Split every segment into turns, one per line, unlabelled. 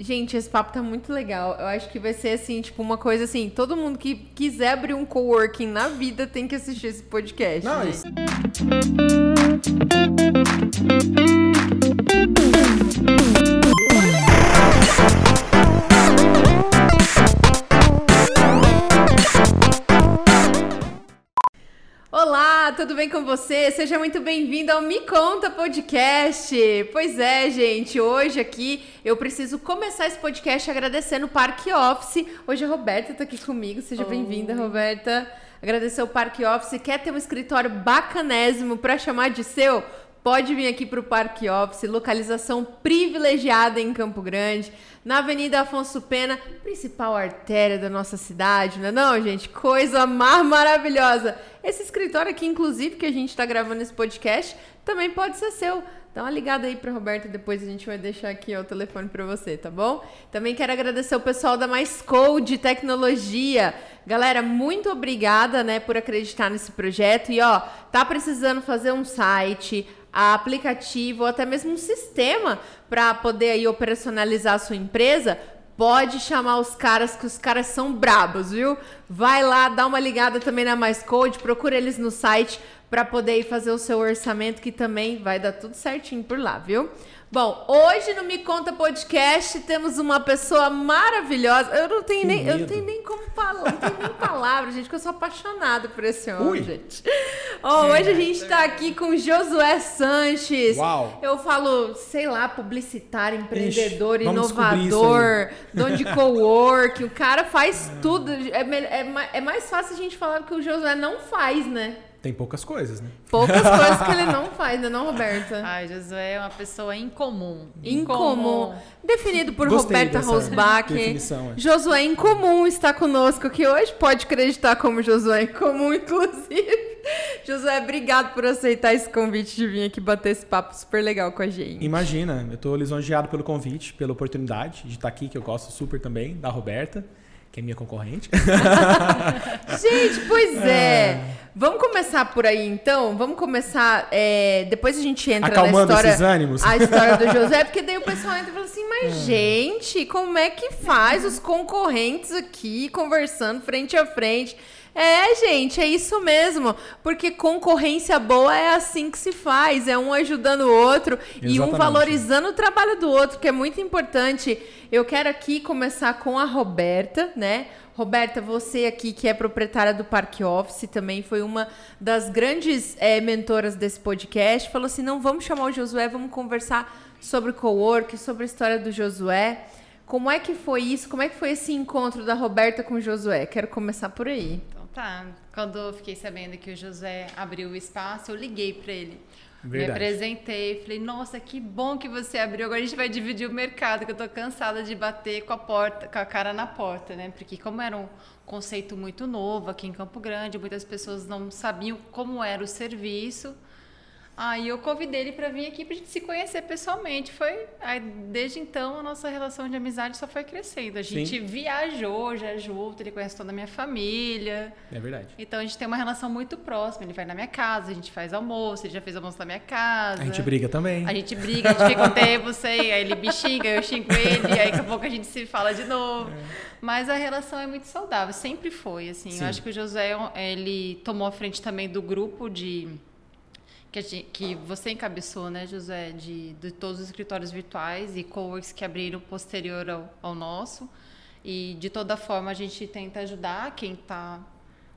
Gente, esse papo tá muito legal. Eu acho que vai ser assim, tipo, uma coisa assim, todo mundo que quiser abrir um coworking na vida tem que assistir esse podcast.
Não,
né? Olá, tudo bem com você? Seja muito bem-vindo ao Me Conta Podcast. Pois é, gente, hoje aqui eu preciso começar esse podcast agradecendo o Parque Office. Hoje a Roberta tá aqui comigo, seja bem-vinda, Roberta. Agradecer o Parque Office. Quer ter um escritório bacanésimo para chamar de seu? Pode vir aqui para o Parque Office, localização privilegiada em Campo Grande, na Avenida Afonso Pena, principal artéria da nossa cidade, não é não, gente? Coisa mais maravilhosa. Esse escritório aqui, inclusive, que a gente está gravando esse podcast, também pode ser seu. Dá uma ligada aí pra Roberta, depois a gente vai deixar aqui ó, o telefone para você, tá bom? Também quero agradecer o pessoal da Mais Code Tecnologia. Galera, muito obrigada, né, por acreditar nesse projeto. E ó, tá precisando fazer um site, aplicativo ou até mesmo um sistema para poder aí operacionalizar a sua empresa? Pode chamar os caras, que os caras são brabos, viu? Vai lá, dá uma ligada também na Mais Code, procura eles no site para poder ir fazer o seu orçamento, que também vai dar tudo certinho por lá, viu? Bom, hoje no Me Conta Podcast temos uma pessoa maravilhosa. Eu não tenho
Que
nem, eu não tenho nem como falar, não tenho nem palavras, gente, que eu sou apaixonada por esse homem,
Ui.
gente. Ó, hoje a gente tá aqui com Josué Sanches.
Uau.
Eu falo, sei lá, publicitário, empreendedor,
descobrir
inovador, dono de cowork. O cara faz tudo. É, é é mais fácil a gente falar que o Josué não faz, né?
Tem poucas coisas, né?
Poucas coisas que ele não faz, né, não, Roberta?
Ai, Josué é uma pessoa incomum.
Incomum. Definido por
Gostei
Roberta Rosbach.
definição, é.
Josué Incomum está conosco aqui hoje. Pode acreditar como Josué Incomum, inclusive. Josué, obrigado por aceitar esse convite de vir aqui bater esse papo super legal com a gente.
Imagina, eu tô lisonjeado pelo convite, pela oportunidade de estar aqui, que eu gosto super também, da Roberta, que é minha concorrente.
Gente, pois é. Vamos começar por aí então? Vamos começar. é, Depois a gente entra na
Acalmando
história.
esses ânimos.
A história do José, porque daí o pessoal entra e fala assim: mas gente, como é que faz os concorrentes aqui conversando frente a frente? É, gente, é isso mesmo. Porque concorrência boa é assim que se faz: é um ajudando o outro e um
Exatamente.
valorizando o trabalho do outro, que é muito importante. Eu quero aqui começar com a Roberta, né? Roberta, você aqui que é proprietária do Parque Office, também foi uma das grandes eh, mentoras desse podcast. Falou assim: não, vamos chamar o Josué, vamos conversar sobre cowork, sobre a história do Josué. Como é que foi isso? Como é que foi esse encontro da Roberta com o Josué? Quero começar por aí.
Tá. Quando eu fiquei sabendo que o José abriu o espaço, eu liguei pra ele. Me
Verdade.
apresentei, falei, nossa, que bom que você abriu. Agora a gente vai dividir o mercado, que eu tô cansada de bater com a porta, com a cara na porta, né? Porque como era um conceito muito novo aqui em Campo Grande, muitas pessoas não sabiam como era o serviço. Aí eu convidei ele para vir aqui pra gente se conhecer pessoalmente. Foi aí, desde então a nossa relação de amizade só foi crescendo. A gente
Sim.
viajou já junto, ele conhece toda a minha família.
É verdade.
Então a gente tem uma relação muito próxima. Ele vai na minha casa, a gente faz almoço, ele já fez almoço na minha casa.
A gente briga também.
A gente briga, a gente fica um tempo sem, aí ele me xinga, eu xingo ele, aí daqui a pouco a gente se fala de novo. Mas a relação é muito saudável, sempre foi, assim.
Sim.
Eu acho que o José, ele tomou a frente também do grupo de... Que, gente- que você encabeçou, né, José, de, de todos os escritórios virtuais e coworks que abriram posterior ao, ao nosso. E de toda forma a gente tenta ajudar quem está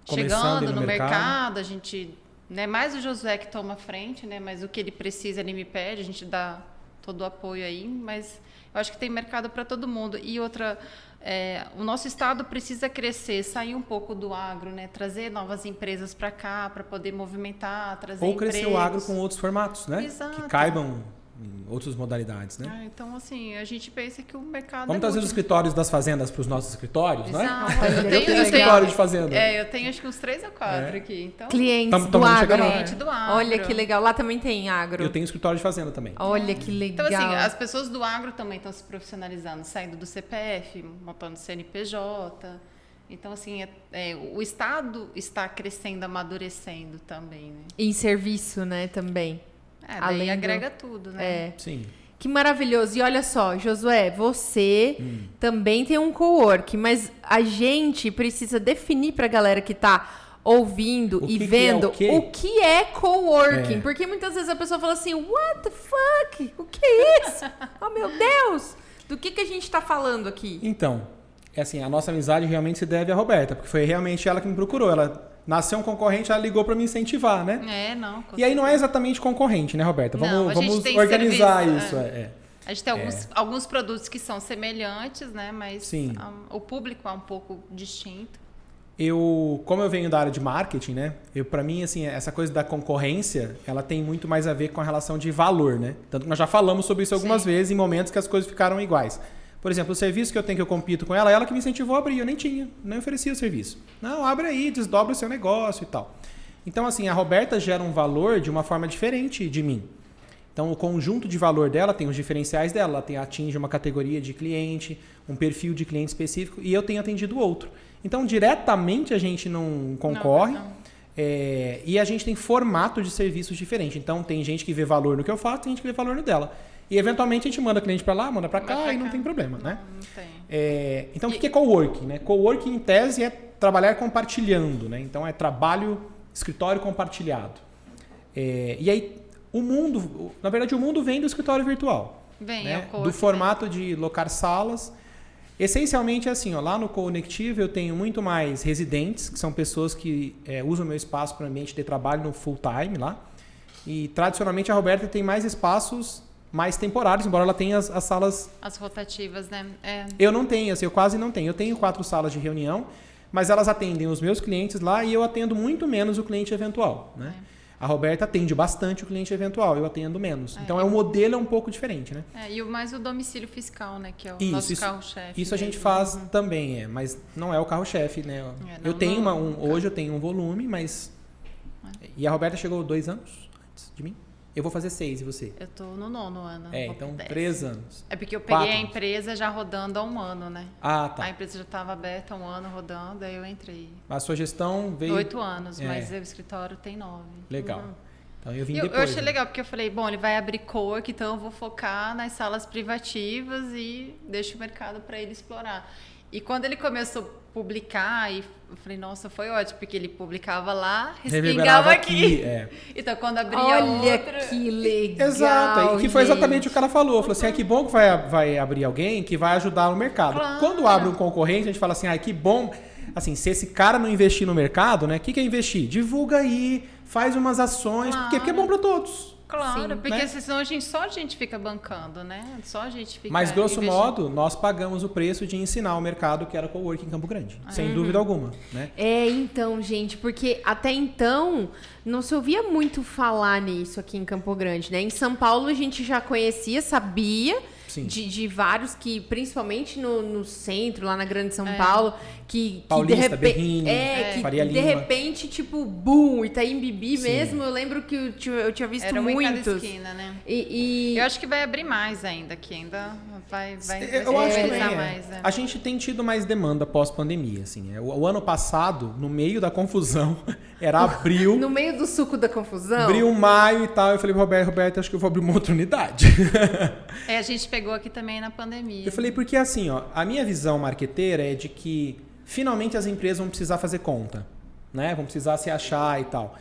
chegando
no
no
mercado.
mercado, a gente, né, mais o Josué que toma frente, né, mas o que ele precisa ele me pede, a gente dá todo o apoio aí, mas eu acho que tem mercado para todo mundo. E outra, é, o nosso estado precisa crescer, sair um pouco do agro, né, trazer novas empresas para cá para poder movimentar, trazer
Ou crescer o
empregos.
agro com outros formatos, né?
Exato.
Que caibam em outras modalidades, né?
Ah, então assim, a gente pensa que o mercado
Vamos
é
trazer os
muito-
escritórios das fazendas para os nossos escritórios, né?
Exato.
Olha,
Eu
que
tenho,
Eu tenho escritório de fazenda.
É, eu tenho acho que uns três ou quatro
É.
aqui. Então,
Clientes
Tam-
do
tamo
agro.
cliente do agro.
Olha que legal. Lá também tem agro.
Eu tenho escritório de fazenda também.
Olha que
Então,
legal.
assim, as pessoas do agro também estão se profissionalizando, saindo do CPF, montando CNPJ. Então, assim, é- é, o Estado está crescendo, amadurecendo também, né?
Em serviço, né, também.
É, daí
Além do-
agrega tudo, né?
É.
Sim.
Que maravilhoso. E olha só, Josué, você
Hum.
também tem um co-work, mas a gente precisa definir pra galera que tá ouvindo
O
e
que que é
vendo
o
o que é coworking.
É.
Porque muitas vezes a pessoa fala assim, what the fuck? O que é isso? oh, meu Deus! Do que, que a gente tá falando aqui?
Então, é assim, a nossa amizade realmente se deve à Roberta, porque foi realmente ela que me procurou. Ela nasceu um concorrente, ela ligou para me incentivar, né?
É, não.
E aí não é exatamente concorrente, né, Roberta? Vamos,
Não,
vamos organizar
serviço,
isso.
é.
é, é.
A gente tem alguns, alguns produtos que são semelhantes, né? Mas
Sim.
um, o público é um pouco distinto.
Eu, como eu venho da área de marketing, né? Eu para mim assim, essa coisa da concorrência, ela tem muito mais a ver com a relação de valor, né? Tanto que nós já falamos sobre isso algumas
Sim.
vezes em momentos que as coisas ficaram iguais. Por exemplo, o serviço que eu tenho que eu compito com ela, ela que me incentivou a abrir, eu nem tinha, nem oferecia o serviço. Não, abre aí, desdobra o seu negócio e tal. Então assim, a Roberta gera um valor de uma forma diferente de mim. Então, o conjunto de valor dela tem os diferenciais dela. Ela tem, atinge uma categoria de cliente, um perfil de cliente específico, e eu tenho atendido outro. Então, diretamente a gente não concorre.
Não, não.
é, e a gente tem formato de serviços diferente. Então, tem gente que vê valor no que eu faço, tem gente que vê valor no dela. E, eventualmente, a gente manda cliente para lá, manda para cá,
pra
e não
cá.
tem problema, né?
Não, não tem.
É, então, o
E-
que é coworking? Né? Coworking, em tese, é trabalhar compartilhando. Né? Então, é trabalho, escritório compartilhado. É, e aí, o mundo, o- na verdade, o mundo vem do escritório virtual.
Vem,
né?
é o
Do formato de locar salas. Essencialmente, assim, ó, lá no Conectivo eu tenho muito mais residentes, que são pessoas que é, usam o meu espaço para ambiente de trabalho no full time lá. E, tradicionalmente, a Roberta tem mais espaços mais temporários, embora ela tenha as- as salas
As rotativas, né? É.
eu não tenho, assim, eu quase não tenho. Eu tenho quatro salas de reunião, mas elas atendem os meus clientes lá e eu atendo muito menos o cliente eventual, né? A Roberta atende bastante o cliente eventual, eu atendo menos.
É.
Então é um modelo é um pouco diferente, né?
É, e o mais o domicílio fiscal, né? Que é o
Isso,
nosso carro-chefe.
Isso a gente faz também, é, mas não é o carro-chefe, né?
É,
eu
não-
tenho uma, um, hoje eu tenho um volume, mas e a Roberta chegou dois anos antes de mim. Eu vou fazer seis e você?
Eu tô no nono ano.
É, então três anos.
É porque eu peguei
Quatro
a
anos.
empresa já rodando há um ano, né?
Ah,
A
tá.
empresa já estava aberta há um ano rodando, aí eu entrei.
A sua gestão veio
Oito anos,
É.
mas o escritório tem nove.
legal.
Uhum.
Então eu vim
eu,
depois.
eu achei
né?
legal, porque eu falei, bom, ele vai abrir co-work, então eu vou focar nas salas privativas e deixo o mercado para ele explorar. E quando ele começou a publicar, e eu falei, nossa, foi ótimo, porque ele publicava lá, respingava aqui.
é.
Então quando abria
Olha
outro...
que legal.
Exato, e que foi exatamente
gente.
o que ela falou. Falou assim: ah, que bom que vai, vai abrir alguém que vai ajudar no mercado.
Claro.
Quando abre um concorrente, a gente fala assim: ah, que bom. Assim, se esse cara não investir no mercado, né? O que, que é investir? Divulga aí, faz umas ações, porque, porque é bom para todos.
Claro,
Sim,
porque
né?
senão a gente, só a gente fica bancando, né? Só a gente fica
Mas, grosso
investindo.
modo, nós pagamos o preço de ensinar o mercado que era coworking em Campo Grande. Sem dúvida alguma, né?
É, então, gente, porque até então não se ouvia muito falar nisso aqui em Campo Grande, né? Em São Paulo a gente já conhecia, sabia. De, de vários que, principalmente no, no centro, lá na Grande São
É.
Paulo, que, que
Paulista,
de repente.
Berrini,
é, que
Faria
de
Lima.
repente, tipo, boom, Itaim Bibi
Sim.
mesmo, eu lembro que eu tinha, eu tinha visto
Era um
muitos.
esquina, né?
E, e-
Eu acho que vai abrir mais ainda, que ainda vai, vai, vai
Eu acho que é.
mais. né?
A gente tem tido mais demanda pós-pandemia, assim. é. O, o ano passado, no meio da confusão, era abril,
no meio do suco da confusão.
abril, maio e tal. Eu falei, Roberto, Roberto, acho que eu vou abrir uma outra unidade.
É, a gente pegou aqui também na pandemia.
Eu falei, porque assim, ó, a minha visão marqueteira é de que finalmente as empresas vão precisar fazer conta, né? Vão precisar se achar e tal.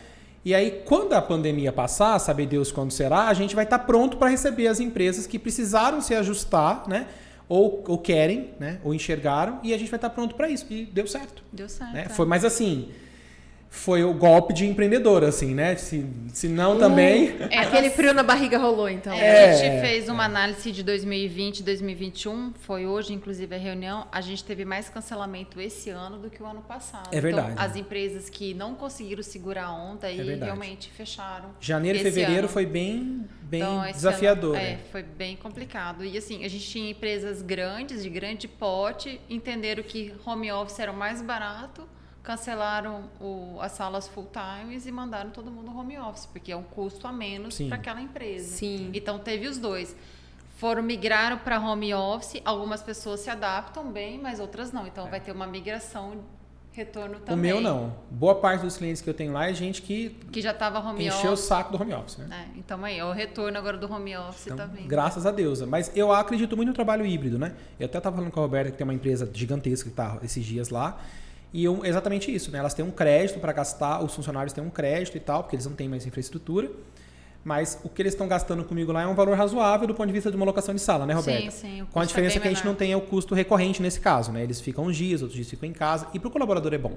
E aí, quando a pandemia passar, saber Deus quando será, a gente vai estar pronto para receber as empresas que precisaram se ajustar, né? Ou, ou querem, né? Ou enxergaram, e a gente vai estar pronto para isso. E deu certo.
Deu certo.
Né?
é.
Foi, mas assim, foi o golpe de empreendedor, assim, né? Se, se não também.
É,
Aquele frio na barriga rolou, então.
É, a
É,
gente fez uma análise de 2020 e 2021, foi hoje, inclusive, a reunião. A gente teve mais cancelamento esse ano do que o ano passado.
É verdade.
Então, as empresas que não conseguiram segurar a onda
É verdade.
realmente fecharam.
Janeiro e fevereiro
ano.
foi bem, bem
Então,
desafiador.
ano,
né?
é, foi bem complicado. E assim, a gente tinha empresas grandes, de grande porte, entenderam que home office era o mais barato, cancelaram o- as salas full times e mandaram todo mundo home office, porque é um custo a menos para aquela empresa.
Sim.
Então teve os dois. Foram migraram para home office, algumas pessoas se adaptam bem, mas outras não. Então vai ter uma migração retorno
O
também.
meu não. Boa parte dos clientes que eu tenho lá é gente que
Que já tava home
encheu o
office.
saco do home office, né?
É, então aí, o retorno agora do home office
Então,
tá vindo.
graças a Deus. Mas eu acredito muito no trabalho híbrido, né? Eu até estava falando com a Roberta, que tem uma empresa gigantesca que está esses dias lá. E eu, exatamente isso, né? Elas têm um crédito para gastar, os funcionários têm um crédito e tal, porque eles não têm mais infraestrutura. Mas o que eles estão gastando comigo lá é um valor razoável do ponto de vista de uma locação de sala, né, Roberta?
Sim, sim.
Com a
é
diferença
bem
que a gente não tem é o custo recorrente nesse caso, né? Eles ficam uns dias, outros dias ficam em casa. E para o colaborador é bom.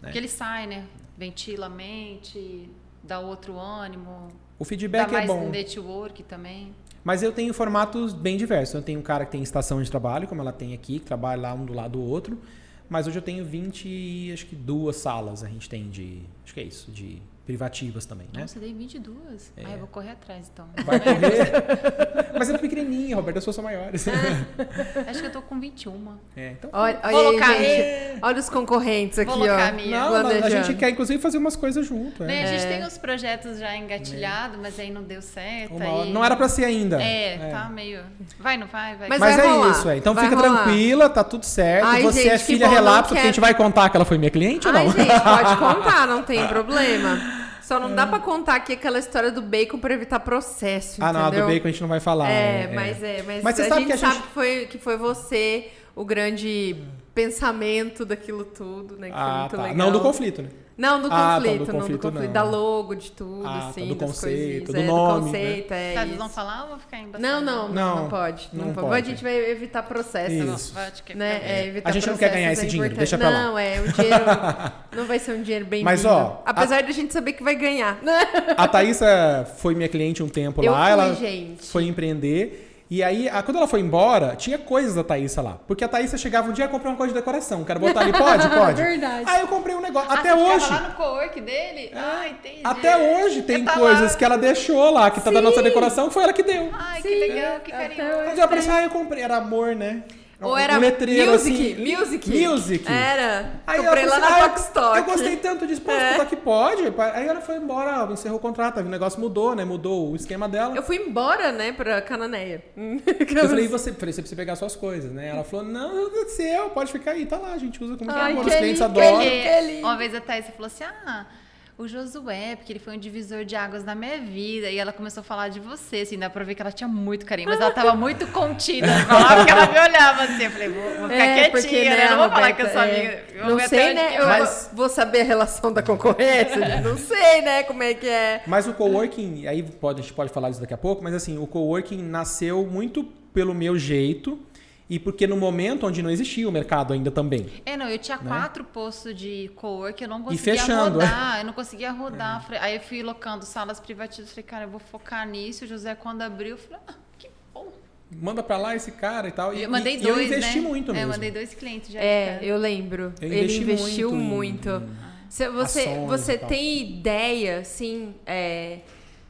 Porque ele sai, né? Ventila a mente, dá outro ânimo.
O
Dá
feedback é
mais
bom.
network também.
Mas eu tenho formatos bem diversos. Eu tenho um cara que tem estação de trabalho, como ela tem aqui, que trabalha lá um do lado do outro. Mas hoje eu tenho 20 e acho que duas salas a gente tem de. Acho que é isso, de privativas também, né?
Nossa, eu dei 22.
É.
Ah, eu vou correr atrás então.
Vai correr. Mas é pequenininha, Roberto, as suas são maiores.
Acho que eu tô com 21.
É, então.
Olha,
Vou
olha
colocar
aí, gente. Olha os concorrentes aqui,
colocar a
ó.
minha.
Não, a gente quer inclusive fazer umas coisas junto.
Né,
É.
A gente tem uns projetos já engatilhados, mas aí não deu certo. Aí...
Não era pra ser ainda.
É, tá meio. Vai, não vai? Vai.
Mas
Mas,
vai
é
rolar.
isso, é. Então
Vai
fica
rolar.
tranquila, tá tudo certo.
Ai,
Você
gente,
é filha relapso, porque a gente vai contar que ela foi minha cliente ou
Ai,
não?
gente, pode contar, não tem problema. Só não dá pra contar aqui aquela história do bacon pra evitar processo,
ah, não, a do
entendeu?
bacon a gente não vai falar.
É, mas é, mas,
Mas você
a
sabe
gente
que a
sabe
gente-
que foi, que foi você o grande pensamento daquilo tudo, né? Que foi
Ah,
muito
tá.
legal.
Não do conflito, né?
Não, do
Ah, tá,
conflito,
do
não do
conflito, não.
da logo, de tudo,
Ah, tá,
assim,
do
das
conceito,
coisinhas,
do
é,
nome,
conceito, é
Tá,
isso.
eles vão falar ou vou ficar embaçado?
Não, não, não, pode. Não,
não
pode.
pode.
A gente vai evitar processo.
Isso.
Não, é
Né? É, evitar
A gente não quer ganhar
processos
esse
é
dinheiro, deixa pra lá.
Não, é, o dinheiro não vai ser um dinheiro bem
Mas, ó,
Apesar de a gente saber que vai ganhar. né?
A Thaísa foi minha cliente um tempo
Eu
lá,
fui,
ela
gente.
foi empreender. E aí, a- quando ela foi embora, tinha coisas da Thaísa lá. Porque a Thaísa chegava um dia e comprei uma coisa de decoração. Quero botar ali, pode? Pode.
Verdade.
Aí eu comprei um negócio.
Ah,
até hoje.
lá no co-work dele? Ah, entendi.
Até hoje tem
tá
coisas
lá.
que ela deixou lá, que tá da
Sim.
nossa decoração, que foi ela que deu.
Ai,
Sim,
que legal, que
até
carinhoso.
hoje.
Ela ah, eu comprei. Era amor, né?
Ou
Um
era
letreiro
music,
assim.
music.
Music.
Era.
Aí
Comprei
ela
lá
falou
na
assim, "Ah. Eu gostei tanto disso, pô,
É.
é. que pode. Aí ela foi embora, encerrou o contrato, o negócio mudou, né? Mudou o esquema dela.
Eu fui embora, né, pra Cananéia.
Eu falei, você, falei, você precisa pegar suas coisas, né? Ela falou, não, é seu, pode ficar aí, tá lá, a gente usa como
Ai,
amor,
que
os clientes adoram.
uma vez a Thaís falou assim: ah, o Josué, porque ele foi um divisor de águas na minha vida. E ela começou a falar de você, assim, dá pra ver que ela tinha muito carinho, mas ela tava muito contida. Falava que ela me olhava assim. Eu falei, vou, vou ficar
É,
quietinha, né? Eu não vou falar que eu
Roberta,
sou
é.
amiga. Eu vou
Não sei, né? Eu.
Mas-
vou saber a relação da concorrência. não sei, né, como é que é.
Mas o coworking, aí pode, a gente pode falar disso daqui a pouco, mas assim, o coworking nasceu muito pelo meu jeito e porque no momento onde não existia o mercado ainda também.
É, não, eu tinha
Né?
quatro postos de co-work, eu não conseguia
fechando, é.
rodar, eu não conseguia rodar. Falei- Aí eu fui locando salas privativas, falei, cara, eu vou focar nisso. O José, quando abriu, eu falei, ah, que bom.
Manda pra lá esse cara e tal. E,
Eu mandei
e-
dois,
e eu investi
né?
muito
é,
mesmo.
eu mandei dois clientes já
É, eu lembro.
Eu
Ele
investi
investiu
muito
muito.
em-
Cê- Você, você
e
tem ideia, assim, é,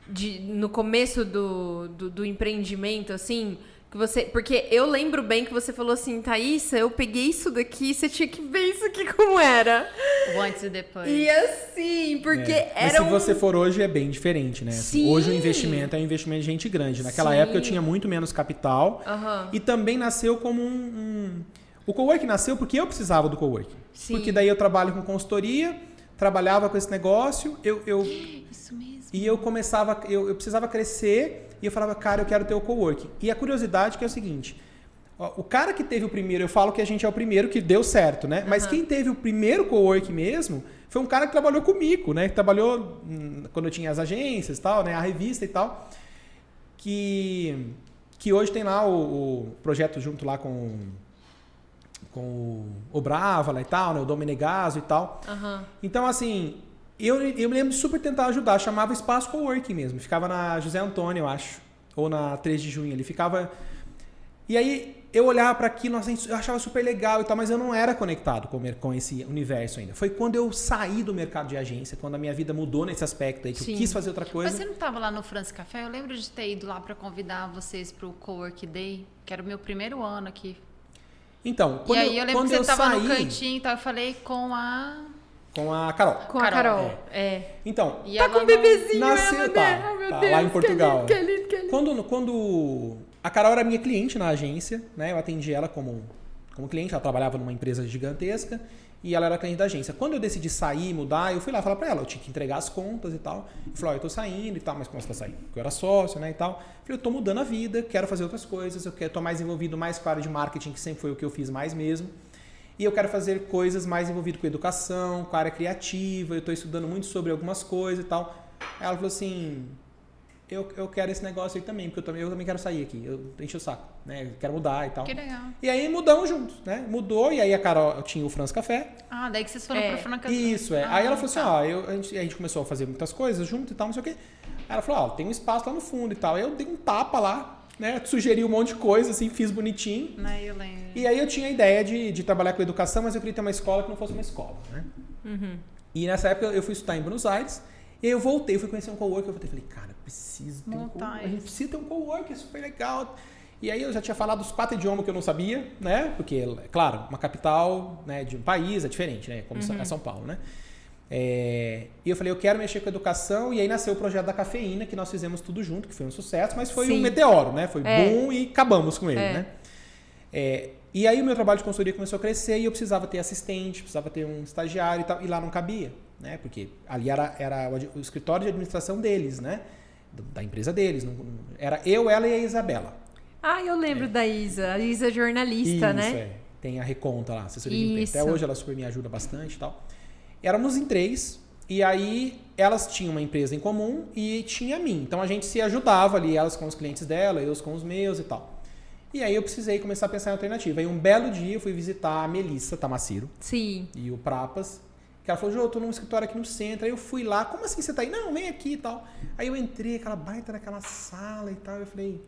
de, no começo do, do, do empreendimento, assim, você. Porque eu lembro bem que você falou assim, Thaísa, eu peguei isso daqui, você tinha que ver isso aqui como era.
O antes e depois.
E assim, porque
É. Mas
era
se
um...
você for hoje é bem diferente, né?
Sim.
Hoje o investimento é um investimento de gente grande. Naquela
Sim.
época eu tinha muito menos capital
Aham.
e também nasceu como um, um... O coworking nasceu porque eu precisava do coworking.
Sim.
Porque daí eu trabalho com consultoria, trabalhava com esse negócio, eu, eu
Isso mesmo.
e eu começava, eu, eu precisava crescer e eu falava, cara, eu quero ter o coworking. E a curiosidade que é o seguinte, o cara que teve o primeiro, eu falo que a gente é o primeiro que deu certo, né? Mas
Aham.
quem teve o primeiro coworking mesmo foi um cara que trabalhou comigo, né? Que trabalhou hum, quando eu tinha as agências e tal, né? A revista e tal. Que, que hoje tem lá o, o projeto junto lá com, com o, o Bravala e tal, né? O Domenegaso e tal.
Aham.
Então, assim, eu, eu me lembro de super tentar ajudar. Chamava Espaço Coworking mesmo. Ficava na José Antônio, eu acho. Ou na 3 de junho. Ele ficava. E aí eu olhava para aquilo, assim, eu achava super legal e tal, mas eu não era conectado com, com esse universo ainda. Foi quando eu saí do mercado de agência, quando a minha vida mudou nesse aspecto aí, que
Sim.
eu quis fazer outra
Mas
coisa.
você não estava lá no France Café? Eu lembro de ter ido lá para convidar vocês para o Co-work Day, que era o meu primeiro ano aqui.
Então, quando
e aí eu,
eu,
lembro que você
eu
estava
saí
no cantinho e tal. Eu falei com a.
com a Carol.
Com a
Carol,
Carol. É.
Então,
E
Tá com um bebezinho,
Nasceu-
ela,
tá,
né? Oh, meu
tá,
Deus,
lá em Portugal.
Que lindo, que lindo, que lindo.
Quando, quando a Carol era minha cliente na agência, né? Eu atendi ela como, como cliente, ela trabalhava numa empresa gigantesca e ela era cliente da agência. Quando eu decidi sair, mudar, eu fui lá falar para ela, eu tinha que entregar as contas e tal. Eu falei, ó, eu tô saindo e tal, mas como você tá saindo? Porque eu era sócio, né, e tal. Eu falei, eu tô mudando a vida, quero fazer outras coisas, eu quero tô mais envolvido mais com a área de marketing, que sempre foi o que eu fiz mais mesmo. E eu quero fazer coisas mais envolvidas com educação, com a área criativa, eu estou estudando muito sobre algumas coisas e tal. Aí ela falou assim, eu, eu quero esse negócio aí também, porque eu também, eu também quero sair aqui. Eu enchi o saco, né? Eu quero mudar e tal.
Que legal.
E aí mudamos juntos, né? Mudou, e aí a Carol tinha o Franz Café.
Ah, daí que vocês foram
É,
pra Franca.
Isso, é.
Ah,
aí ela falou assim,
tá.
ó, eu, a, gente, a gente começou a fazer muitas coisas junto e tal, não sei o quê. Aí ela falou, ó, tem um espaço lá no fundo e tal. Aí eu dei um tapa lá, né? Sugeri um monte de coisa, assim, fiz bonitinho. E aí eu tinha a ideia de, de trabalhar com educação, mas eu queria ter uma escola que não fosse uma escola, né? E nessa época eu fui estudar em Buenos Aires, e aí eu voltei, fui conhecer um coworker, eu voltei, falei, cara, preciso ter um coworker, a gente precisa ter um coworker, é super legal. E aí eu já tinha falado os quatro idiomas que eu não sabia, né? Porque, é claro, uma capital né, de um país é diferente, né? Como é São Paulo, né? É, e eu falei, eu quero mexer com educação, e aí nasceu o projeto da cafeína, que nós fizemos tudo junto, que foi um sucesso, mas foi
Sim.
um meteoro, né? Foi
É.
boom e acabamos com ele,
É.
né? É, e aí o meu trabalho de consultoria começou a crescer e eu precisava ter assistente, precisava ter um estagiário e tal, e lá não cabia, né? Porque ali era, era o, escritório de administração deles, né? Da empresa deles. não- era eu, ela e a Isabela.
Ah, eu lembro da Isa. A Isa é jornalista,
Isso,
né?
é. Tem a Reconta lá, assessoria de emprego.
Isso.
Até hoje ela super me ajuda bastante e tal. Éramos em três, e aí elas tinham uma empresa em comum e tinha a mim. Então a gente se ajudava ali, elas com os clientes dela, eu com os meus e tal. E aí eu precisei começar a pensar em alternativa. Aí um belo dia eu fui visitar a Melissa Tamaciro
Sim.
e o Prapas. Que ela falou, Jô, eu tô num escritório aqui no centro. Aí eu fui lá, como assim você tá aí? Não, vem aqui e tal. Aí eu entrei, aquela baita naquela sala e tal. Eu falei,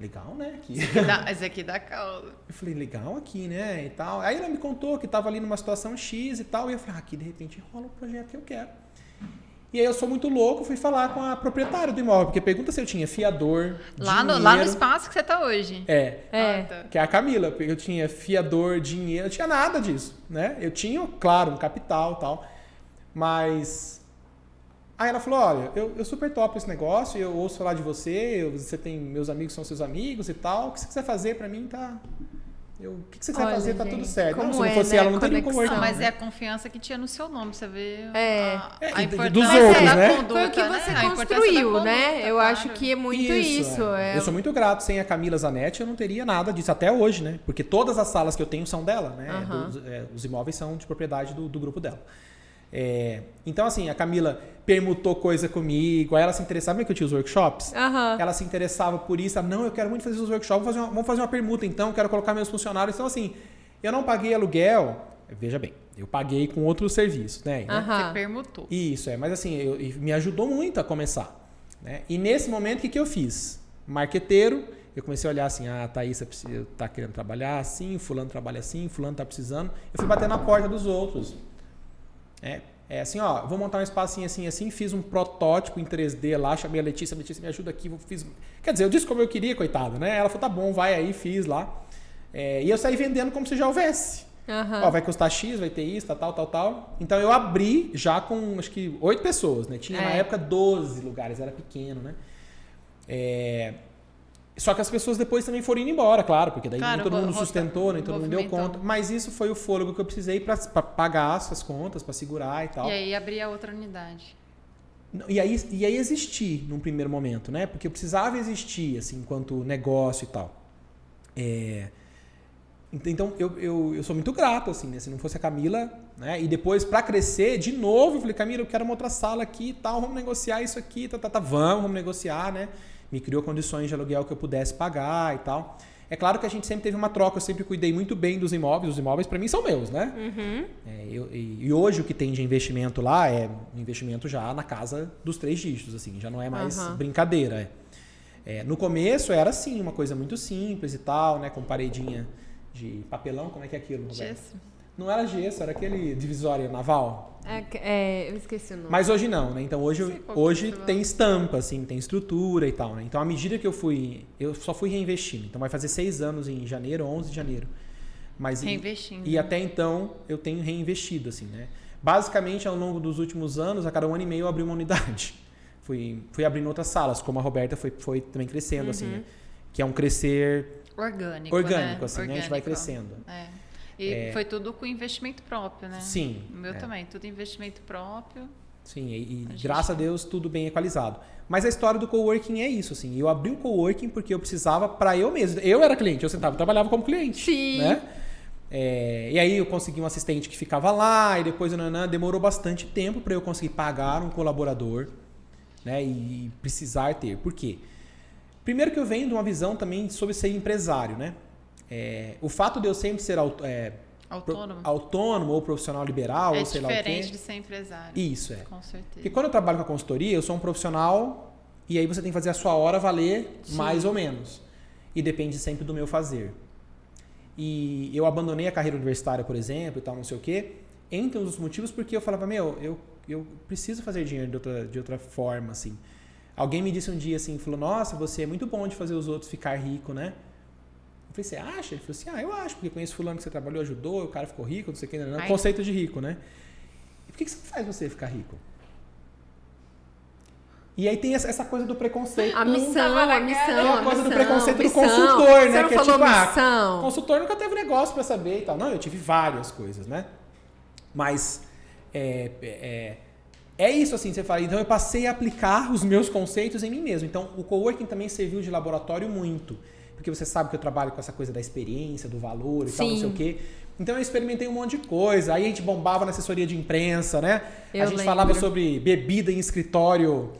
legal, né? Aqui.
Dá- Esse aqui dá causa.
Eu falei, legal aqui, né? E tal. Aí ela me contou que estava ali numa situação X e tal. E eu falei, ah, aqui de repente rola o projeto que eu quero. E aí eu sou muito louco, fui falar com a proprietária do imóvel, porque pergunta se eu tinha fiador,
Lá no,
dinheiro.
lá no espaço que você tá hoje.
É,
É.
Ah, tá.
que é a Camila, porque eu tinha fiador, dinheiro, eu tinha nada disso, né? Eu tinha, claro, um capital e tal, mas... Aí ela falou, olha, eu, eu super topo esse negócio, eu ouço falar de você, eu- você tem, meus amigos são seus amigos e tal, o que você quiser fazer pra mim, tá... Eu, o que que você quiser
Olha,
fazer, tá tudo
gente,
certo. Não,
como
se não
é,
fosse
né,
ela, não teria um.
Ah, mas
né?
é a confiança que tinha no seu nome, você vê
É.
a,
É,
a
e dos
importância
outros,
da
né?
conduta,
Foi o que
né?
você
importância da
construiu,
conduta,
né? Eu
claro.
acho que é muito isso. é.
Eu sou muito grato. Sem a Camila Zanetti, eu não teria nada disso até hoje, né? Porque todas as salas que eu tenho são dela, né? Dos- é, os imóveis são de propriedade do, do grupo dela. É, então, assim, a Camila permutou coisa comigo, aí ela se interessava, lembra que eu tinha os workshops?
Aham.
Ela se interessava por isso, ela, não, eu quero muito fazer os workshops, vamos fazer, uma, vamos fazer uma permuta então, quero colocar meus funcionários. Então, assim, eu não paguei aluguel, veja bem, eu paguei com outros serviços, né?
Aham.
Você permutou.
Isso, é. Mas assim, eu- me ajudou muito a começar. Né? E nesse momento, o que, que eu fiz? Marqueteiro, eu comecei a olhar assim, ah, a Thaís tá querendo trabalhar assim, fulano trabalha assim, fulano tá precisando. Eu fui bater na porta dos outros. É, é assim, ó, vou montar um espacinho assim, assim, fiz um protótipo em 3D lá, chamei a Letícia, Letícia me ajuda aqui, vou- fiz... Quer dizer, eu disse como eu queria, coitada, né? Ela falou, tá bom, vai aí, fiz lá. É, e eu saí vendendo como se já houvesse.
Aham.
Ó, vai custar X, vai ter isso, tal, tal, tal, tal. Então eu abri já com acho que oito pessoas, né? Tinha na
É.
época 12 lugares, era pequeno, né? É, Só que as pessoas depois também foram indo embora, claro, porque daí
Claro,
nem todo mundo sustentou, nem todo mundo deu conta. Mas isso foi o fôlego que eu precisei para pagar essas contas, para segurar e tal.
E aí abrir a outra unidade.
E aí, e aí existir num primeiro momento, né? Porque eu precisava existir, assim, enquanto negócio e tal. É, ent- Então, eu, eu, eu sou muito grato, assim, né? Se não fosse a Camila, né? E depois, para crescer, de novo, eu falei, Camila, eu quero uma outra sala aqui e tal, vamos negociar isso aqui, tá, tá, tá, vamos, vamos negociar, né? Me criou condições de aluguel que eu pudesse pagar e tal. É claro que a gente sempre teve uma troca, eu sempre cuidei muito bem dos imóveis, os imóveis para mim são meus, né?
Uhum.
É, eu- e, e hoje o que tem de investimento lá é investimento já na casa dos três dígitos, assim, já não é mais
Aham.
brincadeira. é. É, no começo era assim, uma coisa muito simples e tal, né? Com paredinha de papelão, como é que é aquilo? Roberto?
Gesso.
Não era gesso, era aquele divisória naval.
É, é, eu esqueci o nome.
Mas hoje não, né? Então hoje,
que
hoje
vai.
tem estampa, assim, tem estrutura e tal, né? Então à medida que eu fui, eu só fui reinvestindo. Então vai fazer seis anos em janeiro, 11 de janeiro. Mas e-
Reinvestindo.
e até então eu tenho reinvestido, assim, né? Basicamente, ao longo dos últimos anos, a cada um ano e meio eu abri uma unidade. Fui, fui abrindo outras salas, como a Roberta foi, foi também crescendo, assim, né? Que é um crescer
Orgânico,
orgânico,
né?
assim, né? A gente vai
Orgânico.
crescendo.
É. E foi tudo com investimento próprio, né?
Sim,
O meu
é.
também, tudo investimento próprio.
Sim, e,
A gente-
graças a Deus tudo bem equalizado. Mas a história do coworking é isso, assim. Eu abri o coworking porque eu precisava para eu mesmo. Eu era cliente, eu sentava, eu trabalhava como cliente.
Sim.
Né? É, e aí eu consegui um assistente que ficava lá e depois nanã, demorou bastante tempo para eu conseguir pagar um colaborador, né? E precisar ter. Por quê? Primeiro que eu venho de uma visão também sobre ser empresário, né? É, o fato de eu sempre ser aut- é, pro-
Autônomo.
autônomo ou profissional liberal
é
ou sei lá o quê.
diferente de ser empresário.
Isso é.
Com certeza.
Porque quando eu trabalho com a consultoria, eu sou um profissional e aí você tem que fazer a sua hora valer
Sim.
mais ou menos. E depende sempre do meu fazer. E eu abandonei a carreira universitária, por exemplo, e tal, não sei o quê, entre dos motivos porque eu falava, meu, eu, eu preciso fazer dinheiro de outra, de outra forma, assim. Alguém me disse um dia assim, falou, nossa, você é muito bom de fazer os outros ficar rico, né? Falei, você acha? Ele falou assim, ah, eu acho, porque conheço fulano que você trabalhou, ajudou, o cara ficou rico, não sei o que, não, não. Conceito de rico, né? E por que que isso faz você ficar rico? E aí tem essa coisa do preconceito.
A missão, a missão.
É
a
a coisa do
missão,
preconceito do
missão.
consultor,
Você
né?
não
que é tipo, ah,
missão.
o consultor nunca teve negócio pra saber e tal. Não, eu tive várias coisas, né? Mas é, é, é isso assim, você fala. Então eu passei a aplicar os meus conceitos em mim mesmo. Então o coworking também serviu de laboratório muito. Porque você sabe que eu trabalho com essa coisa da experiência, do valor e tal, não sei
Sim.
o quê. Então eu experimentei um monte de coisa. Aí a gente bombava na assessoria de imprensa, né?
Eu
a gente
lembro.
falava sobre bebida em escritório.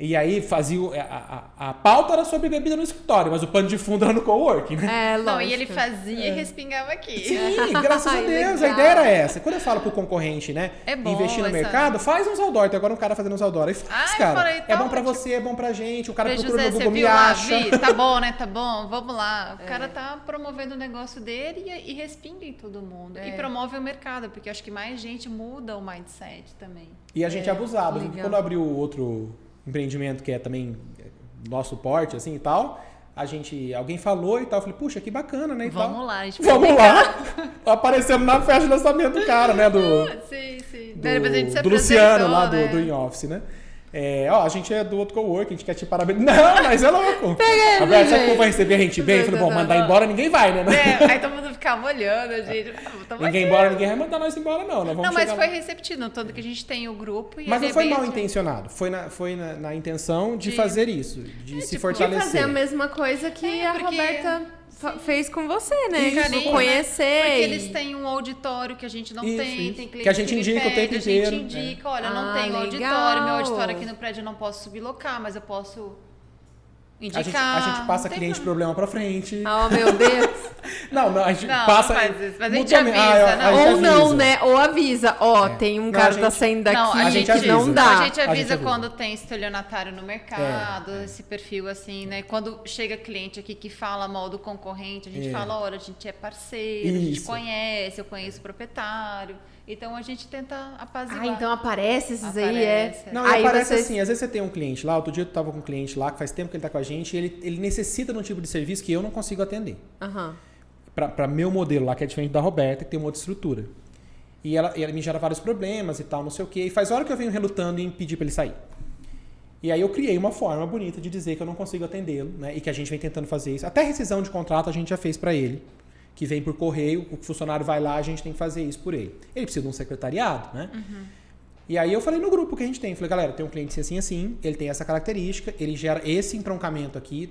E aí fazia. o- A, a, a pauta era sobre bebida no escritório, mas o pano de fundo era no coworking, né?
É, lógico.
Não, e ele fazia e respingava aqui.
Sim, graças a
Ai,
Deus.
legal.
A ideia era essa. Quando eu falo pro concorrente, né?
É bom
investir no
essa-
mercado, faz uns outdoor. Tem agora um cara fazendo uns outdoor. Aí faz,
Ah, eu
cara.
falei,
é
tá
bom pra
ótimo.
você, é bom pra gente. O cara
Falei,
procura
José,
no Google, me acha.
Vi? Tá bom, né? Tá bom, vamos lá.
É.
O cara tá promovendo o negócio dele e, e respinga em todo mundo.
É.
E promove o mercado, porque eu acho que mais gente muda o mindset também.
E a gente é, abusado.
legal.
Quando abriu outro empreendimento que é também nosso porte, assim e tal, a gente. Alguém falou e tal. Eu falei, puxa, que bacana, né? E
Vamos
tal.
lá, a gente
Vamos lá. Aparecemos na festa de lançamento do cara, né? Do,
Sim, sim.
do,
Depois a gente se
do Luciano lá do,
apresentou,
do
né?
In Office, né? É, ó, a gente é do outro coworking, a gente quer te parabenizar. Não, mas é louco. Roberto, sabe como vai receber a gente bem? Eu falei, bom, mandar embora ninguém vai, né?
É, aí todo mundo ficava olhando, a gente. Tamo
Ninguém
aqui.
embora, ninguém vai mandar nós embora, não. Nós vamos
Não, mas foi
lá.
receptivo, tanto que a gente tem o grupo e
Mas
ele
não foi
é
mal
ati-
intencionado. Foi na, foi na, na intenção de,
De-
fazer isso, de se
tipo,
fortalecer.
De fazer a mesma coisa que
É,
a
porque-
Roberta fez com você, né?
Isso,
Tipo, conhecer.
Porque
e-
eles têm um auditório que a gente não
Isso,
tem,
isso.
tem cliente
Que a gente
me
indica o
pede,
tempo
A gente
inteiro,
indica, olha,
Ah,
não
legal.
auditório, meu auditório aqui no prédio eu não posso sublocar, mas eu posso
A
indicar.
gente, a gente passa
não
cliente
problema.
problema pra frente.
Oh, meu Deus.
Não, não, a gente
Não,
passa.
não faz isso, mas a gente avisa,
eu-
não.
gente
Ou não,
avisa.
né? Ou avisa. Ó,
É.
tem um
Não,
cara
a
que tá
gente-
saindo daqui
Não, a
gente
que
avisa.
não dá.
A gente
A gente
avisa
avisa.
quando tem estelionatário no mercado,
É,
esse perfil assim, né? Quando chega cliente aqui que fala mal do concorrente, a gente
É.
fala, olha, a gente é parceiro, a gente
Isso.
conhece, eu conheço o proprietário. Então a gente tenta apaziguar.
Ah, então aparece esses aí, é.
Aparece.
Não,
aí
e aparece
vocês-
assim, às vezes você tem um cliente lá, outro dia eu tava com um cliente lá, que faz tempo que ele tá com a gente, e ele, ele necessita de um tipo de serviço que eu não consigo atender.
Aham.
Para meu modelo lá, que é diferente da Roberta, que tem uma outra estrutura. E ela, e ela me gera vários problemas e tal, não sei o quê. E faz hora que eu venho relutando em pedir para ele sair. E aí eu criei uma forma bonita de dizer que eu não consigo atendê-lo, né? E que a gente vem tentando fazer isso. Até rescisão de contrato a gente já fez para ele, que vem por correio, o funcionário vai lá, a gente tem que fazer isso por ele. Ele precisa de um secretariado, né? E aí eu falei no grupo que a gente tem, falei, galera, tem um cliente assim assim, ele tem essa característica, ele gera esse entroncamento aqui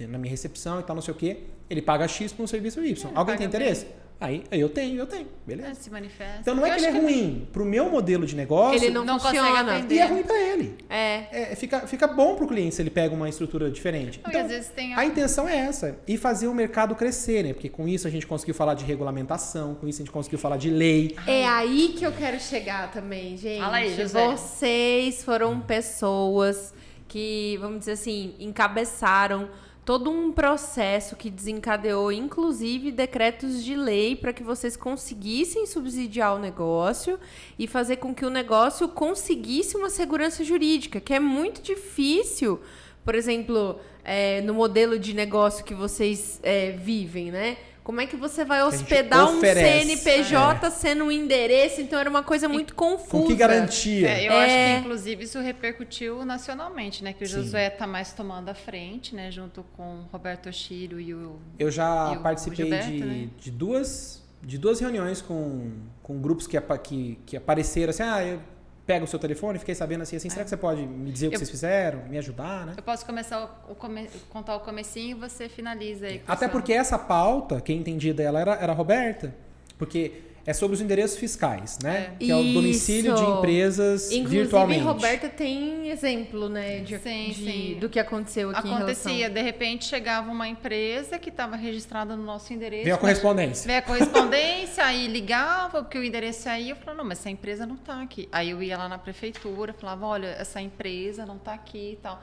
na minha recepção e tal, não sei o quê. Ele paga X por um serviço Y.
É,
Alguém tem interesse? Aí eu tenho, eu tenho, beleza.
É, se manifesta.
Então não é
Eu
que ele é ruim. Pro meu modelo de negócio,
Ele não,
não consegue
funciona.
e é ruim pra ele.
É.
É, fica, fica bom pro cliente se ele pega uma estrutura diferente.
Não,
Então,
às vezes tem
a intenção é essa. E fazer o mercado crescer, né? Porque com isso a gente conseguiu falar de regulamentação, com isso a gente conseguiu falar de lei.
É aí que eu quero chegar também, gente.
Fala aí, José.
Vocês foram pessoas que, vamos dizer assim, encabeçaram todo um processo que desencadeou, inclusive, decretos de lei para que vocês conseguissem subsidiar o negócio e fazer com que o negócio conseguisse uma segurança jurídica, que é muito difícil por exemplo, é, no modelo de negócio que vocês é, vivem, né? Como é que você vai hospedar um. CNPJ sendo um endereço? Então era uma coisa muito confusa.
Com que garantia?
É, eu
É.
acho que, inclusive, isso repercutiu nacionalmente, né? Que o
Sim.
Josué tá mais tomando a frente, né? Junto com o Roberto Oshiro e o...
Eu já
E o
participei
Gilberto,
de,
né?
de duas de duas reuniões com, com grupos que, que, que apareceram assim, ah, eu pego o seu telefone, fiquei sabendo assim, assim, será que você pode me dizer o que
Eu-
vocês fizeram, me ajudar, né?
Eu posso começar o come- contar o comecinho e você finaliza aí.
Até
essa-
porque essa pauta, quem entendia dela era, era a Roberta, porque é sobre os endereços fiscais, né? Que é o
Isso.
domicílio de empresas
Inclusive,
virtualmente.
Roberta tem exemplo, né, de,
Sim,
de-
sim.
do que aconteceu aqui em
Acontecia,
relação...
de repente chegava uma empresa que estava registrada no nosso endereço.
Vem a correspondência.
Veio a correspondência, aí ligava, porque o endereço aí, eu falava, não, mas essa empresa não está aqui. Aí eu ia lá na prefeitura, falava, olha, essa empresa não está aqui e tal.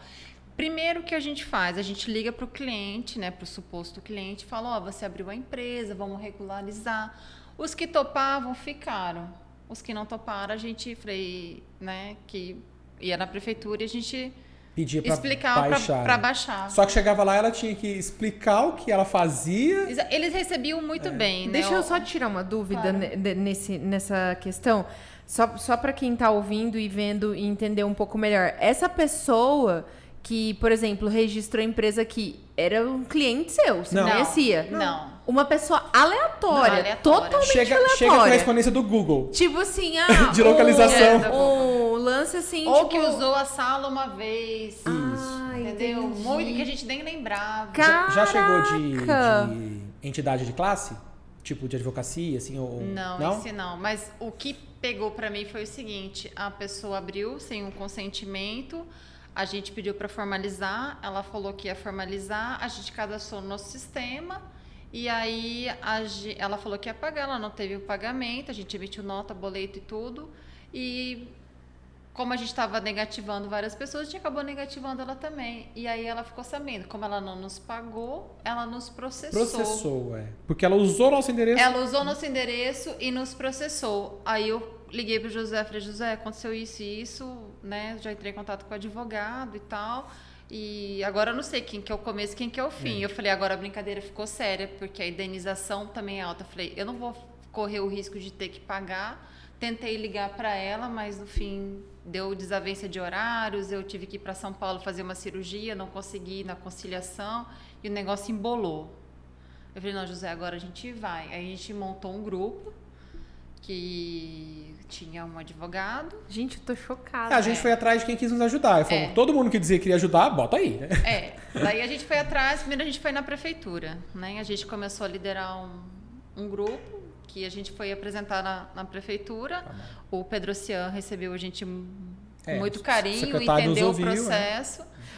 Primeiro que a gente faz, a gente liga para o cliente, né, para o suposto cliente, e fala, ó, você abriu a empresa, vamos regularizar. Os que topavam ficaram. Os que não toparam, a gente falei, né, que ia na prefeitura e a gente
Pedia pra
explicava
baixar.
para
né?
baixar.
Só que chegava lá, ela tinha que explicar o que ela fazia.
Eles recebiam muito bem, né?
Deixa eu só tirar uma dúvida
Claro.
nesse, nessa questão. Só, só para quem tá ouvindo e vendo e entender um pouco melhor. Essa pessoa que, por exemplo, registrou a empresa que era um cliente seu, você
Não.
conhecia?
Não.
Uma pessoa aleatória,
Não, aleatória.
totalmente
Chega,
aleatória.
chega a correspondência do Google.
Tipo assim, ah,
De localização.
Um, um lance assim,
Ou
tipo...
que usou a sala uma vez.
Ah,
entendeu?
entendi.
Muito que a gente nem lembrava.
Ca-
Já, já chegou de,
Caraca!
de entidade de classe? Tipo de advocacia, assim? Ou,
Não, esse não. Mas o que pegou pra mim foi o seguinte: a pessoa abriu sem um consentimento, a gente pediu pra formalizar, ela falou que ia formalizar, a gente cadastrou no nosso sistema. E aí a ela falou que ia pagar, ela não teve o pagamento, a gente emitiu nota, boleto e tudo. E como a gente estava negativando várias pessoas, a gente acabou negativando ela também. E aí ela ficou sabendo, como ela não nos pagou, ela nos processou.
Processou, é. Porque ela usou nosso endereço.
Ela usou nosso endereço e nos processou. Aí eu liguei pro José, falei, José, aconteceu isso e isso, né? Já entrei em contato com o advogado e tal. E agora eu não sei quem que é o começo, quem que é o fim. Eu falei, agora a brincadeira ficou séria, porque a indenização também é alta. Eu falei, eu não vou correr o risco de ter que pagar. Tentei ligar para ela, mas no fim deu desavença de horários. Eu tive que ir para São Paulo fazer uma cirurgia, não consegui ir na conciliação e o negócio embolou. Eu falei, não, José, agora a gente vai. Aí a gente montou um grupo que tinha um advogado.
Gente, eu tô chocada.
É, a gente foi atrás de quem quis nos ajudar. Falei,
É.
todo mundo que dizia que queria ajudar, bota aí, né?
É, daí a gente foi atrás, primeiro a gente foi na prefeitura, né? A gente começou a liderar um, um grupo que a gente foi apresentar na, na prefeitura. O Pedro Cian recebeu a gente com
É,
muito carinho, entendeu
ouviu,
o
né?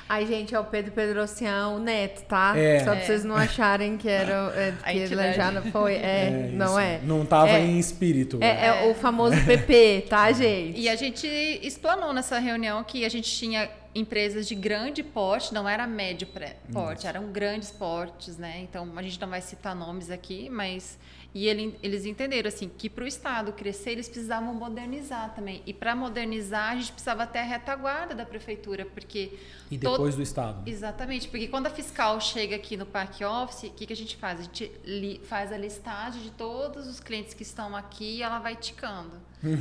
Ai, gente, é o Pedro Pedrocião, o neto, tá?
É.
Só pra
É.
vocês não acharem que era é, que ele já não foi. É, não
isso.
é.
Não tava
É.
em espírito.
É, é o famoso PP, tá, gente?
E a gente explanou nessa reunião que a gente tinha empresas de grande porte, não era médio porte, eram grandes portes, né? Então a gente não vai citar nomes aqui, mas e ele- eles entenderam assim que para o estado crescer eles precisavam modernizar também. E para modernizar a gente precisava ter a retaguarda da prefeitura, porque
E
todo-
depois do Estado.
Exatamente, porque quando a fiscal chega aqui no Parque Office, o que, que a gente faz? A gente li- faz a listagem de todos os clientes que estão aqui e ela vai ticando.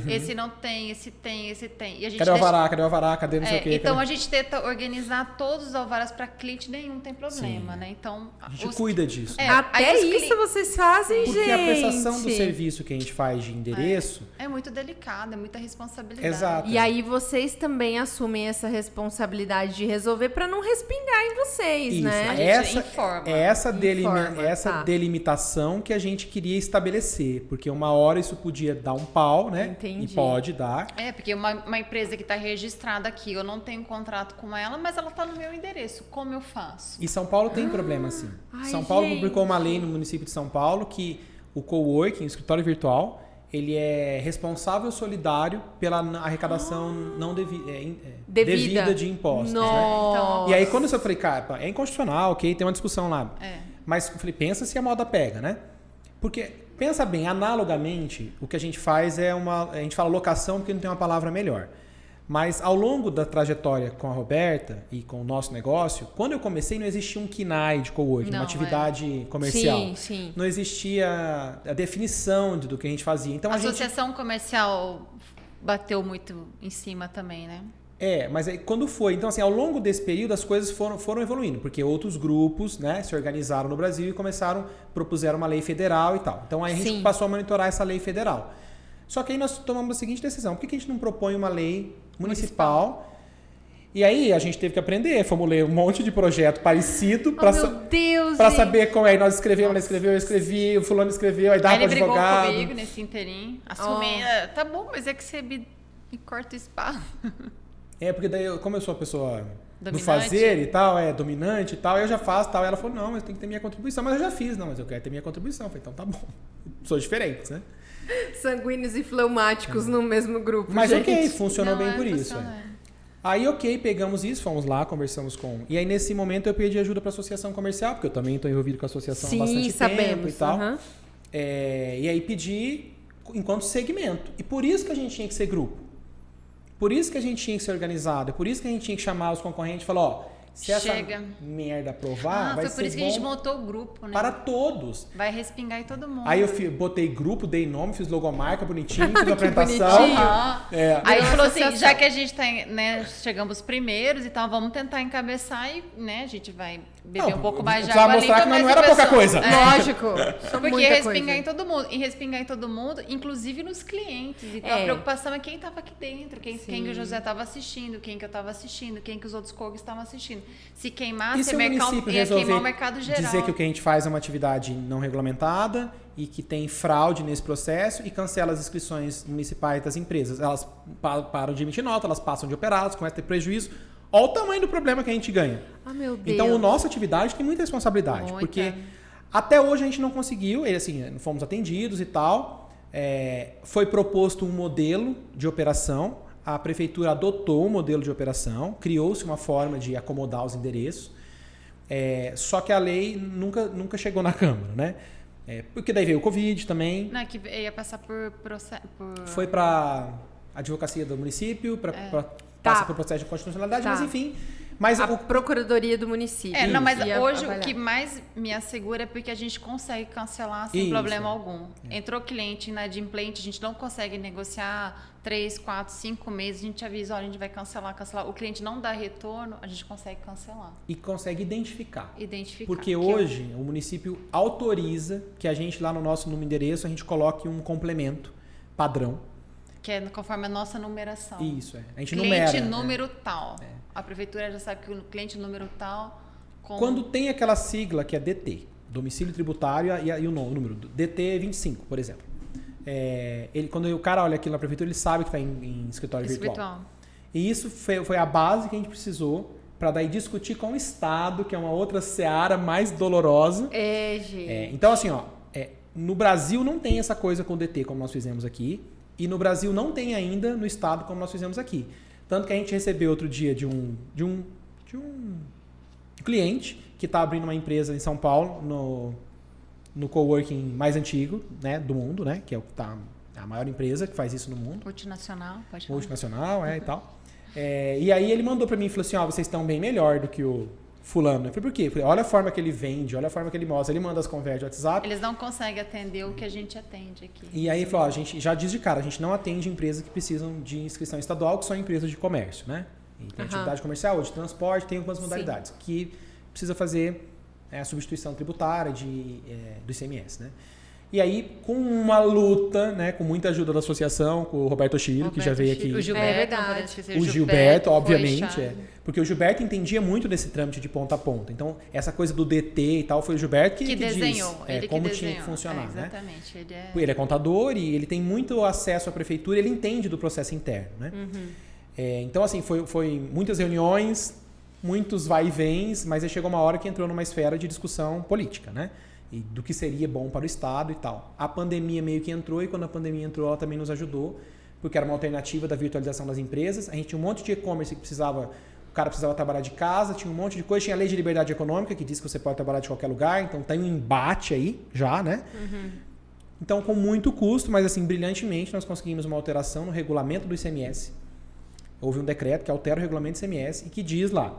Esse não tem, esse tem, esse tem. E a gente
Cadê o
deixa-
alvará? Cadê o alvará? Cadê não sei
É,
o quê?
então
Cadê-
a gente tenta organizar todos os alvarás para cliente nenhum tem problema,
Sim.
né? Então
A gente
os-
cuida disso.
É,
Até
aí os
isso
cli-
vocês fazem,
Porque
gente.
a prestação do serviço que a gente faz de endereço,
é muito delicado, é muita responsabilidade.
Exato.
E aí vocês também assumem essa responsabilidade de resolver pra não respingar em vocês,
isso,
né?
A gente
essa,
informa.
é essa, delimi-
Informa,
essa
tá.
delimitação que a gente queria estabelecer. Porque uma hora isso podia dar um pau, né?
Entendi.
E pode dar.
É, porque uma, uma empresa que está registrada aqui, eu não tenho contrato com ela, mas ela está no meu endereço. Como eu faço?
E São Paulo tem problema assim.
Ai,
São Paulo
gente.
publicou uma lei no município de São Paulo que o coworking, o escritório virtual, ele é responsável solidário pela arrecadação não devi é, é,
Devida.
de impostos, né? E aí quando eu falei, cara, é inconstitucional, ok, tem uma discussão lá.
É.
Mas eu falei, pensa se a moda pega, né? Porque, pensa bem, analogamente, o que a gente faz é uma. A gente fala locação porque não tem uma palavra melhor. Mas ao longo da trajetória com a Roberta e com o nosso negócio, quando eu comecei não existia um KINAI de coworking,
Não,
uma atividade comercial.
Sim, sim.
Não existia a definição de- do que a gente fazia. Então
a
a gente
associação comercial bateu muito em cima também, né?
É, mas aí quando foi? Então, assim, ao longo desse período as coisas foram, foram evoluindo, porque outros grupos, né, se organizaram no Brasil e começaram, propuseram uma lei federal e tal. Então aí a gente
Sim.
passou a monitorar essa lei federal. Só que aí nós tomamos a seguinte decisão: por que que a gente não propõe uma lei municipal? E aí a gente teve que aprender, fomos ler um monte de projeto parecido
Oh,
para
Deus!
para
gente.
saber como é. Nós escrevemos, ela escreveu, eu escrevi, o fulano escreveu, aí
Aí
para
ele brigou
advogado.
comigo nesse interim. Assumi, "Ah, tá bom, mas é que você me, me corta o espaço.
É, porque daí, eu- como eu sou uma pessoa do
Dominante.
fazer e tal, é dominante e tal, eu já faço tal. E ela falou, não, mas tem que ter minha contribuição. Mas eu já fiz, não, mas eu quero ter minha contribuição. Eu falei, então tá bom. Sou diferente, né?
Sanguíneos e fleumáticos no mesmo grupo.
Mas
gente.
ok, funcionou
Não,
bem
é,
por isso.
funciona,
é.
é.
Aí, ok, pegamos isso, fomos lá, conversamos com. E aí, nesse momento, eu pedi ajuda para a associação comercial, porque eu também estou envolvido com a associação há
Sim,
bastante tempo
sabemos.
e tal. É, e aí pedi enquanto segmento. E por isso que a gente tinha que ser grupo. Por isso que a gente tinha que ser organizado. É por isso que a gente tinha que chamar os concorrentes e falar, ó, se essa
Chega.
merda aprovar,
Ah,
vai
foi
ser
por isso que a gente montou o grupo, né?
para todos.
Vai respingar em todo mundo.
Aí eu fi- botei grupo, dei nome, fiz logomarca bonitinho, fiz a apresentação.
bonitinho.
É.
Aí
Virou
falou assim, já que a gente tá, em- né, chegamos primeiros e tal, vamos tentar encabeçar e, né, a gente vai beber
Não,
um pouco mais de água
mostrar que não era pouca coisa.
É.
Lógico.
Porque respingar em todo mundo. E respingar em todo mundo, inclusive nos clientes. Então
É.
a preocupação é quem estava aqui dentro, quem,
Sim.
quem que o José estava assistindo, quem que eu estava assistindo, quem que os outros cogos estavam assistindo. Se queimasse,
E se
ia queimar o mercado geral.
dizer que o que a gente faz é uma atividade não regulamentada e que tem fraude nesse processo e cancela as inscrições municipais das empresas. Elas pa- param de emitir nota, elas passam de operar, elas começam a ter prejuízo. Olha o tamanho do problema que a gente ganha.
Ah, meu Deus.
Então, a nossa atividade tem muita responsabilidade,
Muita.
porque até hoje a gente não conseguiu, assim, fomos atendidos e tal. é, foi proposto um modelo de operação, a prefeitura adotou o modelo de operação, criou-se uma forma de acomodar os endereços, é, só que a lei nunca, nunca chegou na Câmara, né? É, porque daí veio o Covid também,
Não, é que ia passar por processo. Por...
foi para advocacia do município, para passar por processo de constitucionalidade,
Tá.
mas enfim. Mas
A
o,
Procuradoria do município.
É, não, mas hoje
avaliar.
o que mais me assegura é porque a gente consegue cancelar sem
Isso.
problema algum. Entrou cliente inadimplente, a gente não consegue negociar três, quatro, cinco meses, a gente avisa, olha, a gente vai cancelar, cancelar. O cliente não dá retorno, a gente consegue cancelar.
e consegue identificar.
Identificar.
Porque
que é
hoje o município autoriza que a gente lá no nosso número endereço a gente coloque um complemento padrão.
Que é conforme a nossa numeração.
Isso é. A gente
cliente
numera. né?
número tal. A prefeitura já sabe que o cliente número tal. Com...
Quando tem aquela sigla que é DT, domicílio tributário e, e o número, DT 25, por exemplo. É, ele, quando o cara olha aquilo na prefeitura, ele sabe que está em, em escritório virtual.
Espiritual.
E isso foi, foi a base que a gente precisou para daí discutir com o Estado, que é uma outra seara mais dolorosa.
É, gente.
É, então, assim, ó, é, no Brasil não tem essa coisa com o DT como nós fizemos aqui. E no Brasil não tem ainda no estado como nós fizemos aqui. Tanto que a gente recebeu outro dia de um, de um, de um cliente que está abrindo uma empresa em São Paulo, no, no coworking mais antigo né, do mundo, né? Que é o que tá, é a maior empresa que faz isso no mundo
Multinacional, pode falar.
multinacional, é, e tal. É, e aí ele mandou pra mim e falou assim, ó, vocês estão bem melhor do que o fulano. Eu falei, por quê? Eu falei, olha a forma que ele vende, olha a forma que ele mostra. Ele manda as conversas de WhatsApp.
Eles não conseguem atender o que a gente atende aqui.
E aí ele falou, ó, a gente já diz de cara, a gente não atende empresas que precisam de inscrição estadual, que são empresas de comércio, né? E tem
Aham.
atividade comercial, de transporte, tem algumas
Sim.
modalidades que precisa fazer é, a substituição tributária de, é, do ICMS, né? E aí, com uma luta, né, com muita ajuda da associação, com o Roberto Chiro, que já veio
Chiro,
aqui.
O Gilberto,
É verdade.
podemos esquecer,
O Gilberto,
foi
obviamente, é. Porque o Gilberto entendia muito desse trâmite de ponta a ponta. Então, essa coisa do DT e tal, foi o Gilberto que,
Que,
que
desenhou.
diz é,
ele
como
que
tinha
desenhou.
que funcionar,
é,
né?
Exatamente. Ele é...
Ele é contador e ele tem muito acesso à prefeitura, ele entende do processo interno, né?
Uhum.
É, então, assim, foi, foi muitas reuniões, muitos vai e vens, mas aí chegou uma hora que entrou numa esfera de discussão política, né? E do que seria bom para o Estado e tal. A pandemia meio que entrou e quando a pandemia entrou, ela também nos ajudou, porque era uma alternativa da virtualização das empresas. A gente tinha um monte de e-commerce que precisava, o cara precisava trabalhar de casa, tinha um monte de coisa, tinha a lei de liberdade econômica que diz que você pode trabalhar de qualquer lugar, então tem um embate aí já, né? Então, com muito custo, mas assim, brilhantemente, nós conseguimos uma alteração no regulamento do ICMS. houve um decreto que altera o regulamento do ICMS e que diz lá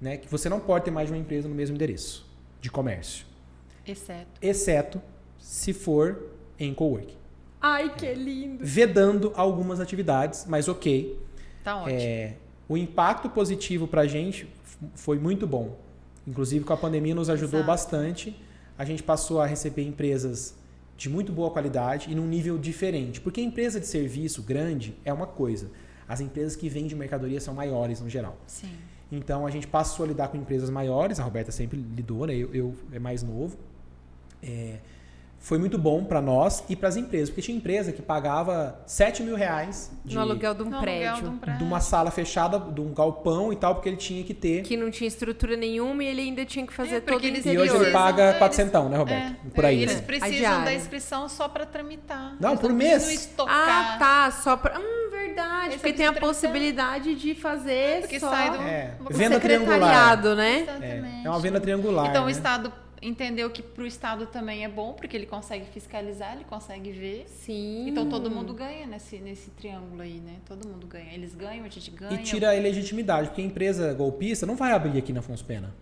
né, que você não pode ter mais de uma empresa no mesmo endereço de comércio,
Exceto.
exceto se for em coworking.
Ai, que lindo.
Vedando algumas atividades, mas ok.
Tá ótimo.
É, o impacto positivo para a gente foi muito bom. Inclusive, com a pandemia, nos ajudou
Exato.
bastante. A gente passou a receber empresas de muito boa qualidade e num nível diferente. Porque a empresa de serviço grande é uma coisa. As empresas que vendem mercadoria são maiores no geral.
Sim.
Então a gente passou a lidar com empresas maiores, a Roberta sempre lidou, né? eu, eu é mais novo. É, foi muito bom para nós e para as empresas, porque tinha empresa que pagava 7 mil reais de,
No aluguel de um
No
prédio.
aluguel de um prédio.
de uma sala fechada, de um galpão e tal, porque ele tinha que ter.
Que não tinha estrutura nenhuma e ele ainda tinha que fazer
É,
todo o
eles
E
interior.
hoje ele paga
eles-
400, né, Roberto?
É,
Por aí,
é, Eles
né?
Precisam da inscrição só para tramitar.
Não,
Eles
por
precisam
mês.
estocar.
Ah, tá. Só pra. Hum, verdade.
Eles
porque tem a possibilidade de fazer
Porque
só
sai do-
É, venda triangular.
né?
Exatamente.
É, é uma venda triangular.
Então o
né?
Estado entendeu que para o Estado também é bom, porque ele consegue fiscalizar, ele consegue ver.
Sim.
Então todo mundo ganha nesse, nesse triângulo aí, né? Todo mundo ganha. Eles ganham, a gente ganha.
E tira a ilegitimidade, porque a empresa golpista não vai abrir aqui na Afonso Pena.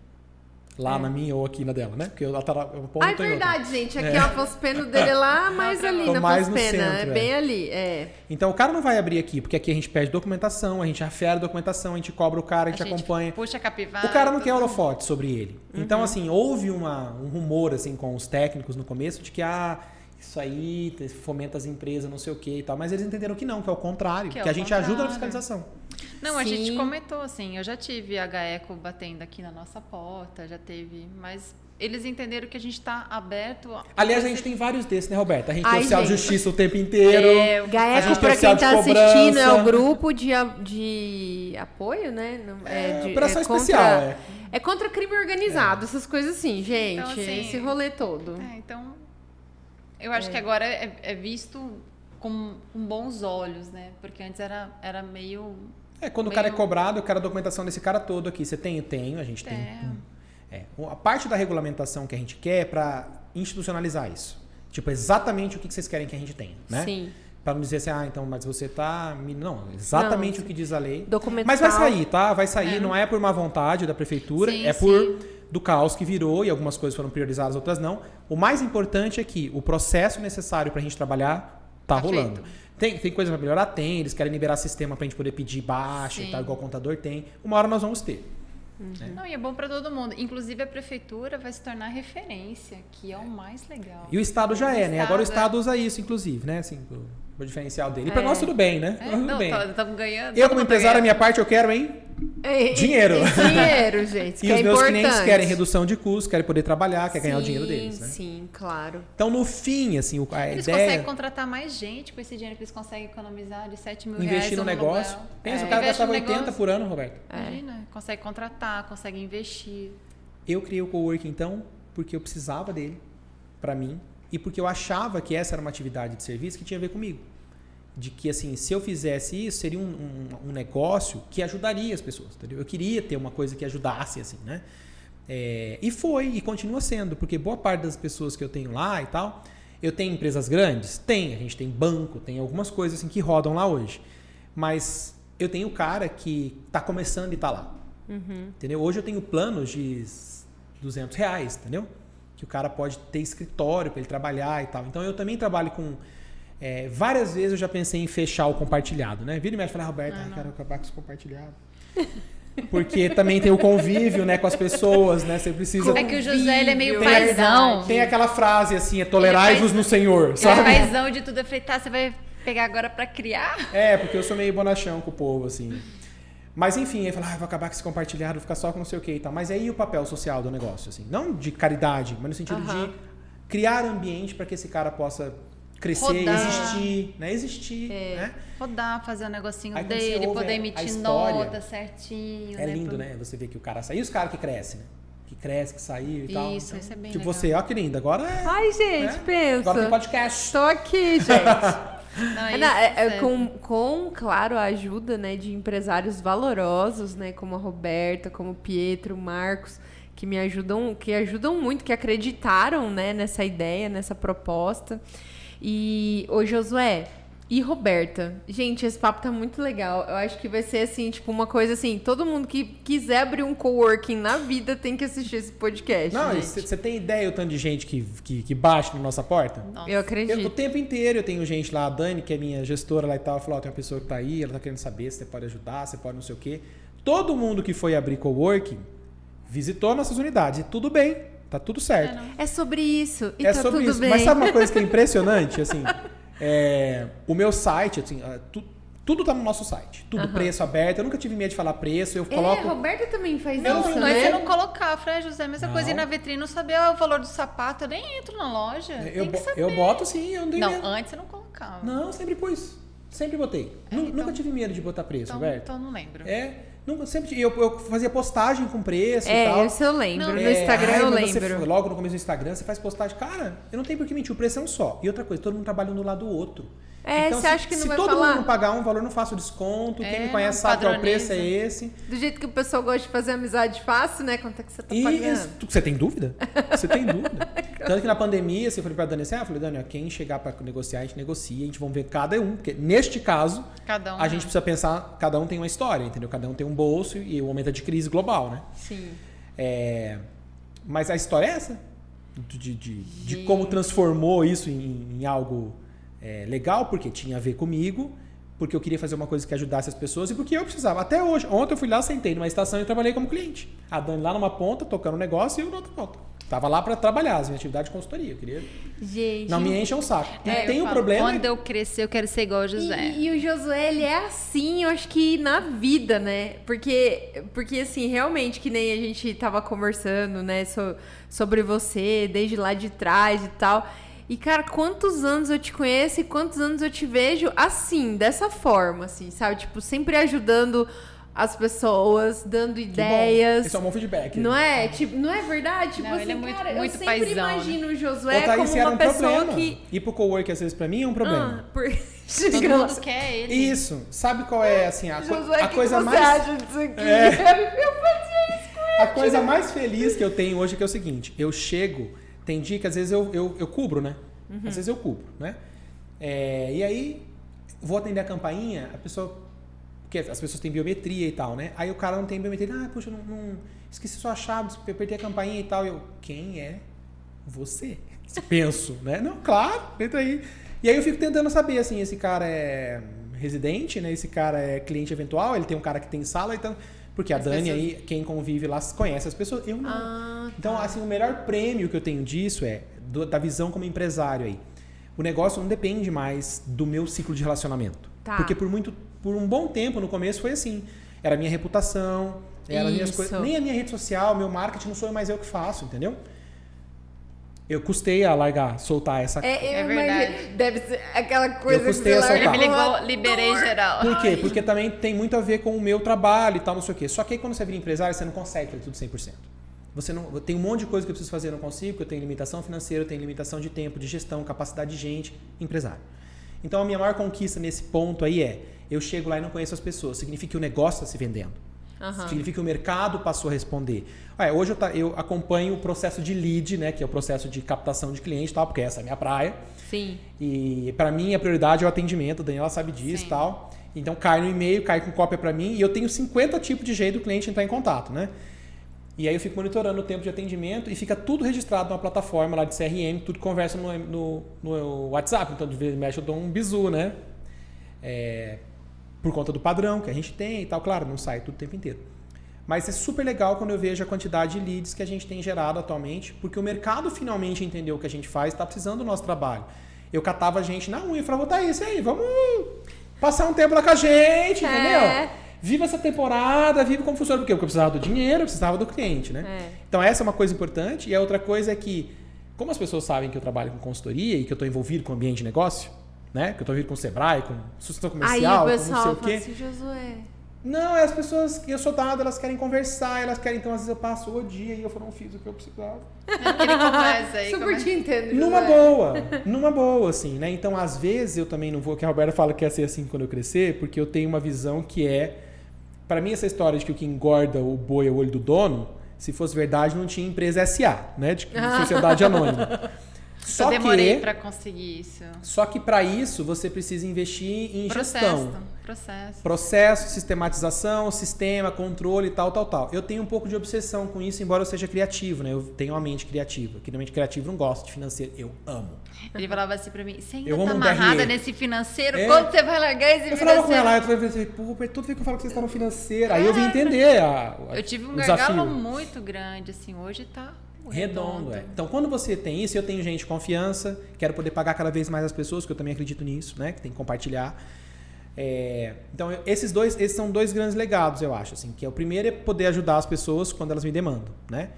Lá
É.
na minha ou aqui na dela, né? Porque ela tá um ponto
Ah, é
outro.
verdade, gente. Aqui é. o Afonso Pena dele é lá, mais ali
Tô
na
mais
Afonso
no
Pena.
centro,
é
é.
bem ali. É.
Então o cara não vai abrir aqui, porque aqui a gente pede documentação, a gente afere a documentação, a gente cobra o cara, a gente, acompanha.
Puxa a capivara.
O cara não quer holofote sobre ele.
Uhum.
Então, assim, houve uma, um rumor assim com os técnicos no começo de que ah, isso aí fomenta as empresas, não sei o que e tal. Mas eles entenderam que não, que é o contrário,
Que
que,
é o
a gente ajuda na
contrário.
fiscalização.
Não, a
Sim.
gente comentou assim, eu já tive a GAECO batendo aqui na nossa porta, já teve, mas eles entenderam que a gente está aberto. a-
Aliás, a gente tem vários desses, né, Roberta? A gente
Ai,
tem oficial de
gente.
justiça o tempo inteiro.
É,
a
Gaeco,
oficial
quem
de
tá assistindo, é o grupo de, a- de apoio, né? Não-
É,
de-
operação
contra-
especial, é.
É contra crime organizado, essas coisas assim, gente.
Então, assim,
esse rolê todo.
É, então, eu acho que agora é, é visto com, com bons olhos, né? Porque antes era, era meio.
É, quando o cara é
Meio-
cobrado, eu quero a documentação desse cara todo aqui. Você tem? Eu tenho, a gente tem.
É.
É, a parte da regulamentação que a gente quer é para institucionalizar isso. Tipo, exatamente o que vocês querem que a gente tenha, né?
Sim.
Para não dizer assim, ah, então, mas você tá. me- Não, exatamente
Não,
o que diz a lei.
Documental.
Mas vai sair, tá? Vai sair,
É.
não é por má vontade da prefeitura,
Sim,
é
sim.
por do caos que virou e algumas coisas foram priorizadas, outras não. O mais importante é que o processo necessário para a gente trabalhar tá,
Tá
rolando.
feito.
Tem, tem coisa para melhorar? Tem. Eles querem liberar sistema para a gente poder pedir baixa e
Sim.
tal, igual o contador tem. Uma hora nós vamos ter.
Não, e é bom para todo mundo. Inclusive, a prefeitura vai se tornar referência, que é o mais legal.
E o Estado já é, né? Agora o
Estado,
Estado usa isso, inclusive, né? Assim, o, diferencial dele. E para
É.
nós tudo bem, né?
É,
tudo
não,
bem.
estamos ganhando.
Eu, como empresário, a minha parte eu quero, hein?
É,
Dinheiro.
é dinheiro, gente.
E os
é
meus
importante.
clientes querem redução de custos, querem poder trabalhar, querem ganhar o dinheiro
Sim,
deles, né?
Sim, claro.
Então, no fim, assim, o- a
Eles
ideia
conseguem contratar mais gente com esse dinheiro que eles conseguem economizar de 7 mil reais.
investir no negócio. Pensa,
É.
o cara gastava
no
80
negócio.
por ano, Roberto.
Imagina, consegue contratar, consegue investir.
Eu criei o coworking então porque eu precisava dele para mim e porque eu achava que essa era uma atividade de serviço que tinha a ver comigo. De que assim, se eu fizesse isso, seria um, um- um negócio que ajudaria as pessoas, entendeu? Eu queria ter uma coisa que ajudasse assim, né? É, e foi e continua sendo, porque boa parte das pessoas que eu tenho lá e tal, eu tenho empresas grandes, tem, a gente tem banco, tem algumas coisas assim que rodam lá hoje, mas eu tenho o cara que está começando e está lá. Entendeu? Hoje eu tenho planos de 200 reais, entendeu? Que o cara pode ter escritório para ele trabalhar e tal. Então eu também trabalho com. é, várias vezes eu já pensei em fechar o compartilhado, né? Vira e mexe e fala, ah, Roberto, ah, quero acabar com esse compartilhado. Porque também tem o convívio né, com as pessoas, né? Você precisa.
É que o José ele é meio
Convívio,
paizão.
Tem aquela frase assim, é tolerai-vos no Senhor,
Ele é
sabe?
paizão de tudo. Eu falei, tá, você vai pegar agora pra criar?
É, porque eu sou meio bonachão com o povo, assim. Mas enfim, aí fala, ah, vou acabar com esse compartilhado, vou ficar só com não sei o que e tal. Mas aí o papel social do negócio, assim. Não de caridade, mas no sentido
Aham.
de criar ambiente para que esse cara possa crescer,
Rodar.
existir, né? Existir,
É.
né?
Rodar, fazer o negocinho
Aí
dele, poder emitir nota certinho.
É
né,
lindo, né? Você vê que o cara saiu. E os caras que crescem, né? Que cresce, que saiu e tal.
Isso, isso é bem
Tipo
legal.
você, ó que lindo. Agora é...
Ai, gente,
né?
pensa.
Agora tem podcast.
Tô aqui, gente.
Não,
É, não, é- é
é-
com, com, claro, a ajuda né, de empresários valorosos, né, como a Roberta, como o Pietro, o Marcos, que me ajudam, que ajudam muito, que acreditaram né, nessa ideia, nessa proposta. E, ô Josué, E Roberta, gente, esse papo tá muito legal. Eu acho que vai ser assim, tipo, uma coisa assim, todo mundo que quiser abrir um coworking na vida tem que assistir esse podcast.
Não, você tem ideia o tanto de gente que, que, que bate na nossa porta?
Nossa.
Eu acredito.
Eu, o tempo inteiro eu tenho gente lá, a Dani, que é minha gestora lá e tal, falou, ó, tem uma pessoa que tá aí, ela tá querendo saber se você pode ajudar, você pode não sei o quê. Todo mundo que foi abrir coworking visitou nossas unidades. E tudo bem, tá tudo certo.
É.
É sobre isso. E
é
tá
sobre
tudo
isso.
bem.
Mas sabe uma coisa que é impressionante? Assim, é, o meu site, assim, ah, tu- tudo tá no nosso site. Tudo
Aham.
preço aberto. Eu nunca tive medo de falar preço. Eu
É,
coloco.
Roberta também faz
Não,
isso,
antes
né?
eu não colocava. Eu falei, "Ah, José, mesma
Não.
coisa ir na vitrine, não sabia o valor do sapato, eu nem entro na loja.
eu,
tem que
bo-
saber.
eu boto sim, eu não tenho
Não,
medo.
antes eu não colocava.
Não, sempre pus. Sempre botei. Nu-
então-
Nunca tive medo de botar preço,
então,
Roberto.
então não lembro.
É, nunca, sempre eu, eu fazia postagem com preço e
É,
tal.
isso eu lembro.
Não,
no
É,
Instagram
ai,
eu
mas você-
lembro.
logo no começo do Instagram, você faz postagem. Cara, eu não tenho por que mentir, o preço é um só. E outra coisa, todo mundo trabalha um do lado do outro.
É,
então,
você
se,
acha que não
se
vai
todo
falar?
mundo não pagar um valor, não faço desconto. Quem
É,
me conhece
não
sabe que o preço é esse.
Do jeito que o pessoal gosta de fazer amizade fácil, né? Quanto é que você tá
E
pagando?
isso- você tem dúvida? Você tem dúvida. Tanto que na pandemia, você falei pra Dani assim, ah, eu falei, Dani, ó, quem chegar pra negociar, a gente negocia, a gente vai ver cada um. Porque neste caso,
Cada um.
a gente precisa pensar, cada um tem uma história, entendeu? Cada um tem um bolso e o momento é de crise global, né?
Sim.
É, mas a história é essa. De, de, de- de
De-
como transformou isso em, em algo é, legal, porque tinha a ver comigo, porque eu queria fazer uma coisa que ajudasse as pessoas e porque eu precisava. Até hoje. Ontem eu fui lá, sentei numa estação e trabalhei como cliente. A Dani lá numa ponta, tocando um negócio e eu na outra ponta. Tava lá para trabalhar, as minhas atividades de consultoria. Eu queria.
Gente.
Não me enche um saco. E
É,
tem um
falo,
problema.
Quando eu crescer, eu quero ser igual o
E,
José.
e o Josué, ele é assim, eu acho que na vida, né? Porque, porque assim, realmente, que nem a gente tava conversando, né, so- sobre você, desde lá de trás e tal. E, cara, quantos anos eu te conheço e quantos anos eu te vejo assim, dessa forma, assim, sabe? Tipo, sempre ajudando as pessoas, dando ideias.
Esse é um bom feedback.
Não é? Tipo, não é verdade? Tipo
Não,
assim,
ele é muito-
cara,
muito
eu sempre
paizão, né?
imagino o
Ô,
Josué
Thaís,
como uma
um
pessoa
problema.
que.
Ir pro cowork às vezes pra mim é um problema.
Ah, por...
Todo mundo quer ele.
Isso. Sabe qual é assim a,
Josué,
a
o que
coisa
que você
mais
acha disso aqui?
É.
Eu fazia isso com
A coisa mais feliz que eu tenho hoje é que é o seguinte: eu chego, tem dia que às vezes eu, eu, eu cubro, né? Às vezes eu cubro, né? É, e aí, vou atender a campainha, a pessoa. Porque as pessoas têm biometria e tal, né? Aí o cara não tem biometria, ah, puxa, não, não- esqueci sua chave, apertei a campainha e tal. E eu, quem é você? Penso, né? Não, claro, entra aí. E aí eu fico tentando saber, assim, esse cara é residente, né? Esse cara é cliente eventual, ele tem um cara que tem sala, então. Porque a
As
Dani
pessoas-
aí, quem convive lá, conhece as pessoas. Eu não.
Ah,
Então, assim, o melhor prêmio que eu tenho disso é do- da visão como empresário aí. O negócio não depende mais do meu ciclo de relacionamento.
Tá.
Porque por muito, por um bom tempo no começo foi assim. Era minha reputação, era as minhas
Isso.
coisas. Nem a minha rede social, meu marketing não sou mais eu que faço, entendeu? Eu custei a largar, soltar essa.
é, eu
É verdade.
Deve ser aquela coisa
custei
que
a soltar.
Ele me ligou, liberei geral.
Por quê? Porque também tem muito a ver com o meu trabalho e tal, não sei o quê. Só que aí quando você vira empresário, você não consegue fazer tudo 100%. Você não, tem um monte de coisa que eu preciso fazer, eu não consigo, porque eu tenho limitação financeira, eu tenho limitação de tempo, de gestão, capacidade de gente, empresário. Então a minha maior conquista nesse ponto aí é, eu chego lá e não conheço as pessoas, significa que o negócio está se vendendo.
Aham.
Significa que o mercado passou a responder. Hoje eu, ta- eu acompanho o processo de lead, né, que é o processo de captação de cliente, tal, porque essa é a minha praia.
Sim.
E para mim a prioridade é o atendimento, a Daniela sabe disso e
Sim.
tal. Então cai no e-mail, cai com cópia para mim e eu tenho 50 tipos de jeito do cliente entrar em contato, né? E aí eu fico monitorando o tempo de atendimento e fica tudo registrado numa plataforma lá de CRM, tudo conversa no, no, no WhatsApp. Então de vez em mexe eu dou um bizu, né? É, por conta do padrão que a gente tem e tal. Claro, não sai tudo o tempo inteiro. Mas é super legal quando eu vejo a quantidade de leads que a gente tem gerado atualmente, porque o mercado finalmente entendeu o que a gente faz e está precisando do nosso trabalho. Eu catava a gente na unha e falava, tá isso aí, vamos passar um tempo lá com a gente,
É.
entendeu? Viva essa temporada, viva como funciona. Por quê? Porque eu precisava do dinheiro, eu precisava do cliente, né?
É.
Então essa é uma coisa importante. E a outra coisa é que, como as pessoas sabem que eu trabalho com consultoria e que eu estou envolvido com o ambiente de negócio, né? Que eu estou envolvido com o Sebrae, com sustentação
Aí
comercial,
o
com não sei o quê.
assim, Josué.
Não, é as pessoas que eu sou dado, elas querem conversar, elas querem, então às vezes eu passo o dia e eu falo, não fiz o que eu precisava.
Ele começa aí.
Super
começa-
te entendo,
Numa
Josué.
boa, numa boa, assim, né? Então, às vezes, eu também não vou, que a Roberta fala que ia ser assim quando eu crescer, porque eu tenho uma visão que é. Pra mim, essa história de que o que engorda o boi é o olho do dono, se fosse verdade, não tinha empresa SA, né? De sociedade anônima. Só
eu demorei para conseguir isso.
Só que para isso você precisa investir em
Processo,
gestão.
processo.
Processo, sistematização, sistema, controle, tal, tal, tal. Eu tenho um pouco de obsessão com isso, embora eu seja criativo, né? Eu tenho uma mente criativa. Que na mente criativa não gosto de financeiro. Eu amo.
Ele falava assim pra mim, você ainda
Eu
tá
um
amarrada
DRE.
nesse financeiro?
É.
Quando você vai largar esse
Eu falava com
financeiro?
ela, eu falei, pô, Roberto, tudo vez que eu falo que vocês estão no financeiro. Aí eu vim entender a, a-
Eu tive um gargalo
desafio.
muito grande, assim, hoje tá
Redondo, é. Então, quando você tem isso, eu tenho gente de confiança, quero poder pagar cada vez mais as pessoas, que eu também acredito nisso, né? Que tem que compartilhar. É, então, esses dois, esses são dois grandes legados, eu acho, assim, que é o primeiro é poder ajudar as pessoas quando elas me demandam, né?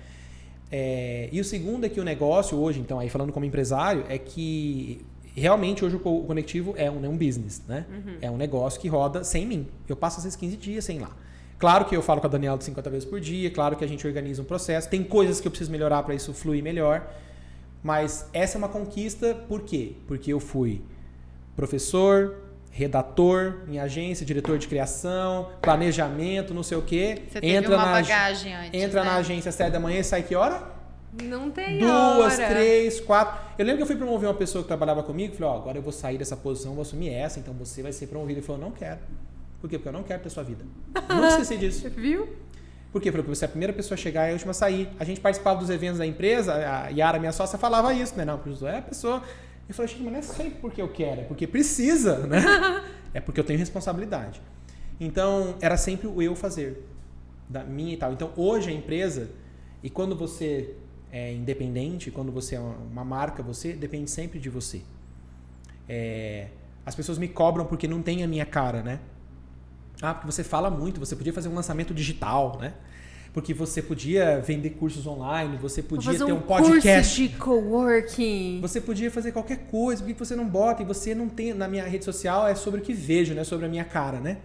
É, e o segundo é que o negócio hoje, então, aí falando como empresário, é que realmente hoje o co- o conectivo é um, é um business, né? É um negócio que roda sem mim. Eu passo esses 15 dias sem lá. Claro que eu falo com a Daniela de 50 vezes por dia, claro que a gente organiza um processo, tem coisas que eu preciso melhorar para isso fluir melhor, mas essa é uma conquista, por quê? Porque eu fui professor, redator em agência, diretor de criação, planejamento, não sei o quê.
Você teve
entra
uma
na, ag-
bagagem antes,
entra
né?
na agência às 7 da manhã e sai que hora?
Não tem
Duas,
hora.
três, quatro. Eu lembro que eu fui promover uma pessoa que trabalhava comigo. Falei, ó, agora eu vou sair dessa posição, vou assumir essa, então você vai ser promovido. Ele falou, não quero. Por quê? Porque eu não quero ter sua vida. Nunca esqueci disso.
Viu?
Por quê? Porque você é a primeira pessoa a chegar e a última a sair. A gente participava dos eventos da empresa, a Yara, minha sócia, falava isso, né? Não, porque é a pessoa. Eu falei, gente, mas não é sempre porque eu quero, é porque precisa, né? é porque eu tenho responsabilidade. Então, era sempre o eu fazer, da minha e tal. Então, hoje a empresa, e quando você é independente, quando você é uma- uma marca, você depende sempre de você. É, as pessoas me cobram porque não tem a minha cara, né? Ah, porque você fala muito, você podia fazer um lançamento digital, né? Porque você podia vender cursos online, você podia
fazer
ter
um
um podcast.
curso de coworking.
Você podia fazer qualquer coisa, por que você não bota? E você não tem. Na minha rede social é sobre o que vejo, não é sobre a minha cara, né?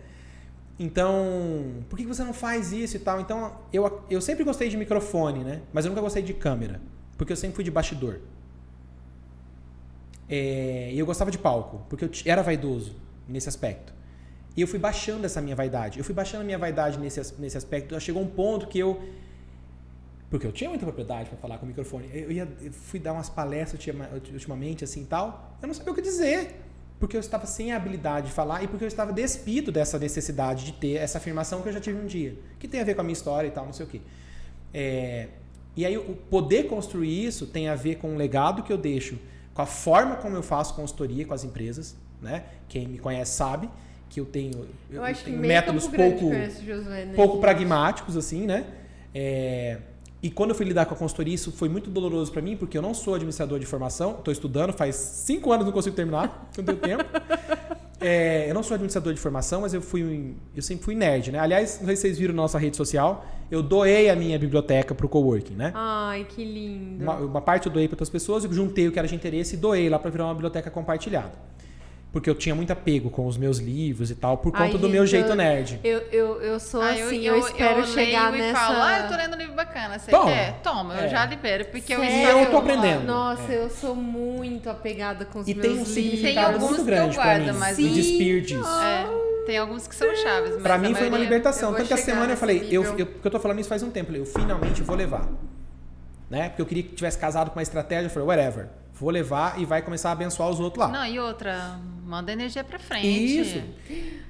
Então, por que você não faz isso e tal? Então, eu, eu sempre gostei de microfone, né? Mas eu nunca gostei de câmera. Porque eu sempre fui de bastidor. É, e eu gostava de palco, porque eu era vaidoso nesse aspecto. E eu fui baixando essa minha vaidade. Eu fui baixando a minha vaidade nesse, nesse aspecto. Chegou um ponto que eu. Porque eu tinha muita propriedade para falar com o microfone. Eu, ia, eu fui dar umas palestras ultima- ultimamente, assim tal. Eu não sabia o que dizer. Porque eu estava sem a habilidade de falar e porque eu estava despido dessa necessidade de ter essa afirmação que eu já tive um dia. Que tem a ver com a minha história e tal, não sei o quê. É, e aí, o poder construir isso tem a ver com o legado que eu deixo, com a forma como eu faço consultoria com as empresas. Né? Quem me conhece sabe que eu tenho,
Eu acho que
tenho métodos pouco
Josué, né?
pouco pragmáticos, assim, né? É, e quando eu fui lidar com a consultoria, isso foi muito doloroso para mim, porque eu não sou administrador de formação, estou estudando, faz cinco anos não consigo terminar, não deu tempo. É, eu não sou administrador de formação, mas eu fui eu sempre fui nerd, né? Aliás, não sei se vocês viram nossa rede social, eu doei a minha biblioteca pro coworking, né?
Ai, que lindo.
Uma, uma parte eu doei para outras pessoas, eu juntei o que era de interesse e doei lá para virar uma biblioteca compartilhada. Porque eu tinha muito apego com os meus livros e tal, por conta
Ai,
do meu jeito
eu-
nerd.
Eu, eu, eu sou
Ah,
assim, eu, espero chegar
leio
nessa...
e falo, ah, eu tô lendo um livro bacana, você
Toma.
quer? Toma, eu
É.
já libero, porque eu
Sério?
espero
Eu tô aprendendo.
Nossa,
É.
eu sou muito apegada com os
E
meus
tem um
livros.
significado
alguns
muito
que eu
grande
guardo,
mim.
mas
não-
despir disso.
É, tem alguns que são chaves, mas
Pra
a
mim foi uma libertação.
eu
Tanto que a semana eu falei, eu, eu, porque eu tô falando isso faz um tempo, eu falei, eu finalmente vou levar. Né? Porque eu queria que tivesse casado com uma estratégia, eu falei, whatever. Vou levar e vai começar a abençoar os outros lá.
Não, e outra, manda energia pra frente.
Isso.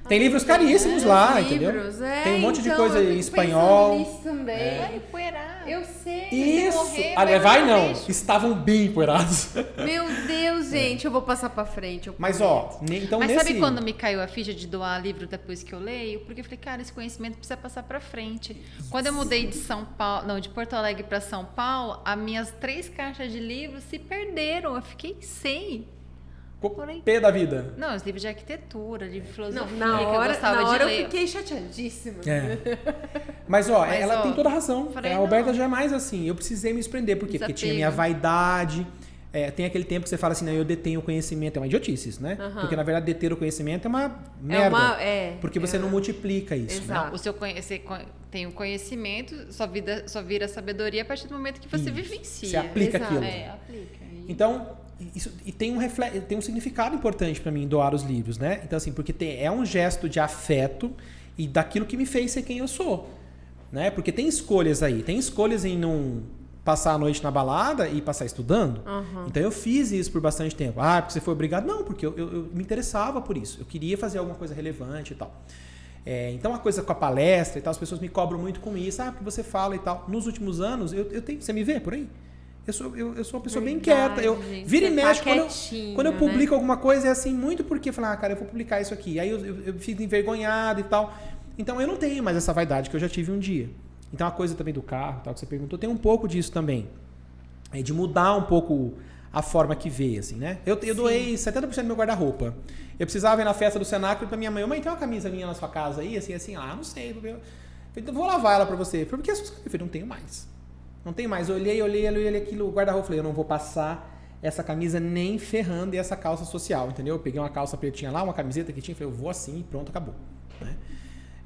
Tem livros caríssimos lá,
Livros,
entendeu?
é,
Tem um monte de
então,
coisa
eu
em espanhol.
nisso também.
Vai empoeirar.
Eu sei.
Isso.
morrer,
Ah,
vai
não.
lixo.
Estavam bem empoeirados.
Meu Deus, gente, eu vou passar pra frente. eu
Mas ó, então
Mas
nesse
sabe quando me caiu a ficha de doar livro depois que eu leio? Porque eu falei, cara, esse conhecimento precisa passar pra frente. Quando eu mudei de São Paulo, não, de Porto Alegre pra São Paulo, as minhas três caixas de livros se perderam. Eu fiquei sem.
P da vida.
Não, os livros de arquitetura, de
Não,
filosofia,
na
que eu
hora,
gostava
na
de
hora eu fiquei chateadíssima.
É. Mas ó,
Mas,
ela
ó,
tem toda a razão.
falei,
a Roberta
não.
já é mais assim. Eu precisei me desprender. Por quê? Porque tinha
Desapego.
minha vaidade. É, tem aquele tempo que você fala assim, não, eu detenho o conhecimento. É uma idiotice né?
Aham.
Porque na verdade deter o conhecimento é uma
É
merda.
uma. É,
Porque você
é-
não multiplica isso. né?
Exato.
O seu conhe- você co- tem o conhecimento, sua vida só vira sabedoria a partir do momento que você
Isso.
vivencia.
Você aplica
Exato.
aquilo.
É, aplica. E-
Então, isso, e tem um, refle- tem um significado importante pra mim doar os livros, né? Então, assim, porque tem, é um gesto de afeto e daquilo que me fez ser quem eu sou. Né? Porque tem escolhas aí. Tem escolhas em não passar a noite na balada e passar estudando.
Uhum.
Então eu fiz isso por bastante tempo. Ah, porque você foi obrigado? Não, porque eu, eu, eu me interessava por isso. Eu queria fazer alguma coisa relevante e tal. É, então a coisa com a palestra e tal, as pessoas me cobram muito com isso. Ah, porque você fala e tal. Nos últimos anos, eu, eu tenho. Você me vê por aí? Eu sou, eu, eu sou uma pessoa bem
Verdade,
quieta. Eu
gente,
vira e
tá
mexe quando eu, quando eu
né?
publico alguma coisa, é assim, muito porque falar, ah, cara, eu vou publicar isso aqui. Aí eu, eu, eu fico envergonhado e tal. Então eu não tenho mais essa vaidade que eu já tive um dia. Então a coisa também do carro, tal, que você perguntou, tem um pouco disso também. É de mudar um pouco a forma que vê, assim, né? Eu, eu doei 70% do meu guarda-roupa. Eu precisava ir na festa do Senac pra minha mãe. Mãe, tem uma camisa minha na sua casa aí? Assim, assim, ah, não sei. Eu falei, então vou lavar ela pra você. Eu falei, por que essas Eu falei, não tenho mais. Não tem mais. Eu olhei, olhei, olhei, olhei aquilo, guarda-roupa. Falei, eu não vou passar essa camisa nem ferrando e essa calça social, entendeu? Eu peguei uma calça pretinha lá, uma camiseta que tinha, falei, eu vou assim e pronto, acabou. Né?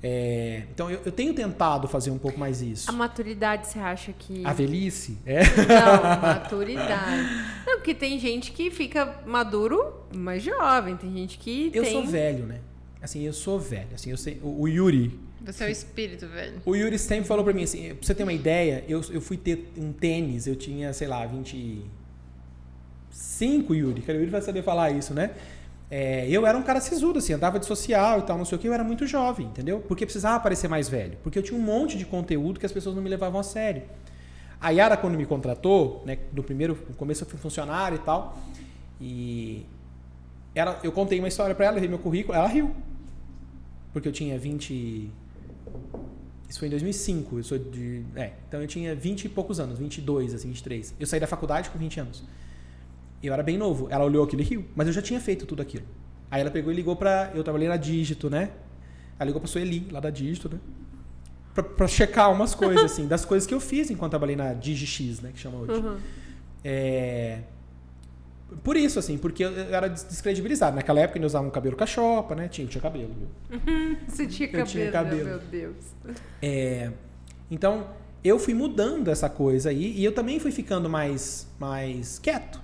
É, então eu, eu tenho tentado fazer um pouco mais isso.
A maturidade, você acha que.
A velhice? É.
Não, maturidade. Não, porque tem gente que fica maduro, mais jovem. Tem gente que
Eu
tem...
sou velho, né? Assim, eu sou velho. Assim, eu sei, o, o Yuri,
Você é o espírito, velho.
o Yuri sempre falou pra mim assim, pra você ter uma ideia, eu, eu fui ter um tênis, eu tinha, sei lá, 25, Yuri. Cara, o Yuri vai saber falar isso, né? É, eu era um cara sisudo, assim, andava de social e tal, não sei o que, eu era muito jovem, entendeu? Porque precisava parecer mais velho. Porque eu tinha um monte de conteúdo que as pessoas não me levavam a sério. A Yara, quando me contratou, né, no primeiro, no começo eu fui funcionário e tal, e ela, eu contei uma história pra ela, dei meu currículo, ela riu. Porque eu tinha 20. Isso foi em 2005, eu sou de. É, então eu tinha 20 e poucos anos, 22, assim, 23. Eu saí da faculdade com 20 anos. Eu era bem novo. Ela olhou aquilo e riu, mas eu já tinha feito tudo aquilo. Aí ela pegou e ligou pra. Eu trabalhei na Dígito, né? Ela ligou pra Sueli, lá da Dígito, né? Pra, pra checar umas coisas, assim, das coisas que eu fiz enquanto trabalhei na DigiX, né? Que chama hoje.
Uhum.
É... Por isso, assim, porque eu eu era des- descredibilizado. Naquela época eu usava um cabelo cachopa, né? Tinha, tinha cabelo, viu?
Você tinha
Eu
cabelo,
tinha cabelo.
meu Deus.
É, então, eu fui mudando essa coisa aí e eu também fui ficando mais, mais quieto.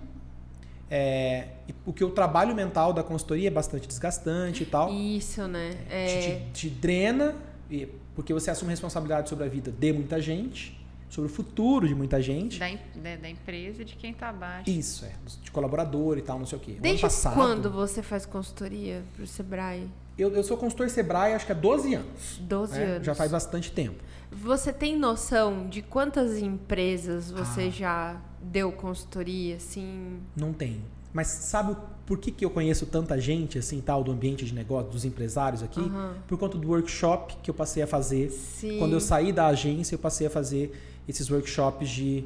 É, porque o trabalho mental da consultoria é bastante desgastante e tal.
Isso, né?
Te,
É...
te- te drena, e- porque você assume responsabilidade sobre a vida de muita gente, sobre o futuro de muita gente.
Da, da, da empresa e de quem tá abaixo.
Isso, é. De colaborador e tal, não sei o quê. O
Desde
passado,
quando você faz consultoria pro Sebrae?
Eu, eu sou consultor Sebrae acho que há 12 anos.
12
né?
anos.
Já faz bastante tempo.
Você tem noção de quantas empresas você
Ah.
já deu consultoria, assim?
Não tem. Mas sabe o- por que, que eu conheço tanta gente, assim, tal, do ambiente de negócio, dos empresários aqui?
Aham.
Por conta do workshop que eu passei a fazer.
Sim.
Quando eu saí da agência, eu passei a fazer esses workshops de,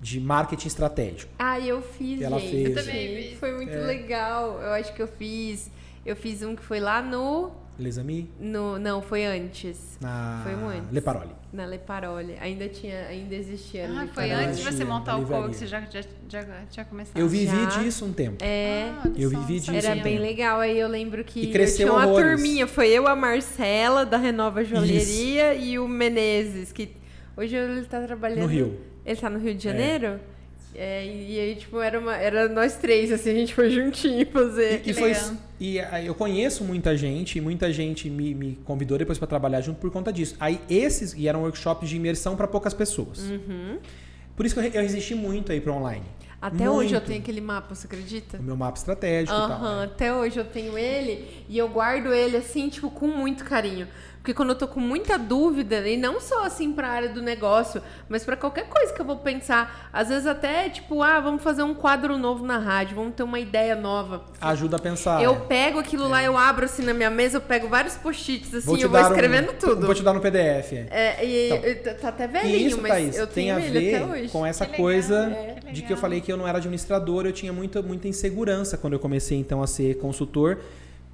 de marketing estratégico.
Ah, eu fiz,
ela
gente.
fez. Eu
também fiz.
Foi muito
É.
legal. Eu acho que eu fiz. Eu fiz um que foi lá no.
Les Amis,
no não, foi antes.
na
Foi um antes.
Le Parole.
Na Le Parole. Ainda tinha, ainda existia.
Ah, foi antes de você montar o. Cox, você já, já, já tinha começado.
Eu vivi
Já.
disso um tempo.
É.
Ah,
Eu vivi disso.
Era
um
bem
tempo.
legal. Aí eu lembro que
E cresceu
eu tinha uma
horrores.
turminha. Foi eu, a Marcela, da Renova Joalheria, e o Menezes, que hoje ele tá trabalhando...
No Rio.
Ele tá no Rio de Janeiro? É, e, e aí, tipo, era, uma, era nós três, assim, a gente foi juntinho fazer.
E, e foi, e ah, eu conheço muita gente, e muita gente me, me convidou depois para trabalhar junto por conta disso. Aí esses e eram workshops de imersão para poucas pessoas.
Uhum.
Por isso que eu, eu resisti muito aí para online.
Até hoje eu
Muito.
tenho aquele mapa, você acredita?
O meu mapa estratégico e tal.
Aham,
né?
até hoje eu tenho ele e eu guardo ele assim, tipo, com muito carinho. Porque quando eu tô com muita dúvida, e não só assim pra área do negócio, mas pra qualquer coisa que eu vou pensar, às vezes até tipo, ah, vamos fazer um quadro novo na rádio, vamos ter uma ideia nova.
Ajuda a pensar.
eu
é.
pego aquilo lá, eu abro assim na minha mesa, eu pego vários post-its assim,
Vou
eu vou
dar um-
escrevendo tudo.
Vou te dar no PDF. é.
É, e
Então,
eu- tá até
E
velhinho,
isso,
mas
Thaís,
eu
tem
tenho
a
ele até
ver
hoje.
com essa
Que legal,
coisa
é,
de que eu falei que eu não era administrador, eu tinha muita, muita insegurança quando eu comecei então a ser consultor,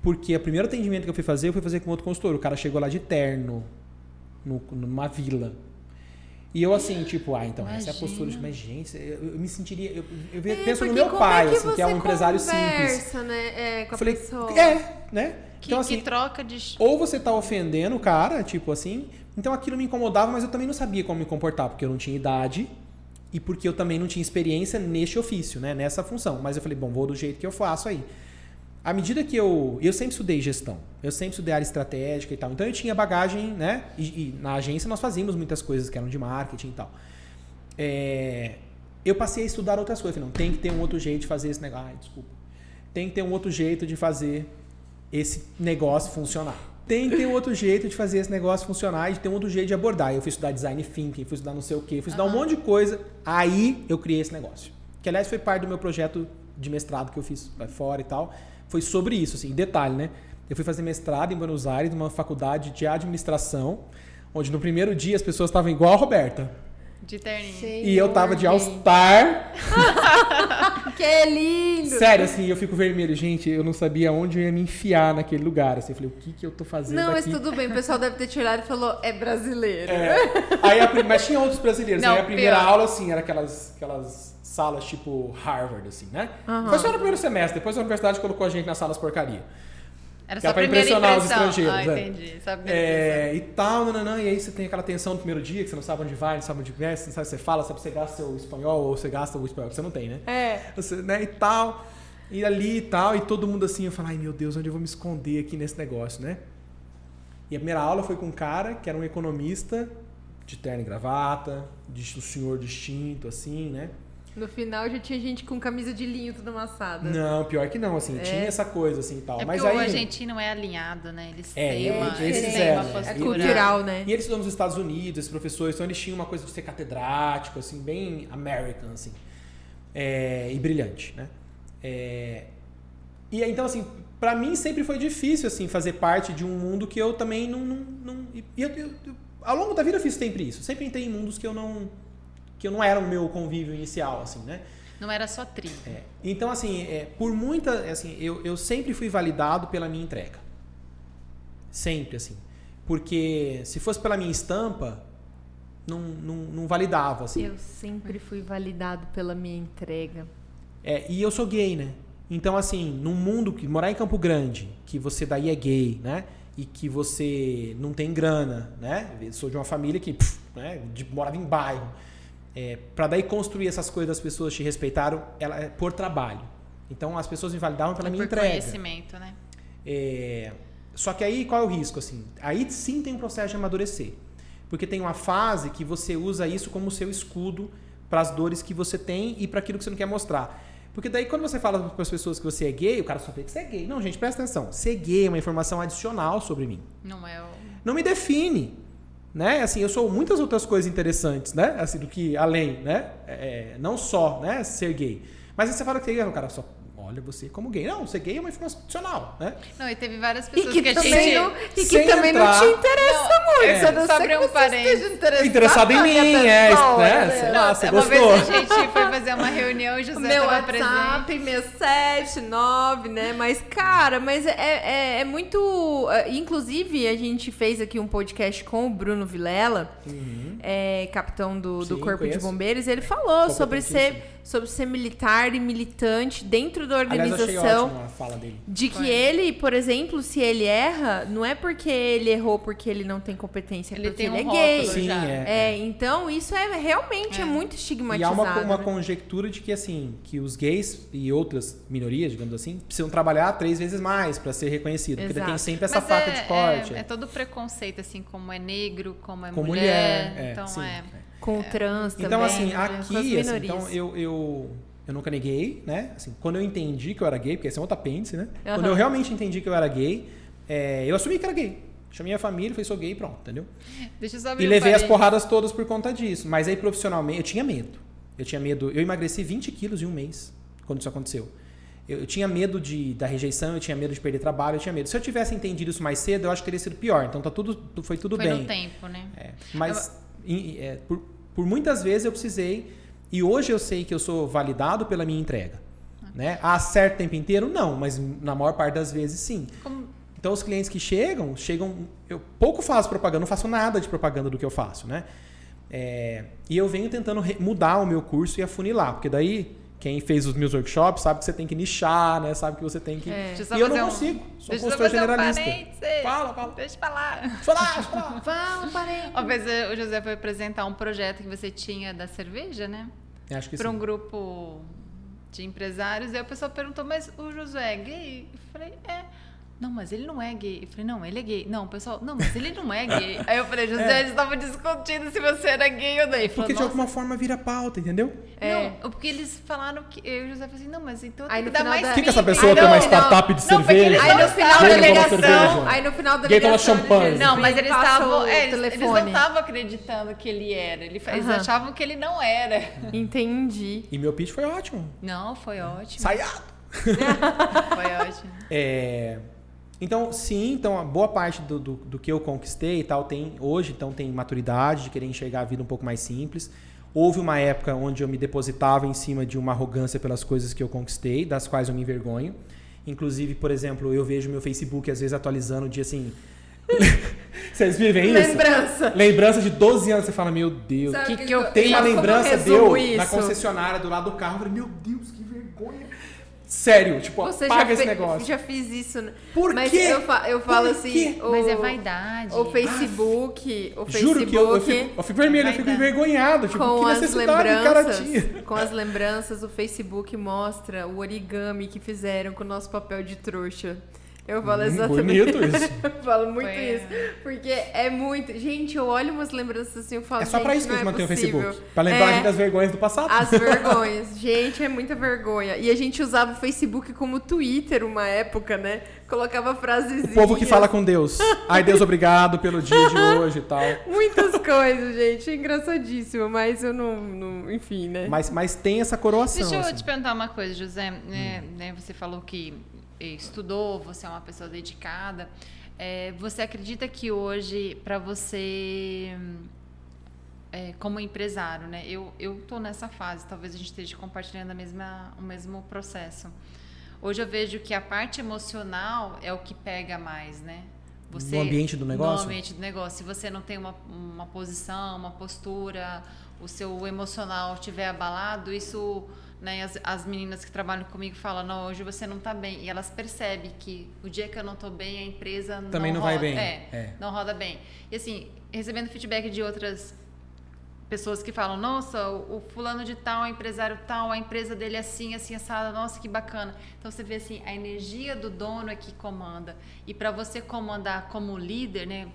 porque o primeiro atendimento que eu fui fazer, eu fui fazer com outro consultor. O cara chegou lá de terno, no- numa vila. E eu assim, tipo, ah, então essa é a postura de, mas gente, eu, eu me sentiria, eu, eu
É,
penso no meu
como
pai,
é que
assim, que é um empresário simples.
conversa, né, é, com a
falei,
pessoa.
é, né?
Que,
então
que
assim,
troca de.
ou você tá ofendendo o cara, tipo assim. Então aquilo me incomodava, mas eu também não sabia como me comportar, porque eu não tinha idade e porque eu também não tinha experiência neste ofício, né? Nessa função. Mas eu falei, bom, vou do jeito que eu faço aí. À medida que eu. Eu sempre estudei gestão. Eu sempre estudei área estratégica e tal. Então eu tinha bagagem, né? E, e na agência nós fazíamos muitas coisas que eram de marketing e tal. é, eu passei a estudar outras coisas. Não, tem que ter um outro jeito de fazer esse negócio. Ai, desculpa. Tem que ter um outro jeito de fazer esse negócio funcionar. Tem que ter um outro jeito de fazer esse negócio funcionar e de ter um outro jeito de abordar. Eu fui estudar design thinking, fui estudar não sei o quê, fui estudar um monte de coisa. Aí eu criei esse negócio. Que aliás foi parte do meu projeto de mestrado que eu fiz fora e tal. Foi sobre isso, assim, detalhe, né? Eu fui fazer mestrado em Buenos Aires, numa faculdade de administração, onde no primeiro dia as pessoas estavam igual a Roberta.
De terninho.
E eu tava de All-Star.
Que lindo!
Sério, assim, eu fico vermelho. Gente, eu não sabia onde eu ia me enfiar naquele lugar. Assim, eu falei, o que, que eu tô fazendo
Não, mas
aqui?
tudo bem, o pessoal deve ter te olhado e falou, é brasileiro.
É. Aí a Mas tinha outros brasileiros.
Não,
aí a primeira
pior.
aula, assim, era aquelas, aquelas salas tipo Harvard, assim, né?
Aham.
Foi só no primeiro semestre. Depois a universidade colocou a gente nas salas porcaria.
Era só
pra impressionar os
impressão.
estrangeiros,
Ah,
é.
entendi. Só.
É, e tal, nananã, e aí você tem aquela tensão no primeiro dia, que você não sabe onde vai, não sabe onde vem, você não sabe se você fala, sabe se você gasta seu espanhol ou você gasta o espanhol que você não tem, né?
É.
Você, né, e tal, e ali e tal, e todo mundo assim, eu falo, ai meu Deus, onde eu vou me esconder aqui nesse negócio, né? E a primeira aula foi com um cara que era um economista, de terno e gravata, de um senhor distinto, assim, né?
No final já tinha gente com camisa de linho toda amassada.
Não, pior que não, assim,
É.
tinha essa coisa, assim, e tal.
É
Mas aí...
o argentino é alinhado, né? Eles
É,
têm uma, eles têm
eram,
uma
é.
É cultural, né?
E eles estudam nos Estados Unidos, esses professores, então eles tinham uma coisa de ser catedrático, assim, bem American, assim, é, e brilhante, né? É, e aí, então, assim, pra mim sempre foi difícil, assim, fazer parte de um mundo que eu também não... não, não e eu, eu- eu- ao longo da vida eu fiz sempre isso. Sempre entrei em mundos que eu não... que eu não era o meu convívio inicial, assim, né?
Não era só tribo.
É, Então, assim, é, por muita. Assim, eu, eu sempre fui validado pela minha entrega. Sempre, assim. Porque se fosse pela minha estampa, não, não, não validava, assim.
Eu sempre fui validado pela minha entrega.
É, e eu sou gay, né? Então, assim, num mundo que morar em Campo Grande, que você daí é gay, né? E que você não tem grana, né? Eu sou de uma família que pff, né? de, morava em bairro. É, para daí construir essas coisas, as pessoas te respeitaram ela, é por trabalho. Então, as pessoas me validavam pela minha
por
entrega.
conhecimento, né?
É, só que aí qual é o risco? Assim? Aí sim tem um processo de amadurecer. Porque tem uma fase que você usa isso como seu escudo para as dores que você tem e para aquilo que você não quer mostrar. Porque daí quando você fala para as pessoas que você é gay, o cara só vê que você é gay. Não, gente, presta atenção. Ser gay é uma informação adicional sobre mim.
Não é o.
Não me define. Né? Assim, eu sou muitas outras coisas interessantes, né? Assim, do que além, né? É, não só, né? Ser gay. Mas aí você fala que é o cara só olha você como gay. Não, ser gay é uma informação adicional, né?
Não, e teve várias pessoas
que,
que, a
também,
gente.
não, e que também não
entrar-
te interessa muito.
é.
não ser
Sobre um parênteses.
interessado,
Interessado em mim, é,
pessoa,
né?
né?
Sei lá, você
uma
gostou?
vez a gente foi fazer uma reunião e José
Meu
estava presente.
WhatsApp, 679, né? Mas, cara, mas é, é, é muito. é, Inclusive, a gente fez aqui um podcast com o Bruno Vilela, é, capitão do, do
Uhum. Sim,
Corpo de
conheço.
Bombeiros. Ele falou sobre ser, sobre ser militar e militante dentro
achei
organização.
ótima a fala dele.
De que
Foi.
ele, por exemplo, se ele erra, não é porque ele errou porque ele não tem competência, é
Ele
porque
tem um
ele é gay.
Sim,
já.
é.
É, então isso é realmente é,
É.
muito
E há
estigmatizado.
uma, uma
né?
conjectura de que assim, que os gays e outras minorias, digamos assim, precisam trabalhar três vezes mais para ser reconhecido, porque
Exato.
tem sempre essa
Mas
faca
é,
de corte.
É, é todo preconceito, assim, como é negro, como é
com
mulher.
mulher, é,
então
sim,
é.
é.
Com o trans também.
Então assim,
né? Com as
aqui, assim, então eu, eu eu nunca neguei, né? Assim, quando eu entendi que eu era gay, porque esse é um outro apêndice, né? Quando eu realmente entendi que eu era gay, é, eu assumi que era gay. Chamei a família, falei, sou gay, pronto, entendeu?
Deixa eu só
E levei as porradas todas por conta disso. Mas aí, profissionalmente, eu tinha medo. Eu tinha medo. Eu emagreci 20 quilos em um mês quando isso aconteceu. Eu, eu tinha medo de, da rejeição, eu tinha medo de perder trabalho, eu tinha medo. Se eu tivesse entendido isso mais cedo, eu acho que teria sido pior. Então tá tudo, foi tudo
Foi
bem.
no tempo, né?
É, mas em- é, por, por muitas vezes eu precisei. E hoje eu sei que eu sou validado pela minha entrega. Né? Há certo tempo inteiro? Não, mas na maior parte das vezes sim.
Como-
Então os clientes que chegam, chegam. Eu pouco faço propaganda, não faço nada de propaganda do que eu faço, né? É, e eu venho tentando mudar o meu curso e afunilar, porque daí quem fez os meus workshops sabe que você tem que nichar, né? Sabe que você tem que.
É.
Eu
E eu não
um-
consigo. Sou
Deixa eu só
consultor
um
generalista.
parênteses.
Fala, fala.
Deixa eu falar.
Deixa eu falar, deixa eu falar.
Fala, parei.
Uma vez o José foi apresentar um projeto que você tinha da cerveja, né?
Acho que
Para
sim.
um grupo de empresários. E a pessoa perguntou, mas o Josué é gay? Eu falei, é. Não, mas ele não é gay. Eu falei, não, ele é gay. Não, pessoal, não, mas ele não é gay. Aí eu falei, José,
É.
eles estavam discutindo se você era gay ou não. Ele falou,
Porque de
"Nossa,
alguma forma vira pauta, entendeu?
É.
Não, porque eles falaram que. Eu e o José falei assim, não, mas então
Aí
tem
no
que dar
final
mais
da-
Por que, que essa pessoa tem
não,
uma startup de
Não,
cerveja?
Aí no final da ligação, aí no final da
Gay toma
ligação,
champanhe.
Não, mas eles estavam. é, eles, eles não estavam acreditando que ele era. Eles achavam que ele não era.
Entendi.
E meu pitch foi ótimo.
Não, foi ótimo.
Saiado!
Foi ótimo.
É, Então, sim, então a boa parte do, do, do que eu conquistei e tal tem hoje, então tem maturidade de querer enxergar a vida um pouco mais simples. Houve uma época onde eu me depositava em cima de uma arrogância pelas coisas que eu conquistei, das quais eu me envergonho. Inclusive, por exemplo, eu vejo meu Facebook às vezes atualizando de assim. Vocês vivem isso?
Lembrança.
Lembrança de 12 anos, você fala, meu Deus.
Sabe
que que eu
Tem uma lembrança deu na
isso?
concessionária do lado do carro. Eu falei, meu Deus, que vergonha. Sério, tipo,
Você já,
apaga esse negócio.
já fiz isso. né?
Por
Mas
quê?
eu, fa- eu falo
Por
assim.
quê?
O,
Mas é vaidade.
O Facebook. O
Juro
Facebook
que eu, eu, fico, eu fico vermelho, eu fico envergonhado. Tipo,
com
que
as
o
lembranças.
tinha.
Com as lembranças, o Facebook mostra o origami que fizeram com o nosso papel de trouxa. Eu falo
Hum,
exatamente.
bonito isso.
Eu falo muito
Foi,
isso. Porque é muito. Gente, eu olho umas lembranças assim e falo.
É só pra isso que a gente
é
mantém o. Facebook. Pra lembrar a
É.
das vergonhas do passado.
As vergonhas. Gente, é muita vergonha. E a gente usava o Facebook como Twitter uma época, né? Colocava frases.
O povo que fala com Deus. Ai, Deus, obrigado pelo dia de hoje e tal.
Muitas coisas, gente. É engraçadíssimo, mas eu não. não- enfim, né?
Mas, mas tem essa coroação.
Deixa eu
assim.
te perguntar uma coisa, José.
Hum.
né, né, você falou que estudou, você é uma pessoa dedicada. Eh, você acredita que hoje, para você, eh, como empresário, né? Eu tô nessa fase. Talvez a gente esteja compartilhando a mesma, o mesmo processo. Hoje eu vejo que a parte emocional é o que pega mais, né?
No ambiente do negócio?
No ambiente do negócio. Se você não tem uma, uma posição, uma postura, o seu emocional estiver abalado, isso, né, as, as meninas que trabalham comigo falam, não, hoje você não está bem. E elas percebem que o dia que eu não estou bem, a empresa
Também não vai
roda,
bem.
É,
É.
não roda bem. E assim, recebendo feedback de outras pessoas que falam, nossa, o, o fulano de tal, o empresário tal, a empresa dele é assim, assim, assada, nossa, que bacana. Então você vê assim, a energia do dono é que comanda. E para você comandar como líder, né?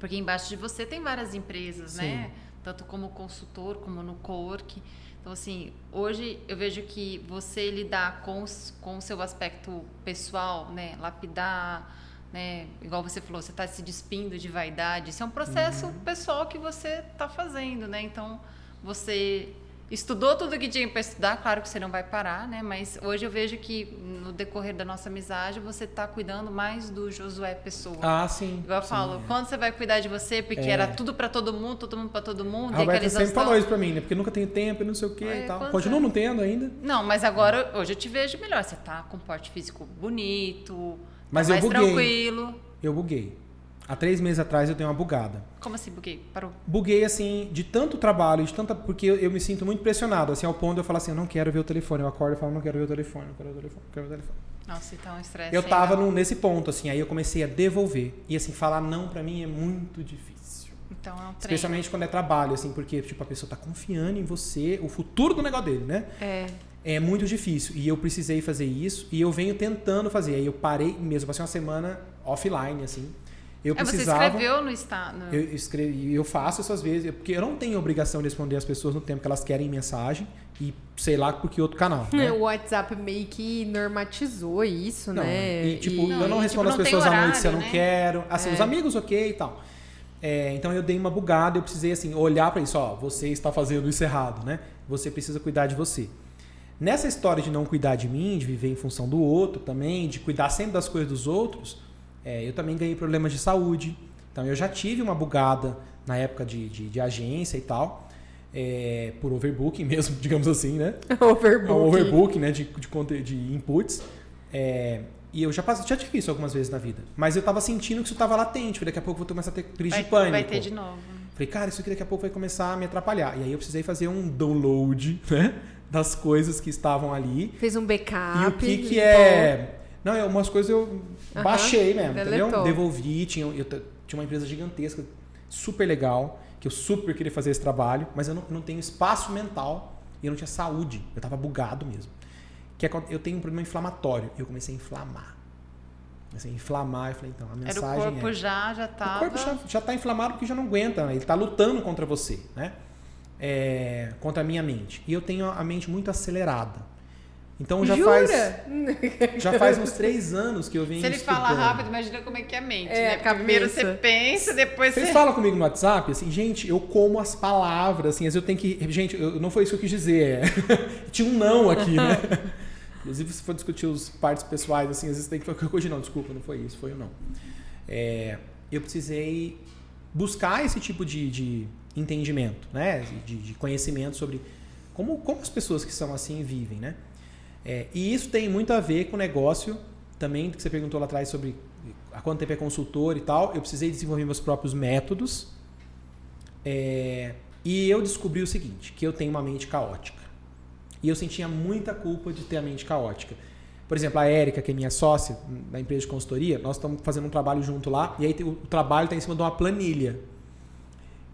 Porque embaixo de você tem várias empresas, né? Tanto como consultor, como no co-work. Então, assim, hoje eu vejo que você lidar com, com o seu aspecto pessoal, né? Lapidar, né? Igual você falou, você está se despindo de vaidade. Isso é um processo pessoal que você está fazendo, né? Então, você estudou tudo que tinha para estudar, claro que você não vai parar, né? Mas hoje eu vejo que no decorrer da nossa amizade você está cuidando mais do Josué pessoa.
Ah, sim.
Igual eu
sim,
falo,
é.
quando você vai cuidar de você, porque
É.
era tudo para todo mundo, todo mundo para todo mundo,
A Roberta sempre falou isso pra mim, né? Porque eu nunca tenho tempo e não sei o que
É,
e tal.
anos?
não tendo ainda.
Não, mas agora hoje eu te vejo melhor. Você tá com porte físico bonito,
Mas
tá
eu
mais
buguei.
tranquilo.
Eu buguei. Há três meses atrás eu dei uma bugada.
Como assim, buguei? Parou.
Buguei, assim, de tanto trabalho, de tanta. Porque eu, eu me sinto muito pressionado, assim, ao ponto de eu falar assim, eu não quero ver o telefone. Eu acordo e falo, não quero ver o telefone, não quero ver o telefone, não quero ver o telefone.
Nossa, então um estresse.
Eu tava num- nesse ponto, assim, aí eu comecei a devolver. E assim, falar não pra mim é muito difícil.
Então é um treino.
Especialmente quando é trabalho, assim, porque tipo, a pessoa tá confiando em você, o futuro do negócio dele, né?
É.
É muito difícil. E eu precisei fazer isso e eu venho tentando fazer. Aí eu parei mesmo, passei uma semana offline, assim. Eu
É, você
precisava.
escreveu no estado.
Eu escrevi, eu faço essas vezes, porque eu não tenho obrigação de responder as pessoas no tempo que elas querem mensagem e sei lá por que outro canal. Né?
O WhatsApp meio que normatizou isso,
Não,
né?
e tipo,
E-
eu não
e,
respondo
tipo,
as
não
pessoas à noite se eu
horário,
não
né?
quero. Assim,
É.
os amigos, ok e tal. É, então eu dei uma bugada, eu precisei assim, olhar pra isso, ó, você está fazendo isso errado, né? Você precisa cuidar de você. Nessa história de não cuidar de mim, de viver em função do outro também, de cuidar sempre das coisas dos outros, é, eu também ganhei problemas de saúde. Então eu já tive uma bugada na época de, de, de agência e tal, é, por overbooking mesmo, digamos assim, né?
Overbooking.
É um overbook né, de, de, de inputs. É, e eu já, passei, já tive isso algumas vezes na vida. Mas eu tava sentindo que isso tava latente. Falei, daqui a pouco eu vou começar a ter crise
vai,
de pânico.
vai ter de novo.
Falei, cara, isso aqui daqui a pouco vai começar a me atrapalhar. E aí eu precisei fazer um download né, das coisas que estavam ali.
Fez um backup.
e o que, que é. Não, é umas coisas eu
Aham,
baixei mesmo,
deletou.
entendeu? Devolvi. Tinha, eu tinha uma empresa gigantesca, super legal, que eu super queria fazer esse trabalho, mas eu não, não tenho espaço mental e eu não tinha saúde. Eu tava bugado mesmo. Que é quando eu tenho um problema inflamatório. E eu comecei a inflamar. Assim, inflamar. Eu falei, então, a
Era o
mensagem
corpo
é...
já, já
O
tava.
corpo já, já tá inflamado porque já não aguenta, né? ele tá lutando contra você, né? É, contra a minha mente. E eu tenho a mente muito acelerada. Então já
Jura?
faz já faz uns três anos que eu venho
Se ele fala
estudando.
rápido, imagina como é que é a mente,
É,
né?
a cabeça.
Primeiro você pensa, depois
Vocês
você...
falam comigo no WhatsApp, assim, gente, eu como as palavras, assim, às vezes eu tenho que. Gente, eu, não foi isso que eu quis dizer. é. Tinha um não aqui, né? Inclusive, se for discutir os partes pessoais, assim, às vezes tem que falar hoje não, desculpa, não foi isso, foi o não. É, eu precisei buscar esse tipo de, de entendimento, né? De, de conhecimento sobre como, como as pessoas que são assim vivem, né? É, e isso tem muito a ver com o negócio também, que você perguntou lá atrás sobre há quanto tempo é consultor e tal. Eu precisei desenvolver meus próprios métodos. É, e eu descobri o seguinte, que eu tenho uma mente caótica. E eu sentia muita culpa de ter a mente caótica. Por exemplo, a Érica, que é minha sócia da empresa de consultoria, nós estamos fazendo um trabalho junto lá, e aí o trabalho está em cima de uma planilha.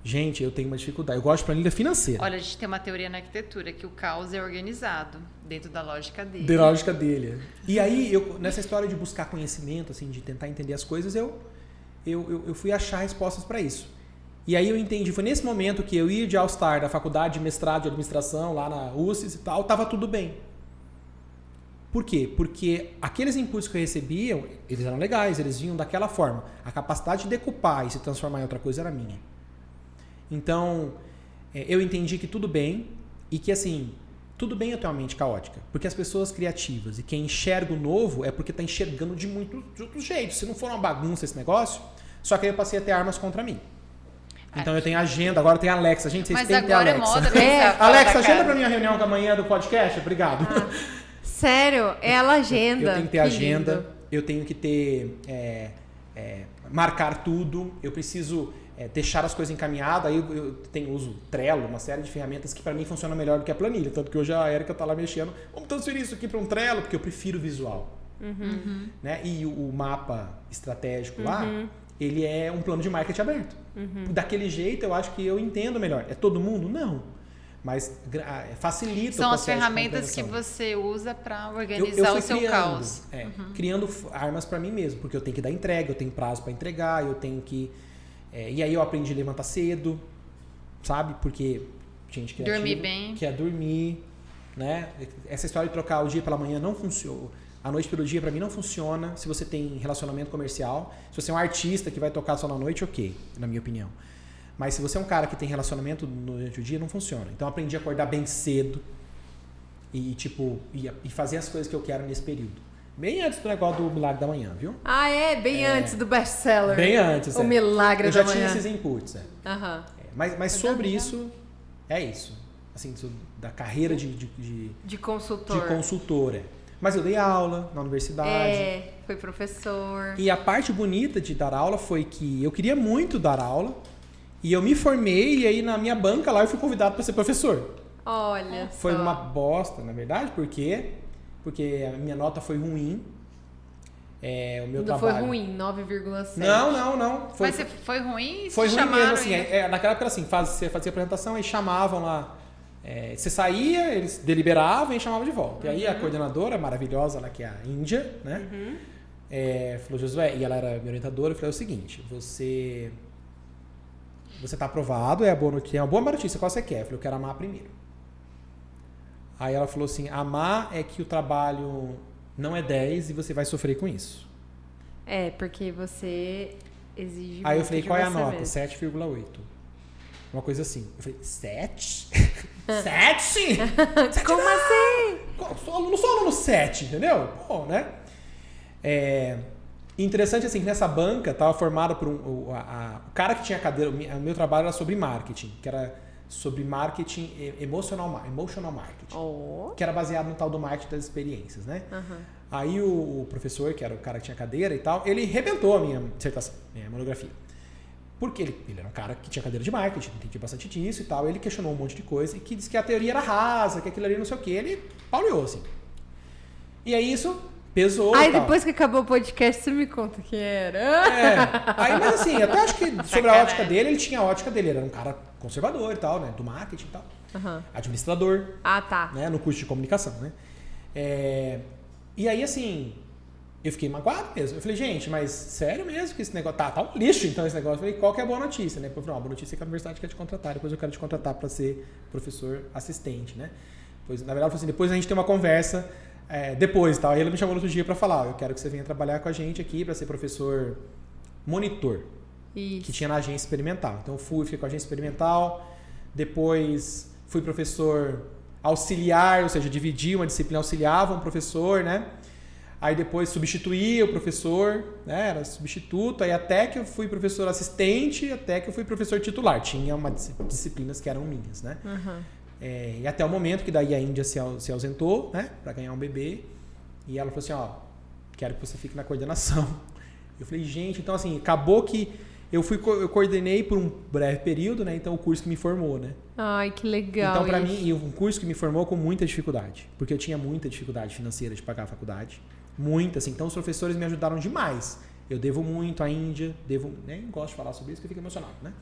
Gente, eu tenho uma dificuldade. Eu gosto de planilha financeira.
Olha, a gente tem uma teoria na arquitetura que o caos é organizado dentro da lógica dele.
Da lógica dele. E aí, eu, nessa história de buscar conhecimento, assim, de tentar entender as coisas, eu, eu, eu, eu fui achar respostas para isso. E aí eu entendi, foi nesse momento que eu ia de All-Star da faculdade de mestrado de administração, lá na UCS e tal, tava tudo bem. Por quê? Porque aqueles impulsos que eu recebia, eles eram legais, eles vinham daquela forma. A capacidade de decupar e se transformar em outra coisa era minha. Então, é, eu entendi que tudo bem e que assim, tudo bem eu ter uma mente caótica, porque as pessoas criativas e quem enxerga o novo é porque está enxergando de muitos de outros jeitos. Se não for uma bagunça esse negócio, só que aí eu passei a ter armas contra mim. Então eu tenho agenda, agora tem Alexa. Gente, vocês
Mas
têm que ter
agora é
Alexa.
moda fora
Alexa,
da
agenda
casa.
pra mim a reunião da manhã do podcast. Obrigado.
Sério, ela agenda.
Eu tenho que ter
Que
agenda,
lindo.
eu tenho que ter. é, é, marcar tudo, eu preciso é, deixar as coisas encaminhadas. Aí eu, eu tenho uso Trello, uma série de ferramentas que para mim funcionam melhor do que a planilha. Tanto que hoje a Erika tá lá mexendo. Vamos transferir isso aqui para um Trello, porque eu prefiro visual.
Uhum.
Né? E o, o mapa estratégico
Uhum.
lá, ele é um plano de marketing aberto. Daquele jeito eu acho que eu entendo melhor. É todo mundo? Não. Mas gra- facilita
São
o
as ferramentas que você usa para
Eu-
organizar
eu fui
o seu
criando,
caos.
é, criando f- armas para mim mesmo, porque eu tenho que dar entrega, eu tenho prazo para entregar, eu tenho que. É, e aí eu aprendi a levantar cedo, sabe? Porque gente criativa
Dormir bem.
quer dormir, né? Essa história de trocar o dia pela manhã não funciona. A noite pelo dia para mim não funciona. Se você tem relacionamento comercial, se você é um artista que vai tocar só na noite, ok, na minha opinião. Mas se você é um cara que tem relacionamento durante o dia, não funciona. Então aprendi a acordar bem cedo e tipo e, e fazer as coisas que eu quero nesse período. Bem antes do negócio do milagre da manhã, viu?
Ah, é? Bem
É.
antes do best-seller.
Bem antes.
O
é.
milagre
Eu já
da
tinha
manhã.
esses inputs. É.
Aham.
É, Mas, mas sobre isso, é isso. Assim, da carreira de, de, de,
De
de
consultor.
consultora. Mas eu dei aula na universidade.
É, foi professor.
E a parte bonita de dar aula foi que eu queria muito dar aula. E eu me formei e aí na minha banca lá eu fui convidado para ser professor.
Olha
Foi
só.
uma bosta, na verdade, por quê? Porque a minha nota foi ruim. É, o meu
Não foi
trabalho.
ruim, 9,7.
Não, não, não. Foi,
Mas foi ruim?
foi ruim mesmo, assim. é, é, naquela época era assim, faz, você fazia apresentação e chamavam lá. é, você saía, eles deliberavam e chamavam de volta. E aí
Uhum.
a coordenadora maravilhosa, lá que é a Índia, né?
Uhum.
é, falou, Josué, e ela era minha orientadora, eu falei o seguinte, você. Você tá aprovado, é a boa notícia, é uma boa notícia, qual você quer? Eu falei, eu quero amar primeiro. Aí ela falou assim, amar é que o trabalho não é 10 e você vai sofrer com isso.
É, porque você exige
Aí eu falei, qual é a nota?
mesmo.
7,8. Uma coisa assim. Eu falei, 7? 7?
Como assim?
Sou aluno, sou aluno 7, entendeu? Bom, né? É, interessante assim, que nessa banca estava formada por um. O, a- a- o cara que tinha cadeira. O mi- o meu trabalho era sobre marketing, que era sobre marketing e- emotional, ma- emotional marketing.
Oh.
Que era baseado no tal do marketing das experiências, né?
Aham.
Aí o, o professor, que era o cara que tinha cadeira e tal, ele rebentou a minha dissertação, minha monografia. Porque ele, ele era um cara que tinha cadeira de marketing, entendia bastante disso e tal. Ele questionou um monte de coisa e que disse que a teoria era rasa, que aquilo ali não sei o que. Ele pauleou, assim. E aí isso pesou.
Aí
tal.
depois que acabou o podcast, você me conta quem era.
É. Aí, mas assim, até acho que sobre a ótica dele, ele tinha a ótica dele. Ele era um cara conservador e tal, né? Do marketing e tal.
Aham.
Administrador,
Ah, tá.
né, no curso de comunicação, né? É, e aí, assim, Eu fiquei magoado mesmo. Eu falei, gente, mas sério mesmo que esse negócio. Tá, tá um lixo então esse negócio. Eu falei, qual que é a boa notícia, né? Eu falei, a boa notícia é que a universidade quer te contratar, depois eu quero te contratar para ser professor assistente, né? Pois, na verdade, eu falei assim, depois a gente tem uma conversa é, depois tal. Aí ela me chamou no outro dia para falar, eu quero que você venha trabalhar com a gente aqui para ser professor monitor.
Isso.
Que tinha na agência experimental. Então eu fui, fiquei com a agência experimental, depois fui professor auxiliar, ou seja, dividi uma disciplina, auxiliava um professor, né? Aí depois substituía o professor, né? Era substituto, aí até que eu fui professor assistente, até que eu fui professor titular. Tinha uma disciplinas que eram minhas, né?
Uhum.
É, e até o momento que daí a Índia se, se ausentou, né? Para ganhar um bebê. E ela falou assim, ó, quero que você fique na coordenação. Eu falei, gente, então assim, acabou que eu fui eu coordenei por um breve período, né? Então o curso que me formou, né?
Ai, que legal.
Então para mim, e um curso que me formou com muita dificuldade, porque eu tinha muita dificuldade financeira de pagar a faculdade, muita assim. Então os professores me ajudaram demais. Eu devo muito à Índia, devo, nem gosto de falar sobre isso, que eu fico emocionado, né?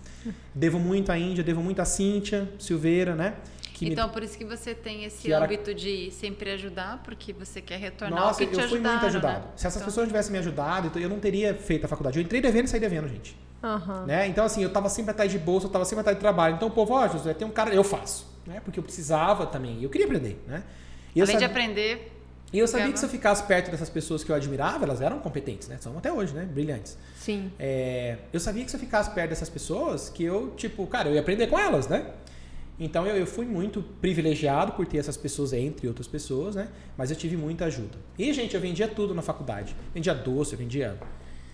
Devo muito à Índia, devo muito à Cíntia Silveira, né?
Então, me... por isso que você tem esse âmbito era... de sempre ajudar, porque você quer retornar
Nossa,
o que te
eu fui muito ajudado.
Né?
Se essas então... pessoas tivessem me ajudado, eu não teria feito a faculdade. Eu entrei devendo e saí devendo, gente.
Uhum.
Né? Então, assim, eu estava sempre atrás de bolsa, eu estava sempre atrás de trabalho. Então, o povo, ó, oh, José, tem um cara, eu faço. Né? Porque eu precisava também. Eu queria aprender, né?
E Além sabia... de aprender...
E eu sabia que se eu ficasse perto dessas pessoas que eu admirava, elas eram competentes, né? São até hoje, né? Brilhantes.
Sim.
É, eu sabia que se eu ficasse perto dessas pessoas, que eu, tipo, cara, eu ia aprender com elas, né? Então eu, eu, fui muito privilegiado por ter essas pessoas, entre outras pessoas, né? Mas eu tive muita ajuda. E, gente, eu vendia tudo na faculdade. Vendia doce, eu vendia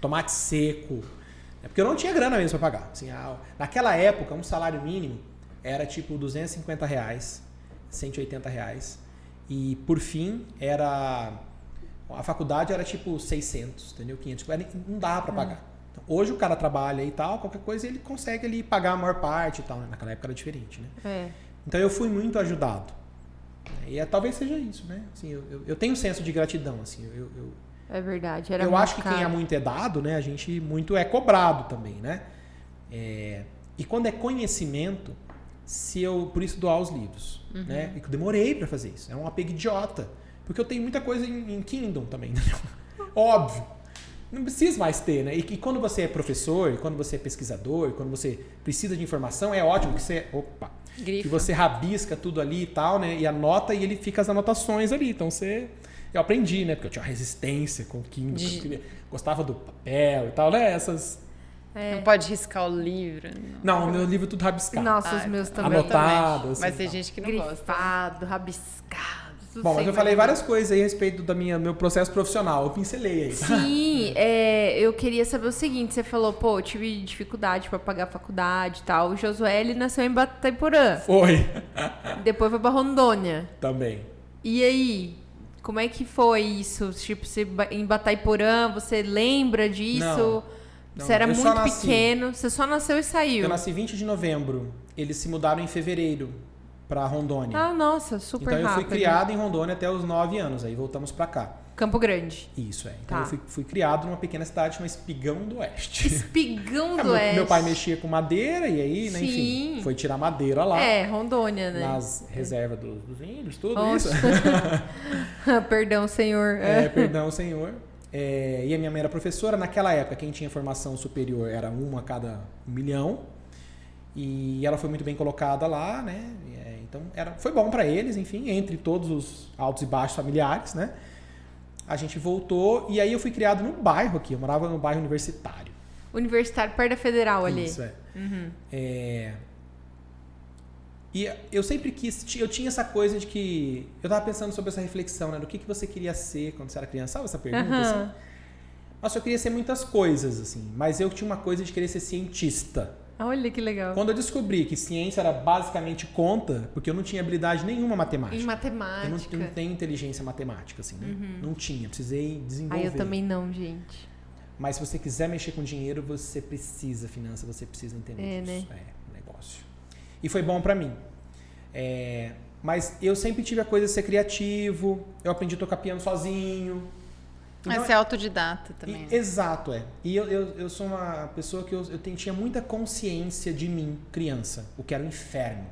tomate seco. Né? Porque eu não tinha grana mesmo para pagar. Assim, a, naquela época, um salário mínimo era tipo 250 reais, 180 reais. E por fim, era. A faculdade era tipo 600, entendeu? 500. Não dava para pagar. Hoje o cara trabalha e tal, qualquer coisa ele consegue ali pagar a maior parte e tal. Né? Naquela época era diferente, né?
É.
Então eu fui muito ajudado. E é, talvez seja isso, né? Assim, eu, eu, eu tenho um senso de gratidão, assim. Eu, eu
é verdade. Era
eu acho que
caro.
quem é muito é dado, né? A gente muito é cobrado também, né? É, e quando é conhecimento, se eu por isso doar os livros, uhum. né? E que eu demorei para fazer isso. É um apego idiota, porque eu tenho muita coisa em, em Kindle também, né? óbvio não precisa mais ter, né? E, e, quando você é professor, e quando você é pesquisador, e quando você precisa de informação, é ótimo que você, opa, Grifa. que você rabisca tudo ali e tal, né? E anota e ele fica as anotações ali. Então você eu aprendi, né? Porque eu tinha uma resistência com o Kindle, de... gostava do papel e tal, né? Essas
é. Não pode riscar o livro.
Não, o meu livro é tudo rabiscado.
Nossa, ah, os meus também.
Anotado.
Assim, Mas tem gente que não
Grifado,
gosta.
Grifado, rabiscado.
Bom, mas eu falei várias coisas aí a respeito do minha, meu processo profissional. Eu pincelei aí.
Sim, é, eu queria saber o seguinte: você falou, pô, eu tive dificuldade para pagar a faculdade e tal. O Josué, ele nasceu em Bataiporã.
Foi.
Depois foi pra Rondônia.
Também.
E aí? Como é que foi isso? Tipo, você, em Bataiporã, você lembra disso?
Não, não.
Você era muito pequeno, você só nasceu e saiu.
Eu nasci 20 de novembro. Eles se mudaram em fevereiro para Rondônia.
Ah, nossa, super
Então eu
rápido.
fui criado em Rondônia até os 9 anos, aí voltamos para cá.
Campo Grande.
Isso, é. Então tá. eu fui, fui, criado numa pequena cidade chamada Espigão do Oeste.
Espigão
é,
do
meu,
Oeste.
Meu pai mexia com madeira e aí, né, enfim, foi tirar madeira lá.
É, Rondônia, né?
Nas reservas dos, dos índios, tudo isso.
perdão, senhor.
É, perdão, senhor. É, e a minha mãe era professora. Naquela época, quem tinha formação superior era uma a cada um milhão. E ela foi muito bem colocada lá, né? É, então era, foi bom para eles, enfim, entre todos os altos e baixos familiares, né? A gente voltou e aí eu fui criado no bairro aqui. Eu morava no bairro universitário.
Universitário, perto da Federal ali.
Isso, é.
Uhum.
é. E eu sempre quis, eu tinha essa coisa de que. Eu tava pensando sobre essa reflexão, né? Do que, que você queria ser quando você era criança. Sabe essa pergunta? Uhum. Assim? Nossa, eu queria ser muitas coisas, assim. Mas eu tinha uma coisa de querer ser cientista.
Olha que legal.
Quando eu descobri que ciência era basicamente conta, porque eu não tinha habilidade nenhuma matemática.
Em matemática.
Eu não, eu não tenho inteligência matemática, assim, né? Uhum. Não tinha, precisei desenvolver.
Ah, eu também não, gente.
Mas se você quiser mexer com dinheiro, você precisa finança, você precisa entender
é,
disso.
Né?
É, negócio. E foi bom para mim. É, mas eu sempre tive a coisa de ser criativo, eu aprendi a tocar piano sozinho.
Então, Mas é autodidata também. E,
né? exato, é. E eu, eu, eu, sou uma pessoa que eu, eu tinha muita consciência de mim, criança, o que era o inferno.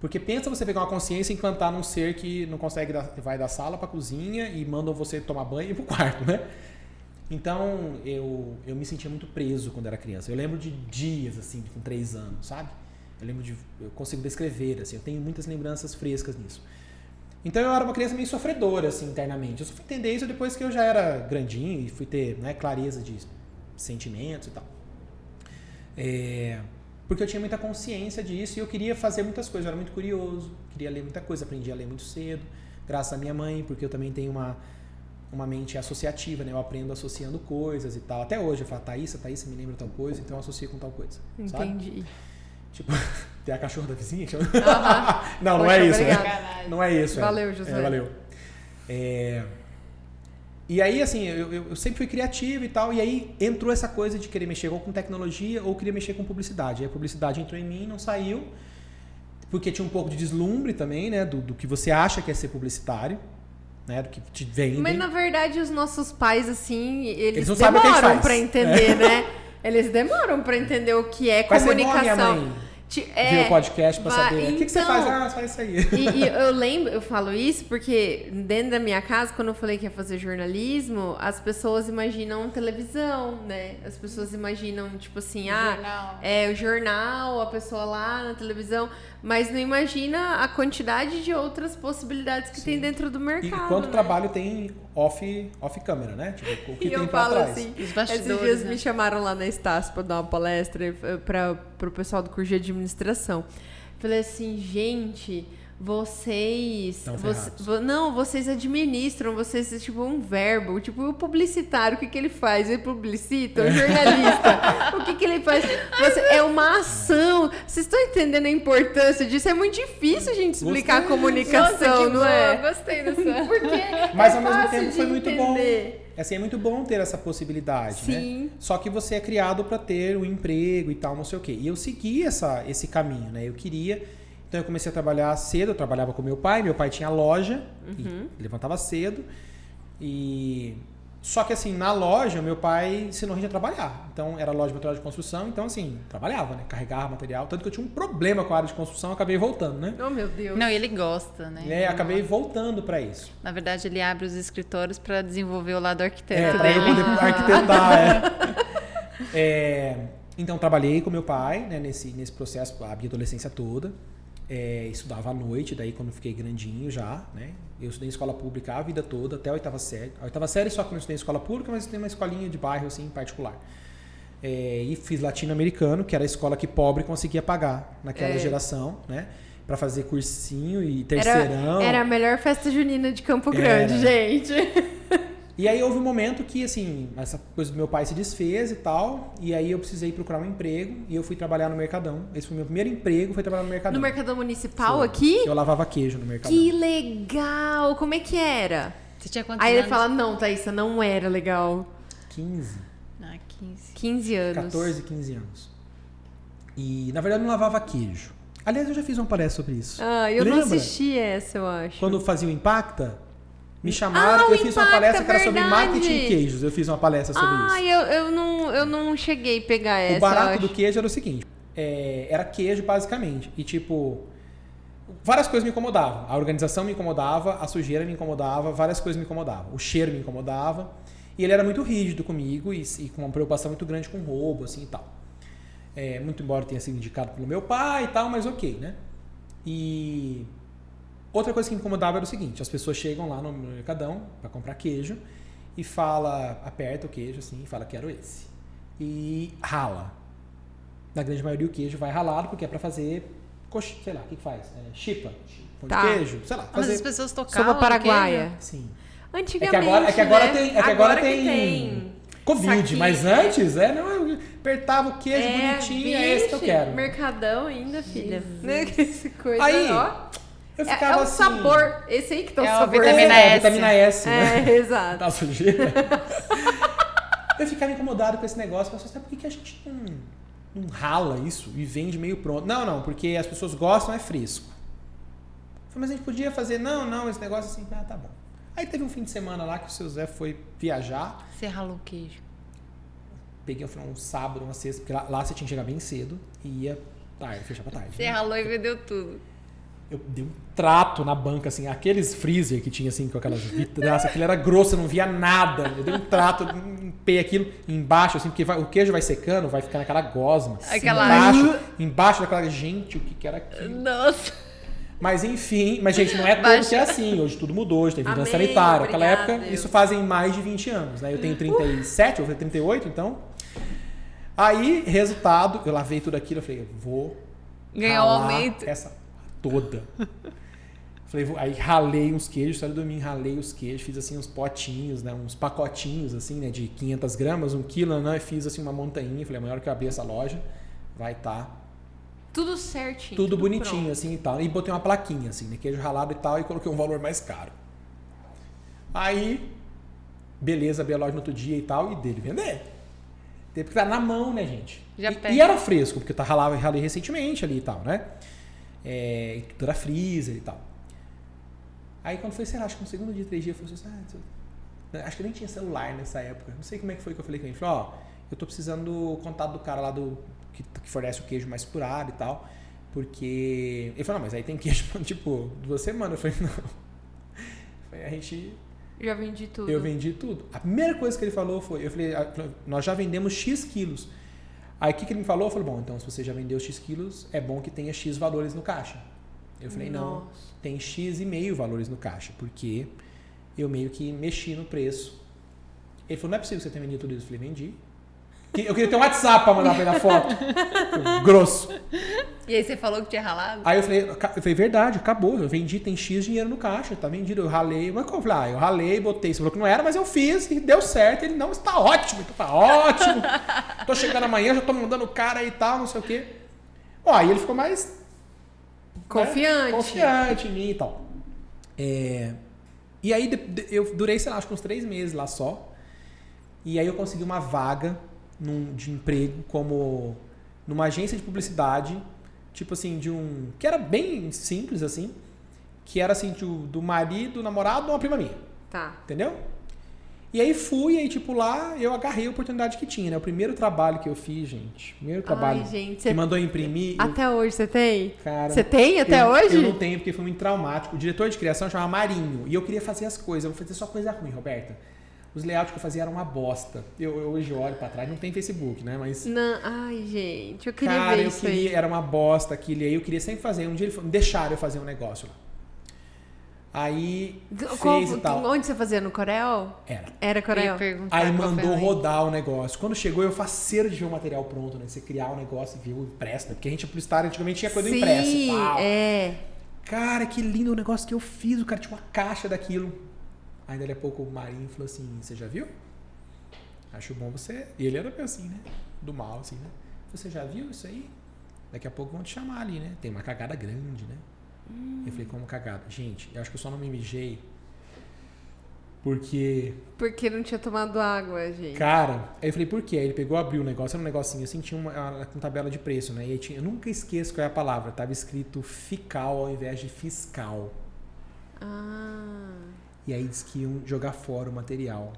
Porque pensa você pegar uma consciência e implantar num ser que não consegue dar, vai da sala para cozinha e mandam você tomar banho e ir pro quarto, né? Então eu, eu me sentia muito preso quando era criança. Eu lembro de dias assim, com três anos, sabe? Eu lembro de. Eu consigo descrever, assim, eu tenho muitas lembranças frescas nisso. Então eu era uma criança meio sofredora, assim, internamente. Eu só fui entender isso depois que eu já era grandinho e fui ter né, clareza de sentimentos e tal. É, porque eu tinha muita consciência disso e eu queria fazer muitas coisas. Eu era muito curioso, queria ler muita coisa, aprendi a ler muito cedo, graças à minha mãe, porque eu também tenho uma, uma mente associativa, né? Eu aprendo associando coisas e tal. Até hoje eu falo, Thaís, Thaís me lembra tal coisa, então eu associo com tal coisa.
Entendi.
Sabe? Tipo, tem a cachorra da vizinha?
Uhum.
não, não
Poxa,
é isso. Né? Não é isso. é.
Valeu, Josué.
É, valeu. É, E aí, assim, eu, eu- eu sempre fui criativo e tal, e aí entrou essa coisa de querer mexer ou com tecnologia ou queria mexer com publicidade. Aí a publicidade entrou em mim, não saiu, porque tinha um pouco de deslumbre também, né, do, do que você acha que é ser publicitário, né, do que te vendem.
Mas na verdade os nossos pais, assim, eles,
Eles não sabem o que a gente
demoram
faz.
pra entender, né? Eles demoram pra entender o que é
minha
comunicação.
Ver
é,
o podcast pra
vai-
saber. O que, que você
então-
faz? Ah, faz isso aí.
E, e eu lembro, eu falo isso porque dentro da minha casa, quando eu falei que ia fazer jornalismo, as pessoas imaginam televisão, né? As pessoas imaginam, tipo assim, ah,
Jornal.
é o jornal, a pessoa lá na televisão, mas não imagina a quantidade de outras possibilidades que tem dentro do
E
mercado.
quanto
né?
trabalho tem off, off câmera, né? Tipo, o que
E
tem
eu
pra
falo
trás.
assim,
Os
esses dias
né?
me chamaram lá na Estácio para dar uma palestra para o pessoal do curso de administração. Falei assim, gente, vocês, vo- não, vocês administram, vocês é tipo um verbo, tipo o publicitário, o que que ele faz? Ele publicita, o jornalista, o que que ele faz? Você- é uma ação. Vocês estão entendendo a importância disso? É muito difícil a gente explicar a
Gostei.
comunicação,
Nossa,
não
boa,
é?
Gostei dessa.
Porque
Mas
é
ao mesmo tempo foi muito
entender.
bom. Assim, é muito bom ter essa possibilidade,
Sim.
né? Só que você é criado para ter o emprego e tal, não sei o quê. E eu segui essa, esse caminho, né? Eu queria. Então eu comecei a trabalhar cedo, eu trabalhava com meu pai, meu pai tinha loja,
Uhum.
e levantava cedo. E só que assim, na loja, meu pai ensinou a gente a trabalhar. Então era loja de material de construção, então assim, trabalhava, né? Carregava material, tanto que eu tinha um problema com a área de construção, eu acabei voltando, né?
Oh, meu Deus.
Não, e ele gosta, né?
É, acabei voltando para isso.
Na verdade, ele abre os escritórios para desenvolver o lado arquiteto
É, pra eu
dele.
poder arquitetar, é. É, Então, trabalhei com meu pai, né, nesse, nesse processo, a minha adolescência toda. É, estudava à noite, daí quando fiquei grandinho já, né? Eu estudei em escola pública a vida toda, até a oitava série. A oitava série só que não estudei em escola pública, mas estudei uma escolinha de bairro, assim, particular. É, e fiz latino-americano, que era a escola que pobre conseguia pagar naquela
É.
geração, né? Pra fazer cursinho e
Era,
terceirão.
era a melhor festa junina de Campo
Era.
Grande, gente.
E aí houve um momento que, assim, essa coisa do meu pai se desfez e tal, e aí eu precisei procurar um emprego, e eu fui trabalhar no Mercadão. Esse foi o meu primeiro emprego, foi trabalhar no Mercadão.
No Mercadão Municipal
Foi.
aqui?
Eu lavava queijo no Mercadão.
Que legal! Como é que era?
Você tinha quantos
Aí ele
anos?
fala, não, Thaísa, não era legal.
15,
Ah, 15.
15 anos.
14, 15 anos. E, na verdade, eu não lavava queijo. Aliás, eu já fiz uma palestra sobre isso.
Ah, eu não
Lembra?
assisti essa, eu acho.
Quando fazia o Impacta, me chamaram,
Ah,
eu fiz uma palestra que era sobre marketing de queijos. Eu fiz uma palestra sobre isso.
Ah, eu, eu, não, eu não cheguei a pegar essa,
O barato do queijo era o seguinte: é, era queijo basicamente. E tipo, várias coisas me incomodavam. A organização me incomodava, a sujeira me incomodava, várias coisas me incomodavam. O cheiro me incomodava. E ele era muito rígido comigo e, e com uma preocupação muito grande com roubo, assim e tal. É, muito embora tenha sido indicado pelo meu pai e tal, mas ok, né? E outra coisa que me incomodava era o seguinte: as pessoas chegam lá no mercadão para comprar queijo e fala, aperta o queijo assim e fala quero esse e rala. Na grande maioria o queijo vai ralado porque é para fazer coxa, sei lá, o que, que faz? É, chipa, pão
Tá.
de queijo, sei lá,
Mas
fazer.
as pessoas tocavam
Sopa paraguaia.
Sim.
Antigamente,
É que agora, é que agora
né?
tem, é que agora
que
tem,
tem
Covid, mas
é.
antes, é, não, eu apertava o queijo bonitinho, é esse que eu
vixe,
quero.
Mercadão ainda, filha. Né? Coisa,
Aí,
ó.
Eu
É,
ficava
é o
assim,
sabor. Esse aí que tá
É o
sabor.
vitamina
é,
S.
vitamina S, né?
É, exato.
da sujeira. eu ficava incomodado com esse negócio. Eu falei, sabe por que que a gente não, não rala isso e vende meio pronto? Não, não, porque as pessoas gostam, é fresco. Mas a gente podia fazer, não, não, esse negócio assim, ah, tá bom. Aí teve um fim de semana lá que o seu Zé foi viajar.
Você ralou o queijo.
Peguei um sábado, uma sexta, porque lá, lá você tinha que chegar bem cedo e ia tarde, fechava tarde.
Você
né?
ralou e vendeu tudo.
Eu dei um trato na banca, assim, aqueles freezer que tinha, assim, com aquelas vidraças, aquilo era grosso, eu não via nada. Eu dei um trato, limpei aquilo embaixo, assim, porque vai- o queijo vai secando, vai ficar naquela gosma.
Aquela-
Embaixo, embaixo daquela... Gente, o que que era aquilo?
Nossa.
Mas enfim, mas gente, não é todo que é assim. Hoje tudo mudou, hoje tem vigilância sanitária. Naquela época,
Deus.
isso fazem mais de 20 anos, né? Eu tenho 37, eu vou ter 38, então. Aí, resultado, eu lavei tudo aquilo, eu falei, eu vou
um
ralar
aumento.
essa toda. Falei, aí ralei uns queijos, só de domingo ralei os queijos, fiz assim uns potinhos, né, uns pacotinhos assim, né, de 500 gramas, um quilo, né, fiz assim uma montanha, falei, a hora que eu abrir essa loja, vai estar
Tudo certinho.
tudo bonitinho
pronto.
assim e tal. E botei uma plaquinha assim, né? Queijo ralado e tal, e coloquei um valor mais caro. Aí, beleza, abri a loja no outro dia e tal, e dele vender. Teve que estar na mão, né, gente?
Já
e,
pega.
e era fresco, porque eu tava ralava, ralei recentemente ali e tal, né? É, e tudo era freezer e tal. Aí quando foi, sei lá, acho que no segundo dia, três dias, eu falei assim, ah, acho que nem tinha celular nessa época. Não sei como é que foi que eu falei com ele. Ele falou, ó, eu tô precisando do contato do cara lá do que, que fornece o queijo mais curado e tal. Porque. Ele falou, não, mas aí tem queijo, tipo, duas semanas. Eu falei, não. Foi a gente.
Já vendi tudo.
Eu vendi tudo. A primeira coisa que ele falou foi, eu falei, ah, nós já vendemos X quilos. Aí o que, que ele me falou? Eu falei, bom, então se você já vendeu X quilos, é bom que tenha X valores no caixa. Eu falei, não,
Nossa.
tem X e meio valores no caixa, porque eu meio que mexi no preço. Ele falou, não é possível que você tenha vendido tudo isso. Eu falei, vendi. Eu queria ter um WhatsApp pra mandar pra ele a foto. Grosso.
E aí você falou que tinha ralado?
Aí eu falei, "Ca- eu falei, verdade, acabou. Eu vendi, tem X dinheiro no caixa, tá vendido. Eu ralei. Mas como? Eu falei, ah, eu ralei, botei. Você falou que não era, mas eu fiz e deu certo. Ele, não, está ótimo. Então tá ótimo. tô chegando amanhã, já tô mandando o cara e tal, não sei o quê. Ó, aí ele ficou mais
Confiante.
né, confiante em mim e tal. É, e aí eu durei, sei lá, acho que uns três meses lá só. E aí eu consegui uma vaga num- de emprego como numa agência de publicidade, tipo assim, de um. que era bem simples assim, que era assim, do, do marido, namorado uma prima minha.
Tá.
Entendeu? E aí fui, aí tipo lá eu agarrei a oportunidade que tinha, né? O primeiro trabalho que eu fiz, gente. Primeiro trabalho
Ai, gente.
que mandou imprimir. eu-
Até hoje você tem?
cara,
Você tem até
eu,
hoje?
Eu não tenho, porque foi muito traumático. O diretor de criação chamava Marinho. E eu queria fazer as coisas. Eu vou fazer só coisa ruim, Roberta. Os layouts que eu fazia eram uma bosta. Eu, eu hoje olho pra trás, não tem Facebook, né? Mas.
Não. Ai, gente. Eu queria
cara,
ver
eu
isso
queria.
aí.
Era uma bosta aquilo. E aí eu queria sempre fazer. Um dia ele falou, deixaram eu fazer um negócio lá. Aí
Qual-
fez e tal.
Onde você fazia? No Corel?
Era.
Era Corel?
perguntar
Aí mandou rodar o negócio. Quando chegou, eu faceiro de ver o material pronto, né? Você criar o negócio e ver o impresso, né? Porque a gente, publicitário, antigamente tinha coisa do impresso e
Sim, é.
Cara, que lindo o negócio que eu fiz. O cara tinha uma caixa daquilo. Aí dali a pouco o Marinho falou assim: Você já viu? Acho bom você. E ele era meio assim, né? Do mal, assim, né? Você já viu isso aí? Daqui a pouco vão te chamar ali, né? Tem uma cagada grande, né? Eu falei: Como cagada? Gente, eu acho que eu só não me mijei. Porque
Porque não tinha tomado água, gente.
Cara, aí eu falei, por quê? Aí ele pegou, abriu o negócio, era um negocinho assim, tinha uma, uma- com tabela de preço, né? E aí tinha, eu nunca esqueço qual é a palavra, tava escrito fical ao invés de fiscal.
Ah.
E aí disse que iam jogar fora o material.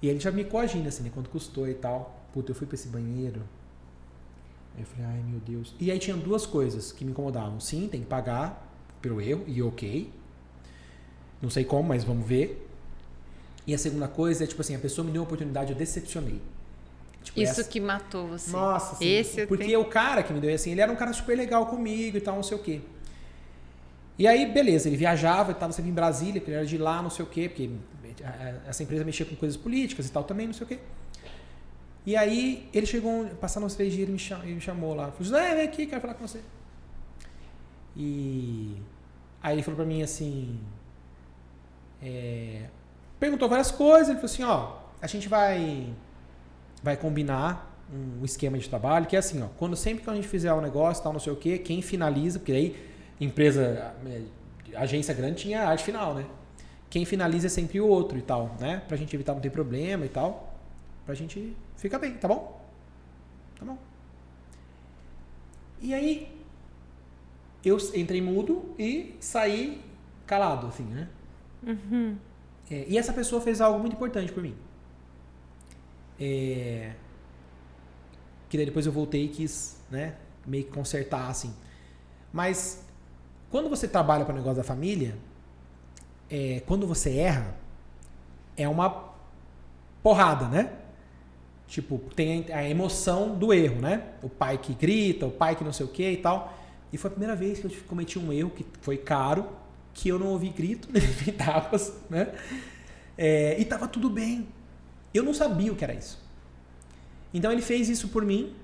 E ele já me coagindo, assim, né? Quanto custou e tal. Puta, eu fui pra esse banheiro. Aí eu falei, ai meu Deus. E aí tinha duas coisas que me incomodavam. Sim, tem que pagar pelo erro, e ok. Não sei como, mas vamos ver. E a segunda coisa é, tipo assim, a pessoa me deu uma oportunidade, eu decepcionei. Tipo,
Isso
essa-
que matou você.
Nossa, assim,
Esse
porque
tenho-
o cara que me deu assim, ele era um cara super legal comigo e tal, não sei o quê. E aí, beleza, ele viajava, estava sempre em Brasília, porque ele era de lá, não sei o quê, porque a- essa empresa mexia com coisas políticas e tal também, não sei o quê. E aí, ele chegou, passaram uns três dias, ele me chamou, ele me chamou lá. Falou, José, vem aqui, quero falar com você. E aí ele falou pra mim assim, é, perguntou várias coisas, ele falou assim, ó, a gente vai vai combinar um esquema de trabalho que é assim, ó, quando sempre que a gente fizer um negócio, tal, não sei o quê, quem finaliza, porque aí empresa, eh, agência grande tinha arte final, né? Quem finaliza é sempre o outro e tal, né? Pra gente evitar não ter problema e tal, pra gente ficar bem, tá bom? Tá bom. E aí eu entrei mudo e saí calado, assim, né? É, e essa pessoa fez algo muito importante por mim. É, que daí depois eu voltei e quis, né, meio que consertar, assim. Mas quando você trabalha para o negócio da família, é, quando você erra, é uma porrada, né? Tipo, tem a emoção do erro, né? O pai que grita, o pai que não sei o que e tal. E foi a primeira vez que eu cometi um erro que foi caro, que eu não ouvi grito, nem tapas, né? É, e tava tudo bem. Eu não sabia o que era isso. Então ele fez isso por mim.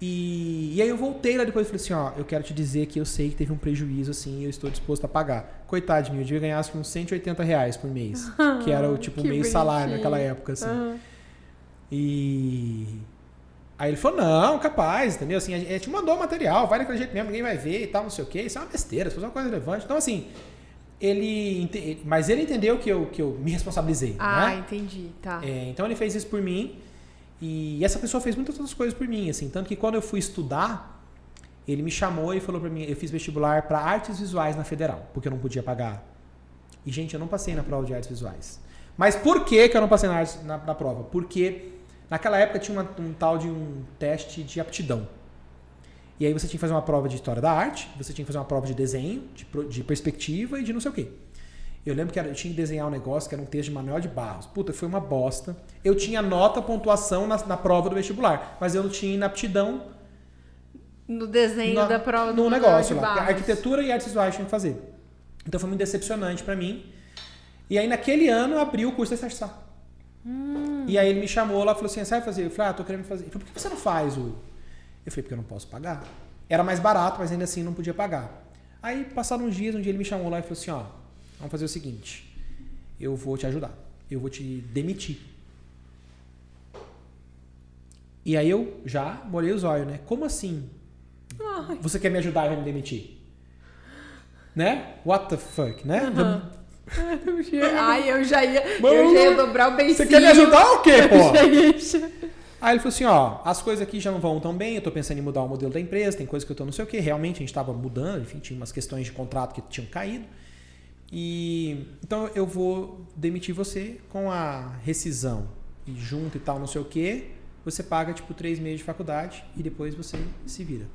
E, e aí eu voltei lá depois e falei assim, ó, eu quero te dizer que eu sei que teve um prejuízo assim e eu estou disposto a pagar. Coitado de mim, eu devia ganhar acho uns 180 reais por mês. que era o tipo meio salário naquela época, assim. E. Aí ele falou, não, capaz, entendeu? Assim, a gente mandou o material, vai daquele jeito mesmo, ninguém vai ver e tal, não sei o quê. Isso é uma besteira, isso é uma coisa relevante. Então, assim, ele. Mas ele entendeu que eu, que eu me responsabilizei.
Ah,
né?
entendi, tá.
É, então ele fez isso por mim. E essa pessoa fez muitas outras coisas por mim, assim. Tanto que quando eu fui estudar, ele me chamou e falou para mim, eu fiz vestibular para artes visuais na Federal, porque eu não podia pagar. E, gente, eu não passei na prova de artes visuais. Mas por que, que eu não passei na, na, na prova? Porque Naquela época tinha uma, um tal de um teste de aptidão. E aí você tinha que fazer uma prova de história da arte, você tinha que fazer uma prova de desenho, de, de perspectiva e de não sei o quê. Eu lembro que eu tinha que desenhar um negócio que era um texto de Manuel de Barros. Puta, foi uma bosta. Eu tinha nota, pontuação na, na prova do vestibular, mas eu não tinha inaptidão.
No desenho na, da prova do
No negócio lá. Arquitetura e artes visuais tinha que fazer. Então foi muito decepcionante para mim. E aí naquele ano abriu o curso da SARSA. Hum. E aí ele me chamou lá e falou assim: sabe fazer? Eu falei: ah, tô querendo fazer. Ele falou: por que você não faz o. Eu falei: porque eu não posso pagar. Era mais barato, mas ainda assim não podia pagar. Aí passaram uns dias, um dia ele me chamou lá e falou assim: ó, vamos fazer o seguinte: eu vou te ajudar, eu vou te demitir. E aí eu já molhei os olhos, né? Como assim? Ai. Você quer me ajudar e vai me demitir? Né? What the fuck, né? Uhum.
Ai, eu já ia, Mano, eu já ia dobrar o beicinho.
Você quer me ajudar ou quê, pô? Aí ele falou assim, ó, as coisas aqui já não vão tão bem, eu tô pensando em mudar o modelo da empresa, tem coisa que eu tô não sei o quê. Realmente a gente tava mudando, enfim, tinha umas questões de contrato que tinham caído. E então eu vou demitir você com a rescisão e junto e tal, não sei o quê. Você paga tipo três meses de faculdade e depois você se vira.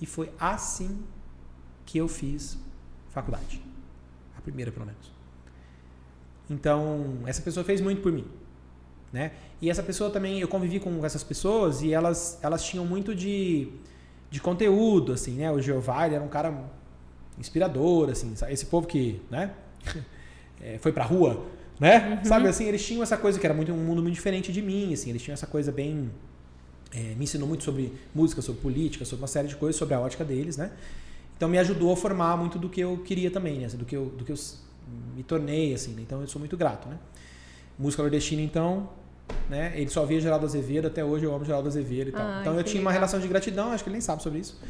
E foi assim que eu fiz faculdade primeira, pelo menos. Então, essa pessoa fez muito por mim. Né? E essa pessoa também, eu convivi com essas pessoas e elas, elas tinham muito de, de conteúdo, assim, né? O Jeová, era um cara inspirador, assim, esse povo que, né? É, foi pra rua, né? Uhum. Sabe, assim, eles tinham essa coisa que era muito, um mundo muito diferente de mim, assim, eles tinham essa coisa bem... É, me ensinou muito sobre música, sobre política, sobre uma série de coisas, sobre a ótica deles, né? Então me ajudou a formar muito do que eu queria também, né? do que eu, do que eu me tornei, assim. Né? Então eu sou muito grato, né? Música nordestina, então, né? Ele só via Geraldo Azevedo, até hoje eu amo Geraldo Azevedo e tal. Ai, então eu tinha legal. uma relação de gratidão, acho que ele nem sabe sobre isso.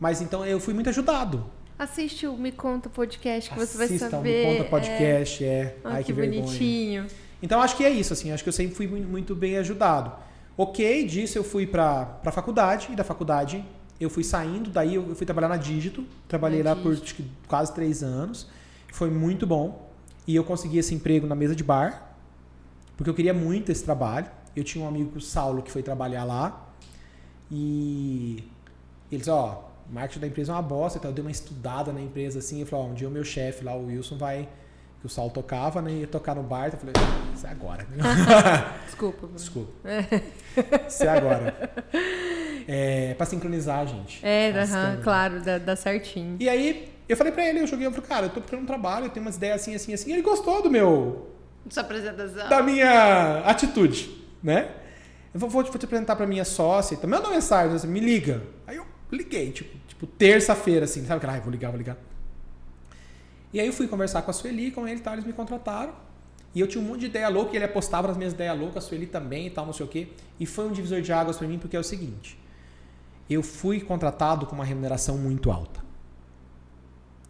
Mas então eu fui muito ajudado.
Assiste o Me Conta Podcast, que
Assista
você vai saber.
o Me Conta Podcast, é. é.
Ai, que, que bonitinho.
Então acho que é isso, assim. Acho que eu sempre fui muito bem ajudado. Ok, disso eu fui para a faculdade, e da faculdade eu fui saindo, daí eu fui trabalhar na Digito. Trabalhei na lá Digito. por quase três anos. Foi muito bom. E eu consegui esse emprego na mesa de bar, porque eu queria muito esse trabalho. Eu tinha um amigo, o Saulo, que foi trabalhar lá. E ele disse, ó, marketing da empresa é uma bosta. Então eu dei uma estudada na empresa assim. Eu falei, ó, um dia o meu chefe lá, o Wilson, vai que o Saulo tocava, né? Ia tocar no bar, eu falei, isso é agora.
Desculpa.
Bruno. Desculpa. Isso é agora. É, pra sincronizar, gente.
É, uh -huh, claro, dá, dá, certinho.
E aí, eu falei pra ele, eu joguei, eu falei, cara, eu tô procurando um trabalho, eu tenho umas ideias assim, assim, assim. E ele gostou do meu...
Sua apresentação.
Da minha atitude, né? Eu vou, vou, te apresentar pra minha sócia, então manda uma mensagem, assim, me liga. Aí eu liguei, tipo, tipo terça-feira, assim, sabe? Ah, vou ligar, vou ligar. E aí eu fui conversar com a Sueli, com ele e tal, eles me contrataram. E eu tinha um monte de ideia louca, e ele apostava nas minhas ideias loucas, a Sueli também e tal, não sei o quê. E foi um divisor de águas para mim, porque é o seguinte: eu fui contratado com uma remuneração muito alta.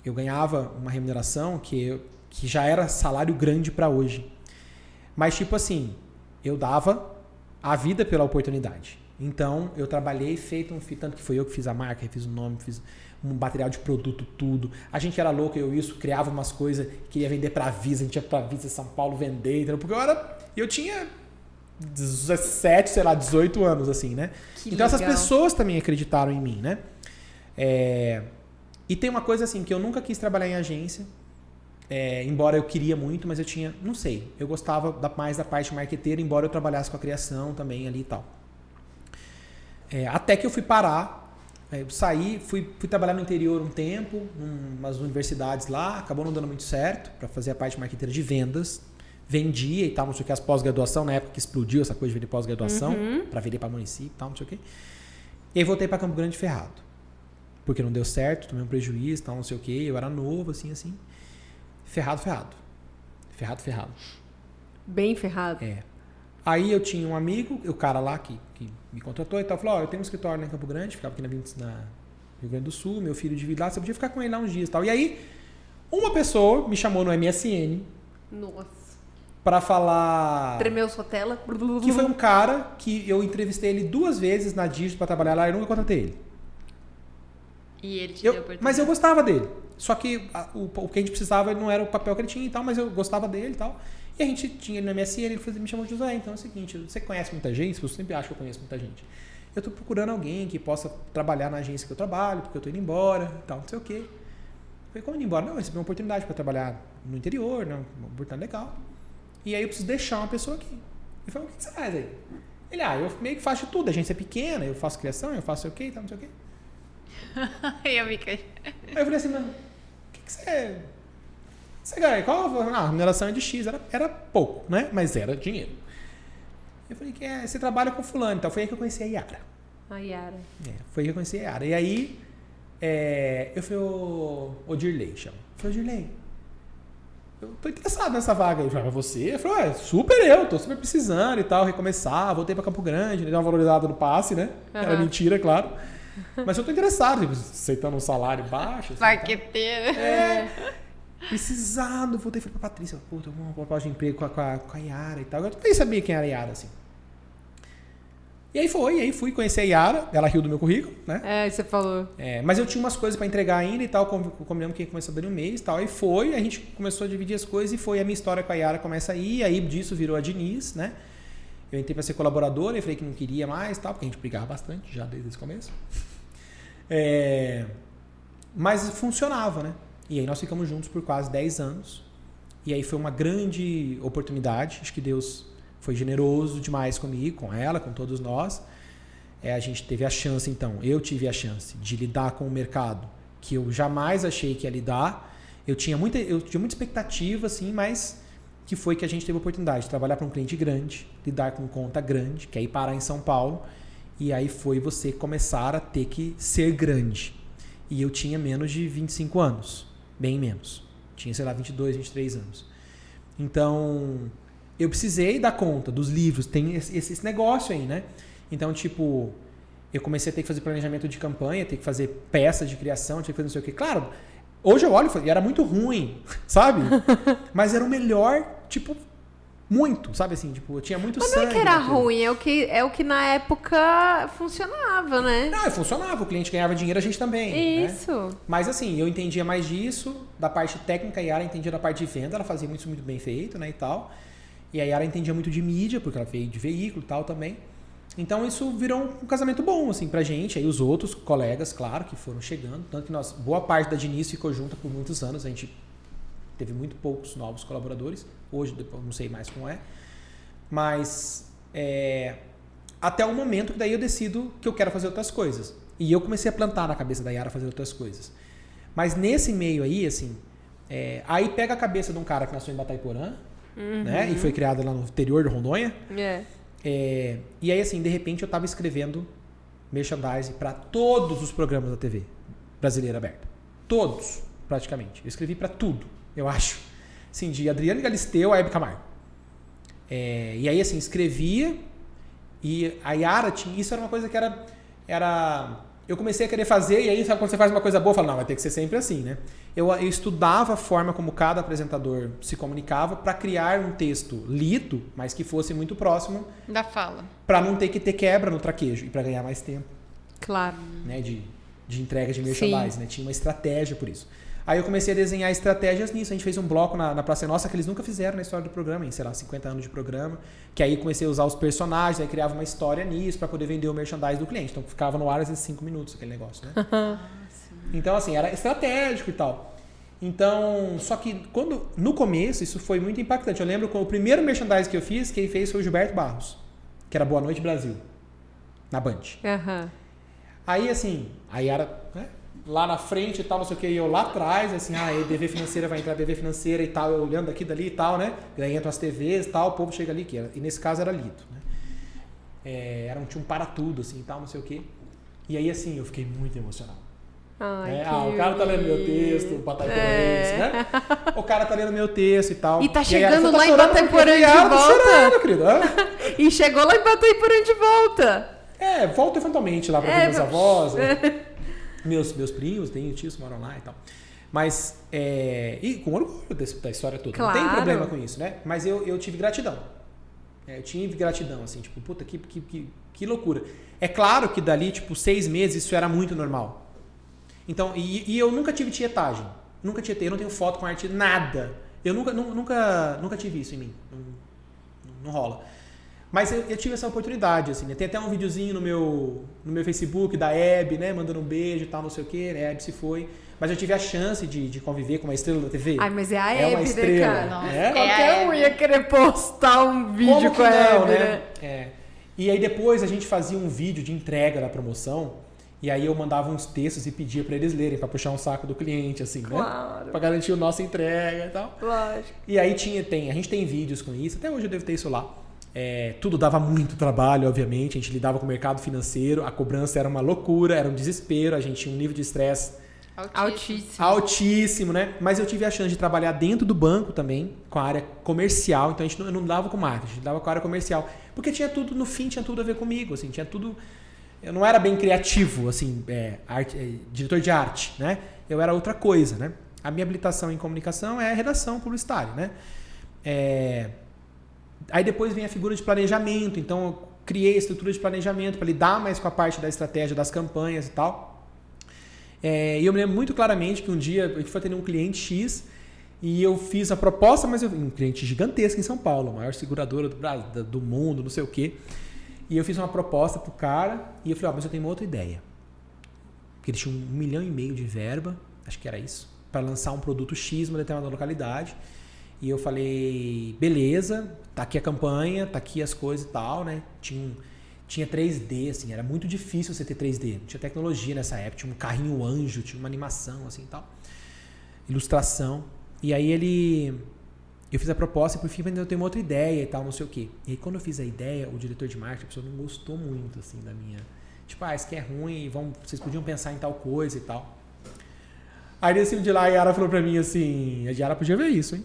Eu ganhava uma remuneração que, eu, que já era salário grande para hoje. Mas, tipo assim, eu dava a vida pela oportunidade. Então, eu trabalhei feito um tanto que foi eu que fiz a marca, fiz o nome, fiz um material de produto, tudo. A gente era louco, eu isso, criava umas coisas, queria vender pra Visa, a gente ia pra Visa São Paulo vender, entendeu? Porque eu era. Eu tinha 17, sei lá, 18 anos, assim, né? Que então legal. essas pessoas também acreditaram em mim, né? É, E tem uma coisa assim, que eu nunca quis trabalhar em agência, é, embora eu queria muito, mas eu tinha, não sei, eu gostava da, mais da parte marqueteira, embora eu trabalhasse com a criação também ali e tal. É, até que eu fui parar, é, eu saí, fui, fui trabalhar no interior um tempo, em umas universidades lá, acabou não dando muito certo para fazer a parte marqueteira de vendas. Vendia e tal, não sei o que, as pós-graduação, na época que explodiu essa coisa de vender pós-graduação,
Uhum.
para vender para município e tal, não sei o que. E aí voltei para Campo Grande ferrado. Porque não deu certo, tomei um prejuízo, tal, não sei o que, eu era novo, assim, assim. Ferrado, ferrado. Ferrado, ferrado.
Bem ferrado.
É. Aí eu tinha um amigo, o cara lá que, que me contratou e tal, falou, ó, eu tenho um escritório em Campo Grande, ficava aqui na, 20 na Rio Grande do Sul, meu filho divide lá, você podia ficar com ele lá uns dias e tal. E aí, uma pessoa me chamou no MSN
Nossa.
pra falar
Tremeu sua tela.
que foi um cara que eu entrevistei ele duas vezes na Digit pra trabalhar lá e nunca contratei ele.
E ele te
Eu-
deu
mas eu gostava dele. Só que a- o, o que a gente precisava não era o papel que ele tinha e tal, mas eu gostava dele e tal. E a gente tinha ele no MSN, ele me chamou de José. Então é o seguinte, você conhece muita gente? Eu sempre acho que eu conheço muita gente. Eu tô procurando alguém que possa trabalhar na agência que eu trabalho, porque eu tô indo embora e tal, não sei o quê. Eu falei, como indo embora? Não, eu recebi uma oportunidade para trabalhar no interior, né? uma oportunidade legal. E aí eu preciso deixar uma pessoa aqui. E falei, o que você faz aí? Ele, ah, eu meio que faço de tudo, a agência é pequena, eu faço criação, eu faço o quê e tal, não sei o quê.
Aí eu.
Aí eu falei assim, mano, o que, que você. Você ganha? Qual? Ah, a remuneração é de X, era, era pouco, né? Mas era dinheiro. Eu falei que é, você trabalha com fulano, então foi aí que eu conheci a Yara.
A Yara.
É, foi aí que eu conheci a Yara. E aí, é, eu falei, ô, ô Dirley, chama. Eu falei, Dirley, eu tô interessado nessa vaga. Eu falei, mas você? Eu falei, ué, super eu, tô super precisando e tal, recomeçar, voltei pra Campo Grande, né, dei uma valorizada no passe, né? Era
Aham.
mentira, claro. Mas eu tô interessado, tipo, aceitando um salário baixo. assim, tal.
Marqueteira.
É. Precisado, voltei e falei pra Patrícia, puta, uma proposta de emprego com a, com a, com a Yara e tal. Eu nem sabia quem era a Yara, assim. E aí foi, e aí fui conhecer a Yara, ela riu do meu currículo, né?
É, você falou.
É, mas eu tinha umas coisas pra entregar ainda e tal, com- combinamos que ia começar dando um mês e tal. Aí foi, a gente começou a dividir as coisas e foi. A minha história com a Yara começa aí, aí disso virou a Diniz, né? Eu entrei pra ser colaboradora e falei que não queria mais tal, porque a gente brigava bastante já desde esse começo. É, mas funcionava, né? E aí nós ficamos juntos por quase 10 anos. E aí foi uma grande oportunidade. Acho que Deus foi generoso demais comigo, com ela, com todos nós. É, a gente teve a chance, então, eu tive a chance de lidar com o mercado que eu jamais achei que ia lidar. Eu tinha muita, eu tinha muita expectativa, assim, mas que foi que a gente teve a oportunidade de trabalhar para um cliente grande, lidar com conta grande, que é parar em São Paulo. E aí foi você começar a ter que ser grande. E eu tinha menos de 25 anos, bem menos. Tinha, sei lá, 22, 23 anos. Então, eu precisei dar conta dos livros, tem esse, esse- negócio aí, né? Então, tipo, eu comecei a ter que fazer planejamento de campanha, ter que fazer peças de criação, tinha que fazer não sei o quê. Claro, hoje eu olho e era muito ruim, sabe? Mas era o melhor, tipo, muito, sabe assim? Tipo, eu tinha muito
Mas não
sangue.
é que era
naquilo.
ruim, é o que, é o que na época funcionava, né?
Não, funcionava, o cliente ganhava dinheiro, a gente também. né?
Isso.
Mas assim, eu entendia mais disso, da parte técnica, a Yara entendia da parte de venda, ela fazia isso muito bem feito, né, e tal. E a Yara entendia muito de mídia, porque ela veio de veículo e tal também. Então isso virou um casamento bom, assim, pra gente. Aí os outros colegas, claro, que foram chegando. Tanto que nós, boa parte da Diniz ficou junta por muitos anos. A gente teve muito poucos novos colaboradores. Hoje, depois, não sei mais como é. Mas é, até o momento que daí eu decido que eu quero fazer outras coisas. E eu comecei a plantar na cabeça da Yara fazer outras coisas. Mas nesse meio aí, assim, é, aí pega a cabeça de um cara que nasceu em Bataiporã, né? E foi criado lá no interior de Rondônia.
É.
É, e aí, assim, de repente eu tava escrevendo merchandising para todos os programas da TV brasileira aberta. Todos, praticamente. Eu escrevi para tudo, eu acho. Assim, de Adriano Galisteu a Hebe Camargo. É, e aí, assim, escrevia e a Yara tinha... Isso era uma coisa que era... era eu comecei a querer fazer e aí, sabe quando você faz uma coisa boa, fala, não, vai ter que ser sempre assim, né? Eu, eu estudava a forma como cada apresentador se comunicava para criar um texto lido, mas que fosse muito próximo
Da fala.
para não ter que ter quebra no traquejo e para ganhar mais tempo,
Claro.
né, de, de entrega de merchandising, né? Tinha uma estratégia por isso. Aí eu comecei a desenhar estratégias nisso. A gente fez um bloco na, na Praça Nossa que eles nunca fizeram na história do programa, em, sei lá, 50 anos de programa. Que aí comecei a usar os personagens, aí criava uma história nisso para poder vender o merchandising do cliente. Então ficava no ar às vezes 5 minutos aquele negócio, né? Então, assim, era estratégico e tal. Então, só que quando no começo isso foi muito impactante. Eu lembro com o primeiro merchandising que eu fiz, quem fez foi o Gilberto Barros, que era Boa Noite Brasil, na Band.
Aham.
Aí, assim, aí era né, lá na frente e tal, não sei o que, e eu lá atrás, assim, ah, aí DV financeira vai entrar DV financeira e tal, eu olhando daqui dali e tal, né? Daí entram as TVs e tal, o povo chega ali, que era, e nesse caso era lido, né? É, era um, tinha um para tudo, assim, e tal, não sei o que. E aí, assim, eu fiquei muito emocionado.
Ai, que
Ah, o cara tá lendo meu texto, o
É.
né? O cara tá lendo meu texto e tal.
E tá
aí,
chegando
você tá
lá em
chorando
Bataiporã de volta.
chorando, querido.
E chegou lá em Bataiporã de volta.
É, volto eventualmente lá pra
É,
ver meus
va-
avós, né? meus, meus primos, tenho tios que moram lá e tal. Mas, é, e com orgulho desse- da história toda. Não tem
Claro.
problema com isso, né? Mas eu, eu tive gratidão. É, eu tive gratidão, assim, tipo, puta, que, que, que, que loucura. É claro que dali, tipo, seis meses isso era muito normal. Então, e, e eu nunca tive tietagem. Nunca tietei, eu não tenho foto com arte, nada. Eu nunca, nu- nunca, nunca tive isso em mim. Não, não rola. Mas eu, eu tive essa oportunidade, assim, né? Tem até um videozinho no meu, no meu Facebook da Hebe, né? Mandando um beijo e tal, não sei o quê, né? A Hebe se foi. Mas eu tive a chance de, de conviver com uma estrela da TV.
Ai, mas é a
É uma
né,
estrela,
cara?
Nossa,
É?
Qualquer um ia querer postar um vídeo
Como
com
que
a
não,
Hebe, né?
É. E aí depois a gente fazia um vídeo de entrega da promoção. E aí eu mandava uns textos e pedia pra eles lerem, pra puxar um saco do cliente, assim, né?
Claro.
Pra garantir a nossa entrega e tal.
Lógico.
E aí tinha, tem, a gente tem vídeos com isso, até hoje eu devo ter isso lá. É, tudo dava muito trabalho, obviamente. A gente lidava com o mercado financeiro, a cobrança era uma loucura, era um desespero, a gente tinha um nível de estresse
Altíssimo.
altíssimo, né? Mas eu tive a chance de trabalhar dentro do banco também, com a área comercial. Então a gente não, eu não dava com marketing, a gente dava com a área comercial. Porque tinha tudo, no fim, tinha tudo a ver comigo, assim, tinha tudo. Eu não era bem criativo, assim, é, arte- é, diretor de arte, né? Eu era outra coisa, né? A minha habilitação em comunicação é redação publicitária, né? É, Aí depois vem a figura de planejamento, então eu criei a estrutura de planejamento para lidar mais com a parte da estratégia das campanhas e tal. É, e eu me lembro muito claramente que um dia gente foi atender um cliente X e eu fiz a proposta, mas eu, um cliente gigantesco em São Paulo, a maior seguradora do, Brasil, do mundo, não sei o quê. E eu fiz uma proposta pro cara e eu falei, ó, mas eu tenho uma outra ideia. Porque eles tinham um milhão e meio de verba, acho que era isso, para lançar um produto X numa determinada localidade. E eu falei, beleza, tá aqui a campanha, tá aqui as coisas e tal, né? Tinha, tinha 3D, assim, era muito difícil você ter 3D. Não tinha tecnologia nessa época, tinha um carrinho anjo, tinha uma animação, assim e tal. Ilustração. E aí ele. Eu fiz a proposta e por fim eu tenho uma outra ideia e tal, não sei o quê. E aí quando eu fiz a ideia, o diretor de marketing, a pessoa não gostou muito, assim, da minha. Tipo, ah, isso aqui é ruim, vamos, vocês podiam pensar em tal coisa e tal. Aí nesse de lá a Yara falou pra mim assim. A Yara podia ver isso, hein?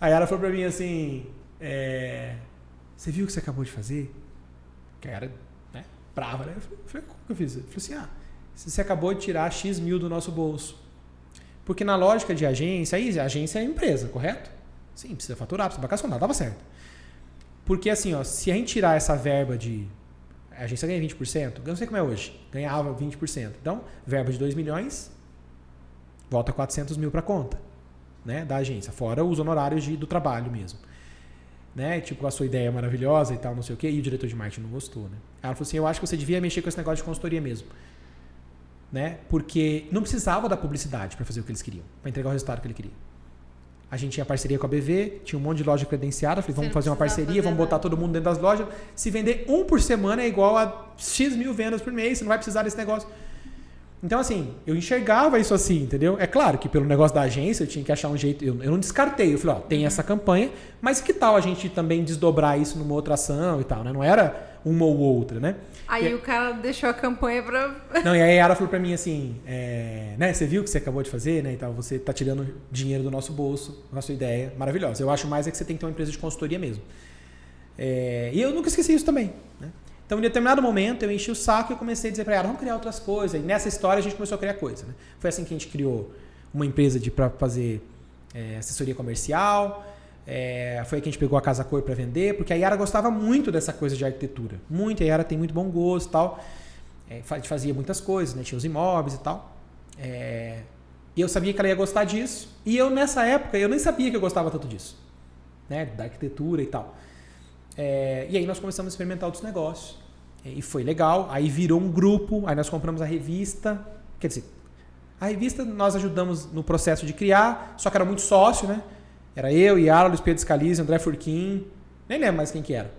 A Yara falou pra mim assim. É, você viu o que você acabou de fazer? Que a Yara, né? Brava, né? Eu falei, como que eu fiz? Eu falei assim, ah, você acabou de tirar X mil do nosso bolso. Porque na lógica de agência, aí a agência é empresa, correto? Sim, precisa faturar, precisa vacacionar, dava certo. Porque assim, ó, se a gente tirar essa verba de. A agência ganha 20%, eu não sei como é hoje, ganhava 20%. Então, verba de 2 milhões, volta 400 mil para conta né, da agência, fora os honorários de, do trabalho mesmo. Né? Tipo, a sua ideia é maravilhosa e tal, não sei o quê, e o diretor de marketing não gostou, né? Ela falou assim, eu acho que você devia mexer com esse negócio de consultoria mesmo. Né? Porque não precisava da publicidade para fazer o que eles queriam, para entregar o resultado que ele queria. A gente tinha parceria com a BV, tinha um monte de loja credenciada, falei, vamos fazer uma parceria, vamos botar
nada.
todo mundo dentro das lojas. Se vender um por semana é igual a X mil vendas por mês, você não vai precisar desse negócio. Então, assim, eu enxergava isso assim, entendeu? É claro que pelo negócio da agência eu tinha que achar um jeito. Eu, eu não descartei. Eu falei, ó, tem essa campanha, mas que tal a gente também desdobrar isso numa outra ação e tal, né? Não era uma ou outra, né?
Aí
E-
o cara deixou a campanha pra.
Não, e aí a Yara falou pra mim assim, é, né? Você viu o que você acabou de fazer, né? E tal, você tá tirando dinheiro do nosso bolso, com a sua ideia maravilhosa. Eu acho mais é que você tem que ter uma empresa de consultoria mesmo. É, e eu nunca esqueci isso também, né? Então, em determinado momento, eu enchi o saco e comecei a dizer pra ela, vamos criar outras coisas. E nessa história a gente começou a criar coisa, né? Foi assim que a gente criou uma empresa para fazer é, assessoria comercial. É, foi aí que a gente pegou a Casa Cor para vender, porque a Yara gostava muito dessa coisa de arquitetura. Muito, a Yara tem muito bom gosto e tal. É, a gente fazia muitas coisas, né? Tinha os imóveis e tal. É, e eu sabia que ela ia gostar disso. E eu, nessa época, eu nem sabia que eu gostava tanto disso. Né? Da arquitetura e tal. É, e aí nós começamos a experimentar outros negócios. E foi legal. Aí virou um grupo. Aí nós compramos a revista. Quer dizer, A revista nós ajudamos no processo de criar, só que era muito sócio, né? Era eu, Yara, Luiz Pedro Scalise, André Furquim, nem lembro mais quem que era.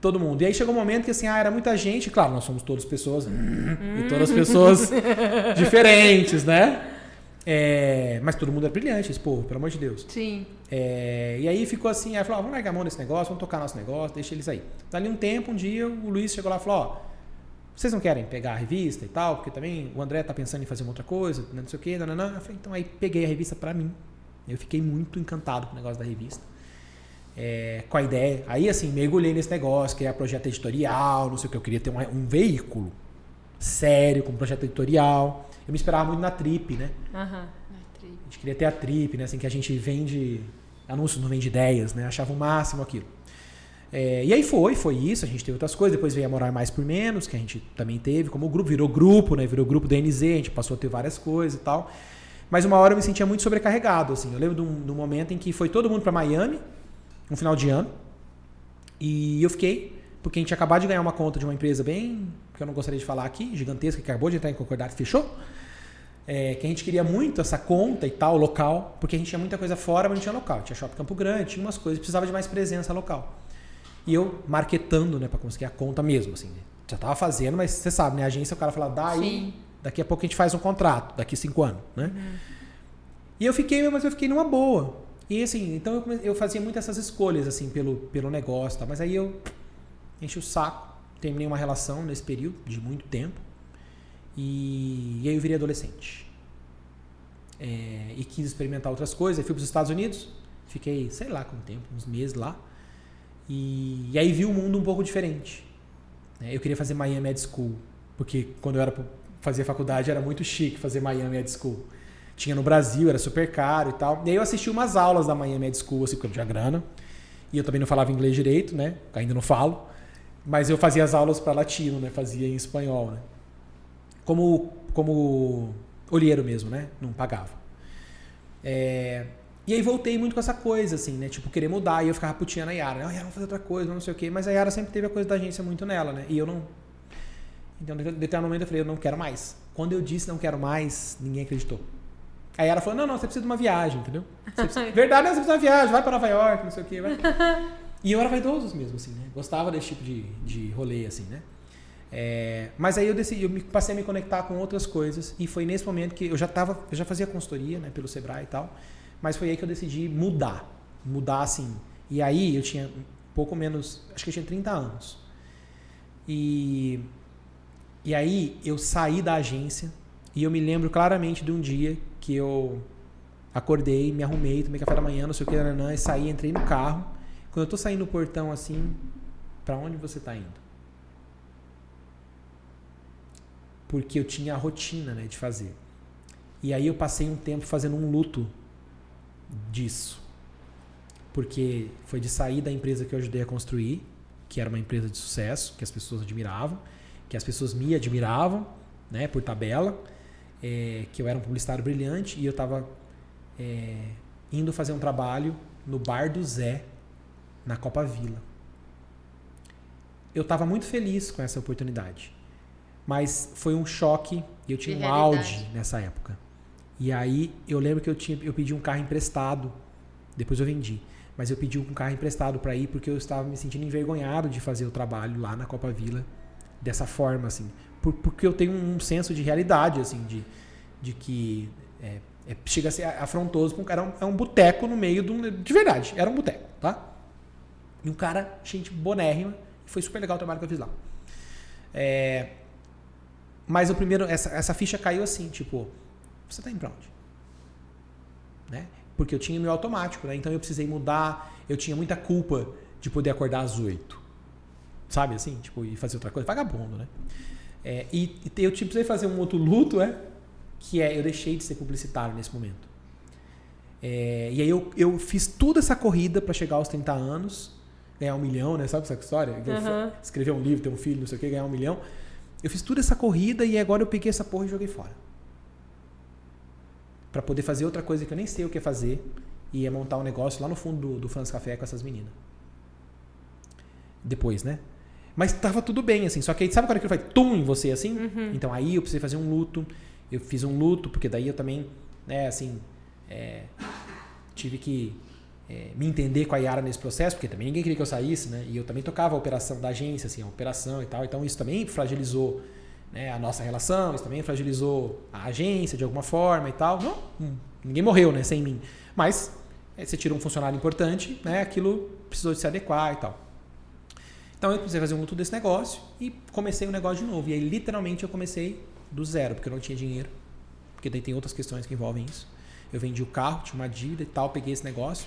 Todo mundo. E aí chegou um momento que assim, ah, era muita gente, claro, nós somos todas pessoas, e todas pessoas diferentes, né? É, mas todo mundo era brilhante, pô, pelo amor de Deus.
Sim.
É, e aí ficou assim, aí falou, ó, vamos largar a mão nesse negócio, vamos tocar nosso negócio, deixa eles aí. Dali um tempo, um dia, o Luiz chegou lá e falou, ó, vocês não querem pegar a revista e tal, porque também o André tá pensando em fazer uma outra coisa, não sei o quê, nananã. Eu falei, então aí peguei a revista pra mim. Eu fiquei muito encantado com o negócio da revista. É, com a ideia. Aí, assim, mergulhei nesse negócio, criar projeto editorial, não sei o que. Eu queria ter um, um veículo sério, com projeto editorial. Eu me esperava muito na Trip, né?
Aham.
A gente queria ter a Trip, né? Assim, que a gente vende anúncios, não vende ideias, né? Achava o máximo aquilo. É, e aí foi, foi isso. A gente teve outras coisas. Depois veio a Morar Mais por Menos, que a gente também teve. Como o grupo virou grupo, né? Virou grupo da NZ, a gente passou a ter várias coisas e tal. Mas uma hora eu me sentia muito sobrecarregado, assim. Eu lembro de um, de um momento em que foi todo mundo para Miami, um final de ano. E eu fiquei, porque a gente tinha acabado de ganhar uma conta de uma empresa bem, que eu não gostaria de falar aqui, gigantesca, que acabou de entrar em concordado fechou. É, que a gente queria muito essa conta e tal, local, porque a gente tinha muita coisa fora, mas não tinha local. Tinha Shopping Campo Grande, tinha umas coisas, precisava de mais presença local. E eu marketando, né, para conseguir a conta mesmo, assim. né? Já tava fazendo, mas você sabe, né? A agência, o cara fala, dá aí,
Sim.
daqui a pouco a gente faz um contrato, daqui cinco anos, né? E eu fiquei, mas eu fiquei numa boa. E assim, então eu, come- eu fazia muito essas escolhas, assim, pelo, pelo negócio, tá? mas aí eu enchi o saco, terminei uma relação nesse período de muito tempo. E, e aí eu virei adolescente. É, e quis experimentar outras coisas. Aí fui para os Estados Unidos, fiquei, sei lá quanto tempo, uns meses lá. E, e aí vi o mundo um pouco diferente. né? Eu queria fazer Miami Ed School, porque quando eu era fazia faculdade era muito chique fazer Miami Ed School. Tinha no Brasil, era super caro e tal. E aí eu assisti umas aulas da Miami Ed School, assim, porque eu tinha grana. E eu também não falava inglês direito, né? Ainda não falo. Mas eu fazia as aulas para latino, né? Fazia em espanhol, né? Como, como olheiro mesmo, né? Não pagava. É, E aí voltei muito com essa coisa, assim, né? Tipo, querer mudar. E eu ficava putinha na Yara. Né? Ah, Yara, vamos fazer outra coisa, não sei o quê. Mas a Yara sempre teve a coisa da agência muito nela, né? E eu não... Então, em determinado momento eu falei, eu não quero mais. Quando eu disse não quero mais, ninguém acreditou. Aí ela falou, não, não, você precisa de uma viagem, entendeu? Você precisa... Verdade, não, você precisa de uma viagem, vai para Nova York, não sei o quê. Vai. E eu era vaidoso mesmo, assim, né? Gostava desse tipo de, de rolê, assim, né? É, mas aí eu decidi, eu me, passei a me conectar com outras coisas e foi nesse momento que eu já tava, eu já fazia consultoria, né, pelo Sebrae e tal, mas foi aí que eu decidi mudar, mudar assim. E aí eu tinha pouco menos, acho que eu tinha 30 anos. E e aí eu saí da agência e eu me lembro claramente de um dia que eu acordei, me arrumei, tomei café da manhã, não sei o que, nananã, e saí, entrei no carro. Quando eu tô saindo no portão assim, para onde você tá indo? Porque eu tinha a rotina, né, de fazer. E aí eu passei um tempo fazendo um luto disso. Porque foi de sair da empresa que eu ajudei a construir, que era uma empresa de sucesso, que as pessoas admiravam, que as pessoas me admiravam, né, por tabela, é, que eu era um publicitário brilhante e eu estava é, indo fazer um trabalho no bar do Zé, na Copa Vila. Eu estava muito feliz com essa oportunidade, mas foi um choque. Eu tinha
De
um
realidade.
Audi nessa época. E aí eu lembro que eu tinha, eu pedi um carro emprestado. Depois eu vendi, mas eu pedi um carro emprestado para ir porque eu estava me sentindo envergonhado de fazer o trabalho lá na Copa Vila dessa forma, assim, Por- porque eu tenho um senso de realidade, assim, de, de que é, é- chega a ser afrontoso para um cara. É um, é um boteco no meio de um. De verdade, era um boteco, tá? E um cara, gente bonérrima, foi super legal o trabalho que eu fiz lá. É, mas o primeiro, essa, essa ficha caiu assim, tipo, você tá indo pra onde? Né? Porque eu tinha meu automático, né? Então eu precisei mudar, eu tinha muita culpa de poder acordar às oito. Sabe assim? Tipo, e fazer outra coisa. Vagabundo, né? É, e, e eu precisei fazer um outro luto, é? Que é, eu deixei de ser publicitário nesse momento. É, e aí eu, eu fiz toda essa corrida para chegar aos 30 anos, ganhar um milhão, né? Sabe essa história? Eu
Aham.
Escrever um livro, ter um filho, não sei o que, ganhar um milhão. Eu fiz toda essa corrida e agora eu peguei essa porra e joguei fora. Para poder fazer outra coisa que eu nem sei o que fazer e é montar um negócio lá no fundo do, do Fãs Café com essas meninas. Depois, né? Mas tava tudo bem, assim. Só que aí, sabe quando aquilo vai tum em você, assim? Então aí eu precisei fazer um luto. eu fiz um luto, porque daí eu também, né, assim, é, tive que é, me entender com a Yara nesse processo, porque também ninguém queria que eu saísse, né? E eu também tocava a operação da agência, assim, a operação e tal. Então isso também fragilizou né, a nossa relação, isso também fragilizou a agência de alguma forma e tal. Não, hum, ninguém morreu, né, sem mim. Mas é, você tira um funcionário importante, né? Aquilo precisou de se adequar e tal. Então eu precisei fazer um luto desse negócio e comecei o negócio de novo. E aí literalmente eu comecei do zero, porque eu não tinha dinheiro. Porque daí tem outras questões que envolvem isso. Eu vendi o carro, tinha uma dívida e tal, peguei esse negócio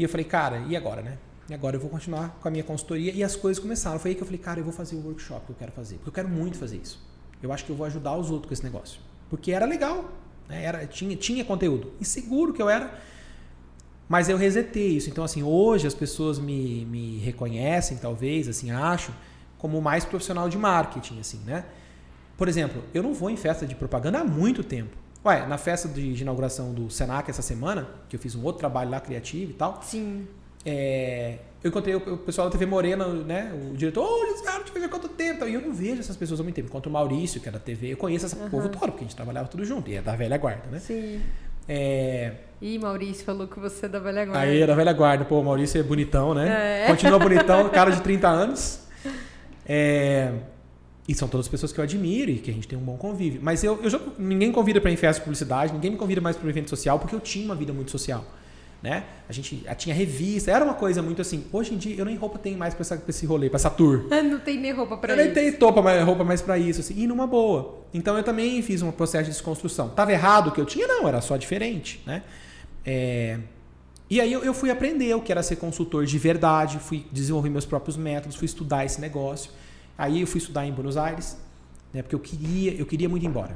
e eu falei, cara, e agora, né? E agora eu vou continuar com a minha consultoria. E as coisas começaram. Foi aí que eu falei, cara, eu vou fazer o workshop que eu quero fazer. Porque eu quero muito fazer isso. Eu acho que eu vou ajudar os outros com esse negócio. Porque era legal. Né? Era, tinha, tinha conteúdo. E seguro que eu era. Mas eu resetei isso. Então, assim, hoje as pessoas me, me reconhecem, talvez, assim, acho, como mais profissional de marketing, assim, né? Por exemplo, eu não vou em festa de propaganda há muito tempo. Ué, na festa de, de, inauguração do Senac essa semana, que eu fiz um outro trabalho lá criativo e tal.
Sim.
É, eu encontrei o, o, pessoal da TV Morena, né? O diretor, ô, Luiz Carlos, te vejo há quanto tempo? E eu não vejo essas pessoas há muito tempo. Enquanto o Maurício, que é da TV, eu conheço esse uhum. povo todo, porque a gente trabalhava tudo junto. E é da velha guarda, né?
Sim.
É...
Ih, Maurício falou que você é da velha guarda.
Aí, é da velha guarda. Pô, o Maurício é bonitão, né? É. Continua bonitão, cara de 30 anos. É... E são todas pessoas que eu admiro e que a gente tem um bom convívio. Mas eu, eu já, ninguém convida para festa de publicidade, ninguém me convida mais para um evento social, porque eu tinha uma vida muito social. Né? A gente a, tinha revista, era uma coisa muito assim. Hoje em dia eu nem roupa tenho mais para esse rolê, para essa tour.
Não tem nem roupa para
isso. Eu nem tenho roupa mais, roupa mais para isso, assim, e numa boa. Então eu também fiz um processo de desconstrução. Tava errado o que eu tinha? Não, era só diferente. Né? É... E aí eu, eu fui aprender o que era ser consultor de verdade, fui desenvolver meus próprios métodos, fui estudar esse negócio. Aí eu fui estudar em Buenos Aires, né, porque eu queria, eu queria muito ir embora.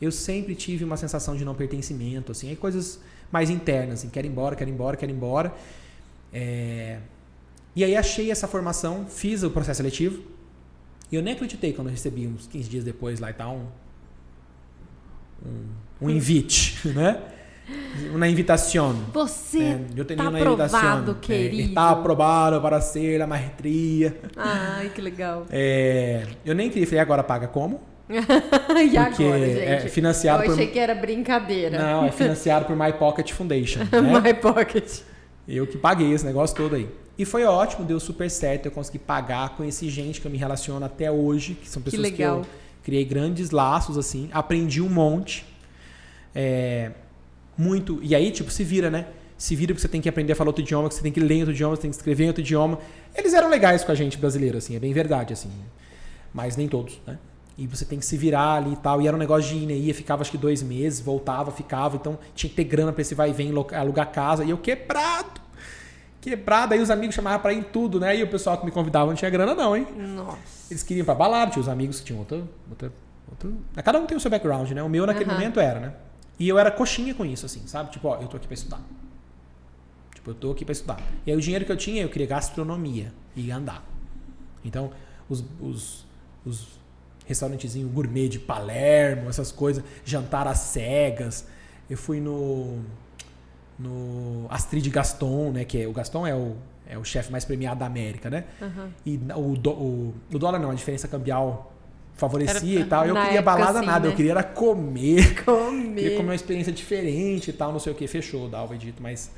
Eu sempre tive uma sensação de não pertencimento, assim, aí coisas mais internas, assim, quero ir embora, quero ir embora, quero ir embora. É... E aí achei essa formação, fiz o processo seletivo, e eu nem acreditei quando recebi uns 15 dias depois lá e tal, um, um, um invite, né? Uma invitação.
Você é, eu tenho tá aprovado, é, querido.
Está aprovado para ser a maestria.
Ai, que legal.
É, eu nem queria, falei, agora paga como?
e Porque agora, gente?
É financiado
eu achei por... que era brincadeira.
Não, é financiado por My Pocket Foundation. Né?
My Pocket.
Eu que paguei esse negócio todo aí. E foi ótimo, deu super certo. Eu consegui pagar, conheci gente que eu me relaciono até hoje, que são pessoas que, que eu criei grandes laços, assim. Aprendi um monte. É, muito. E aí, tipo, se vira, né? Se vira porque você tem que aprender a falar outro idioma, que você tem que ler outro idioma, você tem que escrever em outro idioma. Eles eram legais com a gente brasileiro, assim, é bem verdade, assim. Mas nem todos, né? E você tem que se virar ali e tal. E era um negócio de ir, né? Ia, ficava acho que dois meses, voltava, ficava. Então tinha que ter grana pra esse vai e vem, alugar casa. E eu quebrado. Quebrado. Aí os amigos chamavam pra ir em tudo, né? E o pessoal que me convidava não tinha grana, não, hein?
Nossa.
Eles queriam ir pra balada, tinha os amigos que tinham outro. outro, outro... Cada um tem o seu background, né? O meu naquele uhum. momento era, né? E eu era coxinha com isso, assim, sabe? Tipo, ó, eu tô aqui pra estudar. Tipo, eu tô aqui pra estudar. E aí o dinheiro que eu tinha, eu queria gastronomia e andar. Então, os, os, os restaurantezinhos gourmet de Palermo, essas coisas, jantar às cegas. Eu fui no no Astrid Gaston, né? Que é, o Gaston é o, é o chefe mais premiado da América, né? Uhum. E o, do, o, o dólar não, a diferença cambial favorecia era, e tal. Eu queria balada assim, nada, né? eu queria era comer.
Comer.
queria comer uma experiência diferente e tal, não sei o que. Fechou, Dalva Edito, mas.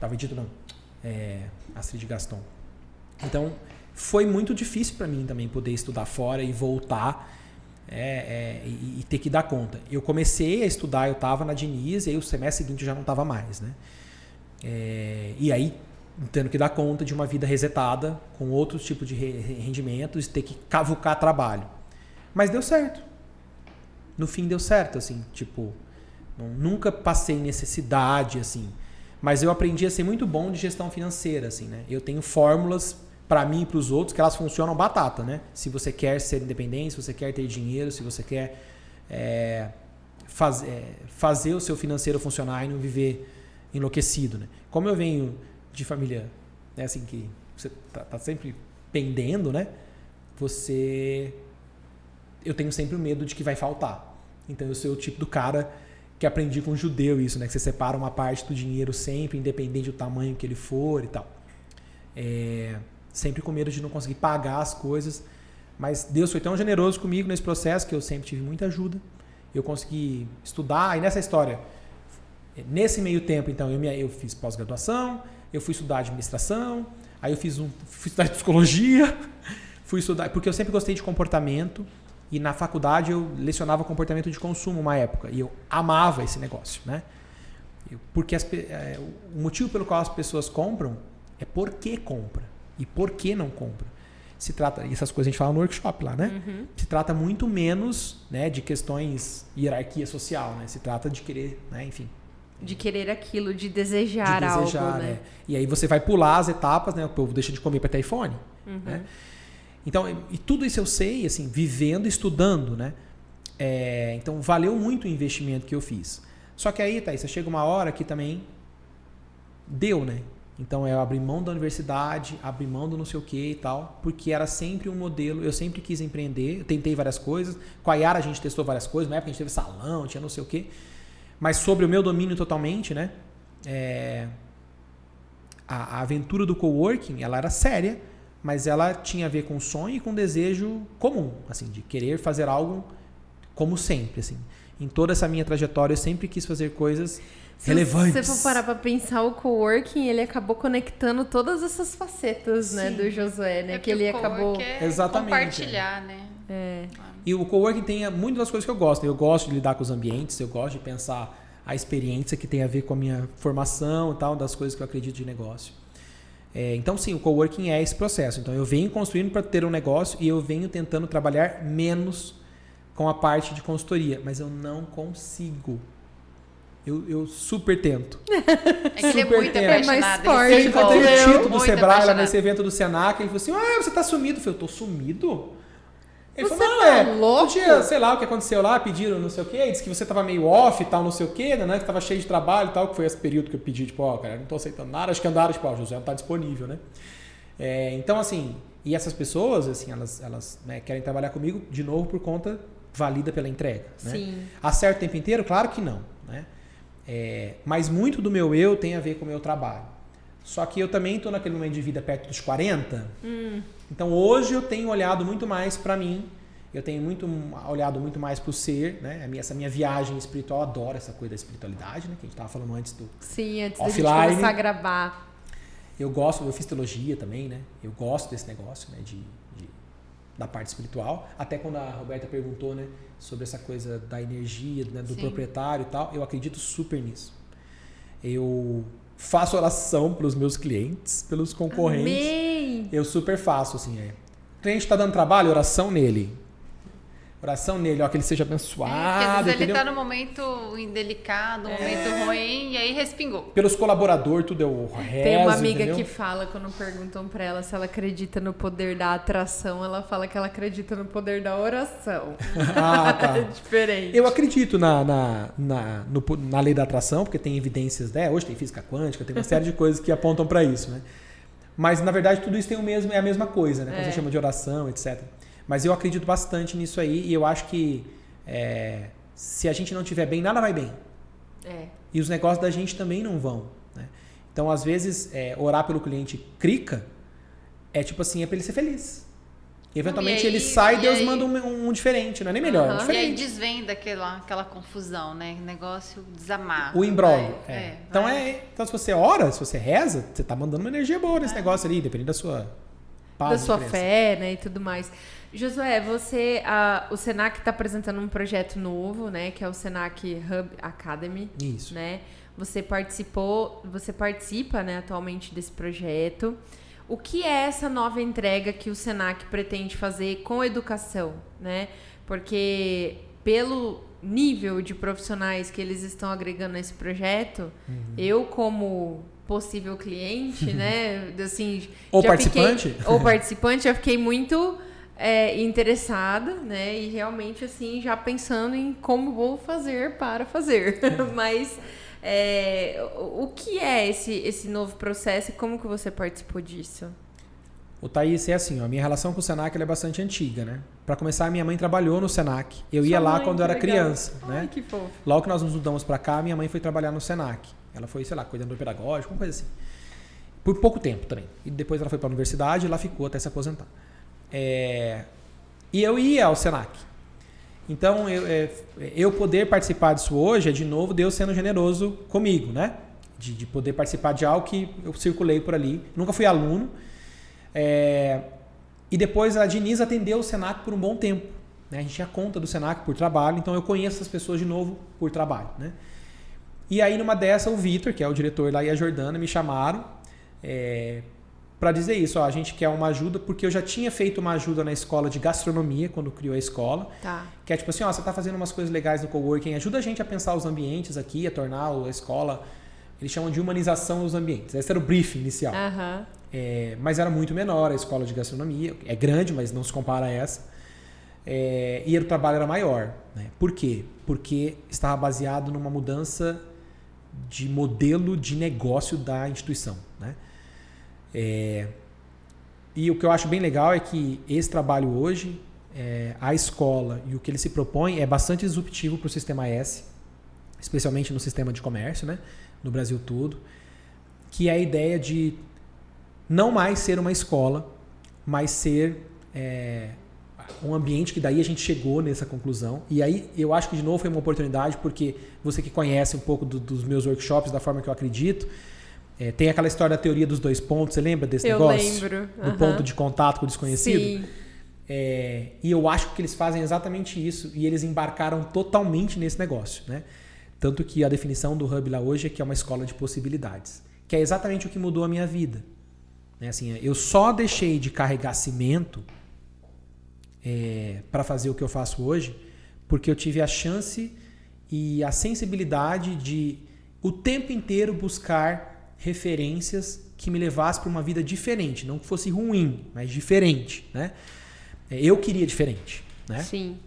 Dalva Edito não. É, Astrid Gaston. Então, foi muito difícil para mim também poder estudar fora e voltar é, é, e, e, ter que dar conta. Eu comecei a estudar, eu estava na Diniz, e aí o semestre seguinte eu já não estava mais, né? É, e aí, tendo que dar conta de uma vida resetada, com outros tipos de rendimentos, ter que cavucar trabalho. Mas deu certo. No fim deu certo, assim, tipo, nunca passei necessidade, assim. Mas eu aprendi a ser muito bom de gestão financeira, assim, né? Eu tenho fórmulas para mim e para os outros que elas funcionam batata, né? Se você quer ser independente, se você quer ter dinheiro, se você quer é, faz, é, fazer o seu financeiro funcionar e não viver enlouquecido, né? Como eu venho de família, né, assim que você tá, tá sempre pendendo, né? Você eu tenho sempre o medo de que vai faltar. Então eu sou o tipo do cara que aprendi com um judeu isso, né? Que você separa uma parte do dinheiro sempre, independente do tamanho que ele for e tal. É, sempre com medo de não conseguir pagar as coisas. Mas Deus foi tão generoso comigo nesse processo que eu sempre tive muita ajuda. Eu consegui estudar, e nessa história, nesse meio tempo, então, eu, me, eu fiz pós-graduação, eu fui estudar administração, aí eu fiz um, fui estudar psicologia, fui estudar, porque eu sempre gostei de comportamento, e na faculdade eu lecionava comportamento de consumo uma época, e eu amava esse negócio, né? Porque as, é, o motivo pelo qual as pessoas compram é por que compra e por que não compra. Se trata, essas coisas a gente fala no workshop lá, né? Uhum. Se trata muito menos né, de questões hierarquia social, né? Se trata de querer, né, enfim.
De querer aquilo, de desejar, de desejar algo, né? É.
E aí você vai pular as etapas, né? O povo deixa de comer para ter iPhone, uhum. né? Então, e tudo isso eu sei, assim, vivendo, estudando, né? É, então, valeu muito o investimento que eu fiz. Só que aí, Thaís, chega uma hora que também deu, né? Então eu abri mão da universidade, abri mão do não sei o que e tal, porque era sempre um modelo, eu sempre quis empreender, eu tentei várias coisas. Com a Yara a gente testou várias coisas, na época a gente teve salão, tinha não sei o que. Mas sobre o meu domínio totalmente, né? É, a, a aventura do coworking, ela era séria, mas ela tinha a ver com sonho e com desejo comum, assim, de querer fazer algo como sempre, assim em toda essa minha trajetória, eu sempre quis fazer coisas se relevantes.
Se você for parar pra pensar, o coworking, ele acabou conectando todas essas facetas, né, do Josué, né? É que ele acabou...
É Exatamente. compartilhar, né?
É. E o coworking tem muitas das coisas que eu gosto. Eu gosto de lidar com os ambientes, eu gosto de pensar a experiência que tem a ver com a minha formação e tal, das coisas que eu acredito de negócio. É, então, sim, o coworking é esse processo. Então, eu venho construindo para ter um negócio e eu venho tentando trabalhar menos com a parte de consultoria, mas eu não consigo. Eu, eu super tento.
É que super ele é muito tento. apaixonado. É mais
forte. Ele foi o Tito do Sebrae lá nesse evento do Senac. Ele falou assim: Ah, você tá sumido. Eu falei: Eu tô sumido? Ele
você falou: Não, tá é. Louco?
Dia, sei lá o que aconteceu lá, pediram não sei o quê. Disse que você tava meio off e tal, não sei o quê, né? Que tava cheio de trabalho e tal. Que foi esse período que eu pedi, tipo, ó, oh, cara, não tô aceitando nada. Acho que andaram, tipo, ó, oh, José não tá disponível, né? É, então, assim, e essas pessoas, assim, elas, elas né, querem trabalhar comigo de novo por conta valida pela entrega. Né? Sim. Acerta o tempo inteiro? Claro que não. Né? É, mas muito do meu eu tem a ver com o meu trabalho. Só que eu também estou naquele momento de vida perto dos 40. Hum. Então hoje eu tenho olhado muito mais para mim. Eu tenho muito olhado muito mais para o ser, né? Minha, essa minha viagem espiritual, adoro essa coisa da espiritualidade, né? Que a gente estava falando antes do
Sim, antes offline. da gente começar a gravar.
Eu gosto, eu fiz teologia também, né? Eu gosto desse negócio, né? De da parte espiritual. Até quando a Roberta perguntou, né, sobre essa coisa da energia, né, do Sim. proprietário e tal, eu acredito super nisso. Eu faço oração pelos meus clientes, pelos concorrentes.
Amém.
Eu super faço, assim, é. O cliente está dando trabalho, oração nele. Oração nele, ó, que ele seja abençoado. É,
às vezes ele está no momento indelicado, um é. momento ruim, e aí respingou.
Pelos colaboradores, tudo é o rezo,
Tem uma amiga entendeu? que fala, quando perguntam para ela se ela acredita no poder da atração, ela fala que ela acredita no poder da oração.
ah, tá.
É diferente.
Eu acredito na, na, na, no, na lei da atração, porque tem evidências, né? Hoje tem física quântica, tem uma série de coisas que apontam para isso, né? Mas, na verdade, tudo isso tem o mesmo, é a mesma coisa, né? Quando é. você chama de oração, etc. Mas eu acredito bastante nisso aí e eu acho que é, se a gente não tiver bem, nada vai bem. É. E os negócios da gente também não vão. Né? Então, às vezes, é, orar pelo cliente crica é tipo assim, é para ele ser feliz. E eventualmente e aí, ele sai e Deus aí... manda um, um, diferente, não é nem melhor, uhum. é diferente.
E aí desvenda aquela, aquela confusão, né? O negócio desamarra.
O embrólio. É. É. Então, é, então, se você ora, se você reza, você tá mandando uma energia boa nesse é. negócio ali, dependendo da sua
paz. Da sua fé, né? E tudo mais. Josué, você, a, o Senac está apresentando um projeto novo, né? Que é o Senac Hub Academy.
Isso.
Né? Você participou, você participa, né, atualmente desse projeto. O que é essa nova entrega que o Senac pretende fazer com educação, né? Porque pelo nível de profissionais que eles estão agregando nesse projeto, uhum. eu como possível cliente, né, assim,
ou participante,
fiquei, ou participante, já fiquei muito é, interessada, né? E realmente, assim, já pensando em como vou fazer para fazer. Mas é, o que é esse, esse novo processo e como que você participou disso?
O Thaís é assim, ó, a minha relação com o Senac é bastante antiga, né? Para começar, minha mãe trabalhou no Senac. Eu Sua ia lá mãe, quando eu era legal. criança,
Ai,
né?
Que fofo.
Logo que nós nos mudamos para cá, minha mãe foi trabalhar no Senac. Ela foi, sei lá, cuidando do pedagógico, uma coisa assim. Por pouco tempo também. E depois ela foi para a universidade e lá ficou até se aposentar. É, E eu ia ao Senac. Então, eu, é, eu poder participar disso hoje é, de novo, Deus sendo generoso comigo, né? De, de poder participar de algo que eu circulei por ali. Nunca fui aluno. É, e depois a Diniz atendeu o Senac por um bom tempo. Né? A gente tinha conta do Senac por trabalho, então eu conheço as pessoas de novo por trabalho. Né? E aí, numa dessa, o Vitor, que é o diretor lá, e a Jordana me chamaram é, para dizer isso. Ó, a gente quer uma ajuda, porque eu já tinha feito uma ajuda na escola de gastronomia, quando criou a escola.
Tá.
Que é tipo assim: ó, você está fazendo umas coisas legais no coworking, ajuda a gente a pensar os ambientes aqui, a tornar a escola. Eles chamam de humanização dos ambientes. Esse era o briefing inicial.
Aham.
É, mas era muito menor a escola de gastronomia. É grande, mas não se compara a essa. É, e o trabalho era maior. Né? Por quê? Porque estava baseado numa mudança de modelo de negócio da instituição. É, e o que eu acho bem legal é que esse trabalho hoje, é, a escola e o que ele se propõe é bastante disruptivo para o sistema S, especialmente no sistema de comércio, né? no Brasil todo, que é a ideia de não mais ser uma escola, mas ser é, um ambiente que daí a gente chegou nessa conclusão. E aí eu acho que de novo foi uma oportunidade, porque você que conhece um pouco do, dos meus workshops, da forma que eu acredito, é, tem aquela história da teoria dos dois pontos, você lembra desse
Eu
negócio?
lembro.
Do ponto de contato com o desconhecido?
Sim.
É, e eu acho que eles fazem exatamente isso e eles embarcaram totalmente nesse negócio, né? Tanto que a definição do Hub lá hoje é que é uma escola de possibilidades, que é exatamente o que mudou a minha vida. Né? Assim, eu só deixei de carregar cimento para fazer o que eu faço hoje porque eu tive a chance e a sensibilidade de o tempo inteiro buscar referências que me levassem para uma vida diferente, não que fosse ruim, mas diferente, né? É, Eu queria diferente, né?
Sim.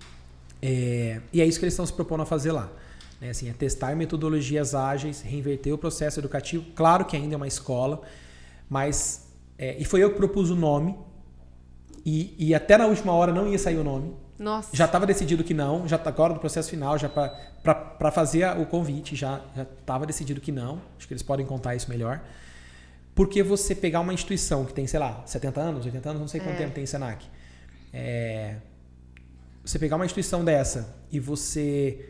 É, e é isso que eles estão se propondo a fazer lá. Né? Assim, é testar metodologias ágeis, reinverter o processo educativo. Claro que ainda é uma escola, mas. é, e foi eu que propus o nome. E, e até na última hora não ia sair o nome.
Nossa.
Já estava decidido que não, já tá agora no processo final, já para fazer a- o convite, já estava decidido que não. Acho que eles podem contar isso melhor. Porque você pegar uma instituição que tem, sei lá, 70 anos, 80 anos, não sei quanto
É.
tempo tem Senac. É, você pegar uma instituição dessa e você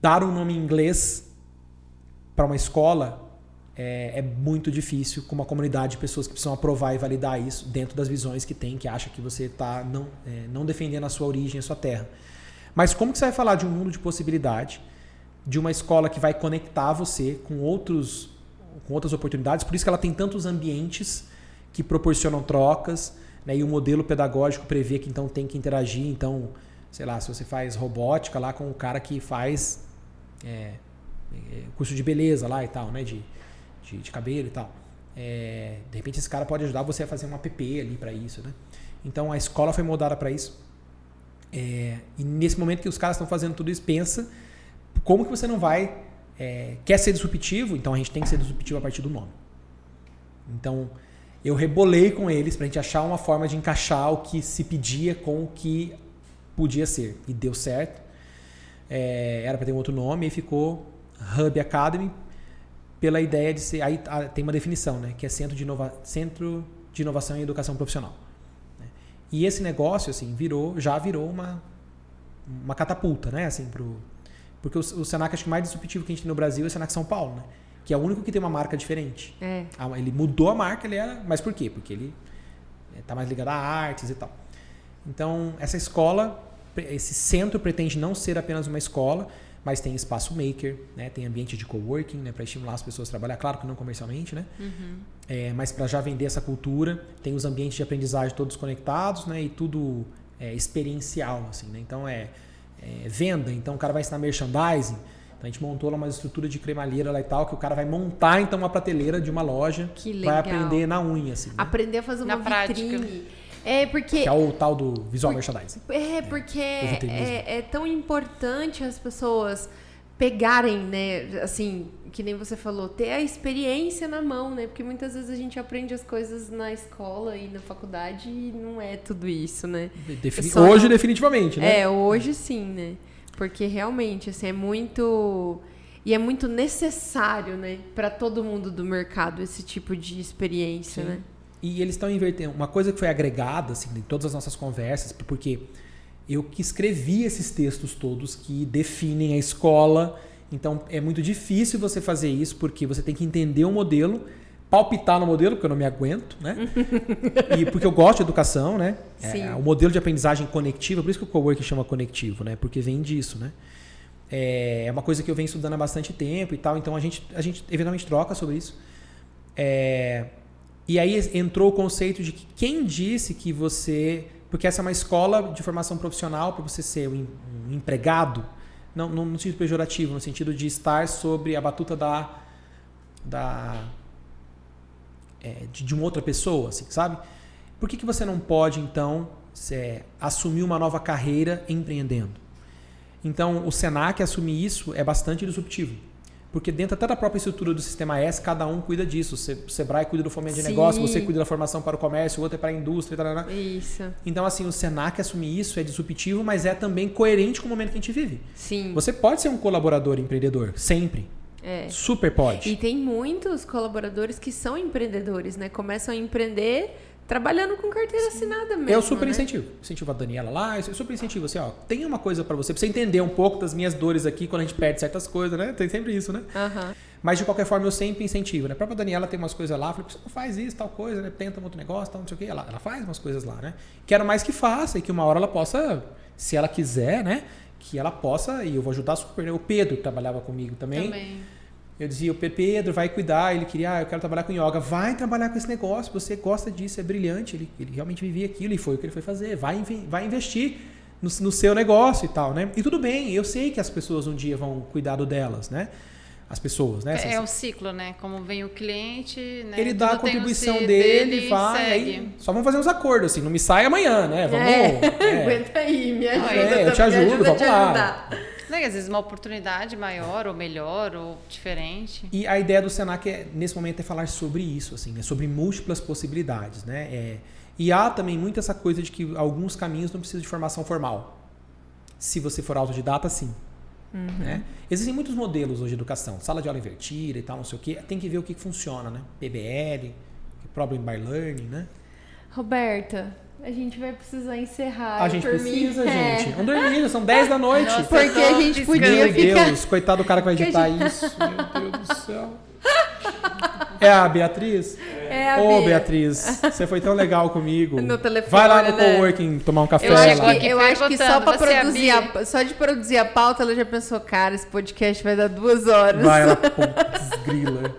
dar um nome em inglês para uma escola é, é muito difícil com uma comunidade de pessoas que precisam aprovar e validar isso dentro das visões que tem, que acha que você está não, é, não defendendo a sua origem, a sua terra. Mas como que você vai falar de um mundo de possibilidade, de uma escola que vai conectar você com outros com outras oportunidades, por isso que ela tem tantos ambientes que proporcionam trocas, né? E o modelo pedagógico prevê que então tem que interagir, então, sei lá, se você faz robótica lá com o cara que faz é, é, curso de beleza lá e tal, né? De, de, de cabelo e tal. É, de repente esse cara pode ajudar você a fazer um app ali para isso, né? Então a escola foi moldada para isso. É, e nesse momento que os caras estão fazendo tudo isso, pensa como que você não vai é, quer ser disruptivo, então a gente tem que ser disruptivo a partir do nome. Então eu rebolei com eles para a gente achar uma forma de encaixar o que se pedia com o que podia ser e deu certo. É, era para ter um outro nome e ficou Hub Academy pela ideia de ser aí ah, tem uma definição, né, que é centro de, inova, centro de inovação e educação profissional. E esse negócio assim virou, já virou uma uma catapulta, né, assim pro porque o, o Senac acho que mais disruptivo que a gente tem no Brasil é o Senac São Paulo, né? Que é o único que tem uma marca diferente.
É.
Ele mudou a marca, ele era. Mas por quê? Porque ele está mais ligado a artes e tal. Então, essa escola, esse centro pretende não ser apenas uma escola, mas tem espaço maker, né? tem ambiente de coworking né? para estimular as pessoas a trabalhar, claro que não comercialmente, né? É, mas para já vender essa cultura, tem os ambientes de aprendizagem todos conectados né? e tudo é, experiencial. Assim, né? Então, é, é venda, então o cara vai ensinar merchandising. Então, a gente montou lá uma estrutura de cremalheira lá e tal, que o cara vai montar então uma prateleira de uma loja,
Que
vai
legal.
aprender na unha, assim. né?
Aprender a fazer uma
Na prática.
É, porque.
Que é o tal do visual merchandising.
É, porque
o vitrinismo.
é, é tão importante as pessoas pegarem, né, assim, que nem você falou, ter a experiência na mão, né? Porque muitas vezes a gente aprende as coisas na escola e na faculdade e não é tudo isso, né?
Defini-
só
Hoje,
não-
definitivamente, né?
É, hoje sim, né? Porque realmente, assim, é muito. E é muito necessário, né, para todo mundo do mercado esse tipo de experiência,
Sim.
né?
E eles estão invertendo. Uma coisa que foi agregada assim, em todas as nossas conversas, porque eu que escrevi esses textos todos que definem a escola. Então é muito difícil você fazer isso porque você tem que entender o modelo, palpitar no modelo, porque eu não me aguento, né? e porque eu gosto de educação, né? É, o modelo de aprendizagem conectiva, por isso que o coworking chama conectivo, né? Porque vem disso, né? É é uma coisa que eu venho estudando há bastante tempo e tal, então a gente, a gente eventualmente troca sobre isso. É, e aí entrou o conceito de que quem disse que você. Porque essa é uma escola de formação profissional para você ser um, um empregado, não, não no sentido pejorativo, no sentido de estar sobre a batuta da. da é, de, de uma outra pessoa, assim, sabe? Por que, que você não pode, então, assumir uma nova carreira empreendendo? Então, o Senac assumir isso é bastante disruptivo. Porque dentro até da própria estrutura do sistema S, cada um cuida disso. O Se- o Sebrae cuida do fomento de
Sim.
negócio, você cuida da formação para o comércio, o outro é para a indústria. Tarará.
Isso.
Então, assim, o Senac assumir isso é disruptivo, mas é também coerente com o momento que a gente vive.
Sim.
Você pode ser um colaborador empreendedor, sempre.
É.
Super pode.
E tem muitos colaboradores que são empreendedores, né? Começam a empreender trabalhando com carteira assinada mesmo.
Eu super
né?
incentivo. Incentivo a Daniela lá, eu super incentivo assim, ó. Tem uma coisa pra você, pra você entender um pouco das minhas dores aqui quando a gente perde certas coisas, né? Tem sempre isso, né?
Aham.
Mas de qualquer forma eu sempre incentivo, né? A própria Daniela tem umas coisas lá, eu falei, "Por que você não faz isso, tal coisa, né? Tenta um outro negócio, tal, não sei o quê. Ela, ela faz umas coisas lá, né? Quero mais que faça e que uma hora ela possa, se ela quiser, né? Que ela possa, e eu vou ajudar super. né? O Pedro que trabalhava comigo também.
Também.
Eu dizia, o Pedro vai cuidar, ele queria, ah, eu quero trabalhar com yoga. Vai trabalhar com esse negócio, você gosta disso, é brilhante. Ele, ele realmente vivia aquilo e foi o que ele foi fazer. Vai, vai investir no, no seu negócio e tal, né? E tudo bem, eu sei que as pessoas um dia vão cuidar do delas, né? As pessoas, né?
É, é o ciclo, né? Como vem o cliente, né?
ele dá a
Tudo o
contribuição dele,
e
vai.
segue.
Aí, só vamos fazer uns acordos, assim. Não me sai amanhã, né? Vamos.
É.
é.
Aguenta aí, me ajuda.
É, eu te ajudo,
ajuda a
vamos lá.
ajudar.
Né? Às vezes uma oportunidade maior, ou melhor, ou diferente.
E a ideia do Senac é, nesse momento é falar sobre isso, assim, né? sobre múltiplas possibilidades. Né? É, e há também muito essa coisa de que alguns caminhos não precisam de formação formal. Se você for autodidata, sim. Né? Existem muitos modelos hoje de educação, sala de aula invertida e tal, não sei o quê. Tem que ver o que que funciona, né? PBL, Problem by Learning, né?
Roberta, a gente vai precisar encerrar.
a gente
por mim.
precisa,
É.
gente. Vamos dormir, são 10 da noite.
Nossa,
Porque a gente podia
Meu
ficar.
Deus, coitado do cara que vai editar isso. Meu Deus do céu. É a Beatriz?
É a
Ô,
Bia.
Beatriz, você foi tão legal comigo.
No telefone,
Vai lá no
né?
coworking tomar um café
Eu acho,
lá.
que, eu acho que só pra
você é a
produzir só de produzir a pauta, ela já pensou, cara, esse podcast vai dar duas horas.
Vai lá, putz, grila.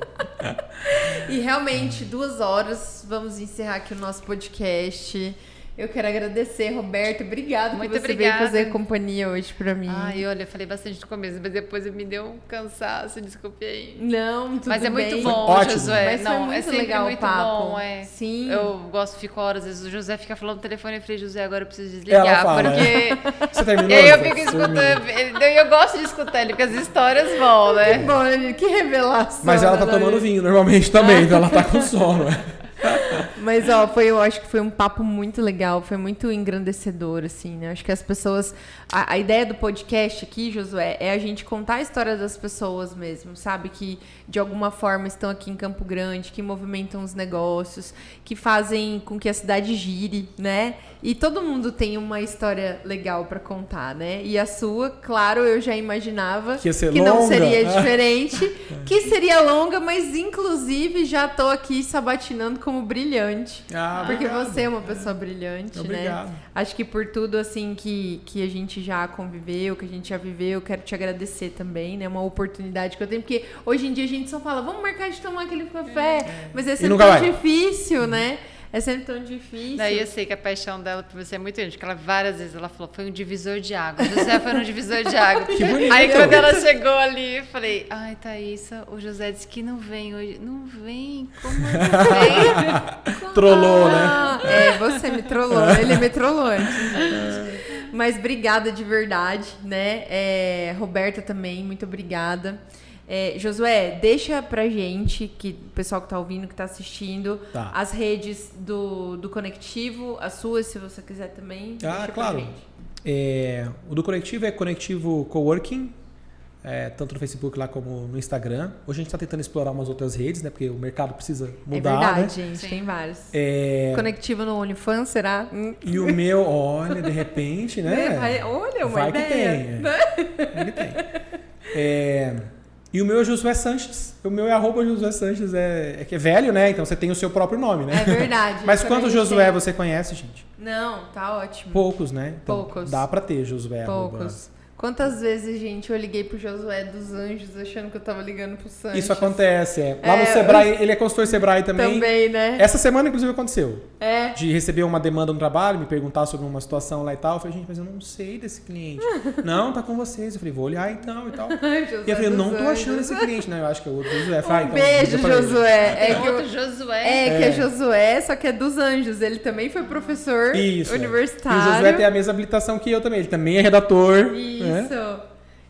E realmente, duas horas, vamos encerrar aqui o nosso podcast. Eu quero agradecer, Roberto. Obrigada
Muito
por você
obrigada.
veio fazer companhia hoje pra mim.
Ai, olha, eu falei bastante no começo, mas depois me deu um cansaço, desculpe aí.
Não, tudo
Mas é
bem.
muito bom,
ótimo.
Josué.
Mas foi
Não,
muito
é sempre
legal o
muito
papo.
bom. É.
Sim.
Eu gosto, fico horas, às vezes o José fica falando no telefone e eu falei, José, agora eu preciso desligar,
Ela fala,
porque.
Você terminou?
E aí eu fico escutando. ele- Eu gosto de escutar ele, porque as histórias vão,
Que
né?
bom, né? que revelação.
Mas ela tá
né,
tomando vinho normalmente também, então ela tá com sono.
Mas, ó, foi, eu acho que foi um papo muito legal, foi muito engrandecedor, assim, né? Acho que as pessoas. A, a ideia do podcast aqui, Josué, é a gente contar a história das pessoas mesmo, sabe? Que de alguma forma estão aqui em Campo Grande, que movimentam os negócios, que fazem com que a cidade gire, né? E todo mundo tem uma história legal pra contar, né? E a sua, claro, eu já imaginava
Que ser
não seria diferente, que seria longa, mas inclusive já tô aqui sabatinando como brilhante.
Ah,
Porque
obrigado.
você é uma pessoa brilhante, né? Acho que por tudo assim que, que a gente já conviveu, que a gente já viveu, eu quero te agradecer também, né? Uma oportunidade que eu tenho, porque hoje em dia a gente só fala, vamos marcar de tomar aquele café, mas é sempre tão
vai.
difícil, né? É sempre tão difícil.
Daí eu sei que a paixão dela por você é muito grande, porque ela várias vezes ela falou, foi um divisor de água. José foi um divisor de água.
Que bonito.
Aí quando ela chegou ali, eu falei, ai, Thaísa, o José disse que não vem hoje. Não vem? Como não vem?
Trollou, né?
É, você me trollou, ele me trollou antes. Mas obrigada de verdade, né? É, Roberta também, muito obrigada. É, Josué, deixa pra gente, que o pessoal que tá ouvindo, que tá assistindo,
Tá.
as redes do, do Conectivo, as suas, se você quiser também.
Ah,
deixa pra
claro.
gente.
É, o do Conectivo é Conectivo Coworking. é, tanto no Facebook lá como no Instagram. Hoje a gente está tentando explorar umas outras redes, né? Porque o mercado precisa mudar,
é verdade,
né?
gente,
Sim.
tem vários.
É,
Conectivo no OnlyFans, será?
E o meu, olha, de repente, né?
Vai- olha, uma
Vai que
ideia.
tem, é. Vai que tem. É, e o meu é Josué Sanches. O meu é arroba Josué Sanches, é, é que é velho, né? Então você tem o seu próprio nome, né?
É verdade.
Mas quantos Josué
tem-
você conhece, gente?
Não, tá ótimo.
Poucos, né? Então,
Poucos.
Dá pra ter Josué. arroba.
Poucos. Quantas vezes, gente, eu liguei pro Josué dos Anjos achando que eu tava ligando pro Sanches?
Isso acontece, é. Lá
É,
no Sebrae, ele é consultor Sebrae também.
Também, né?
Essa semana, inclusive, aconteceu.
É.
De receber uma demanda no trabalho, me perguntar sobre uma situação lá e tal. Eu falei, gente, mas eu não sei desse cliente. não, tá com vocês. Eu falei, vou olhar então e tal.
Ai, Josué
E eu falei, eu não tô achando
Anjos.
esse cliente. Não, eu acho que é o outro Josué. Eu falei, ah,
Um
então, liga
beijo. Josué. É
Tem
que,
outro Josué.
é que é
É.
Josué, só que é dos Anjos. Ele também foi professor
Isso. é.
universitário.
E o Josué tem a mesma habilitação que eu também. Ele também é redator. né?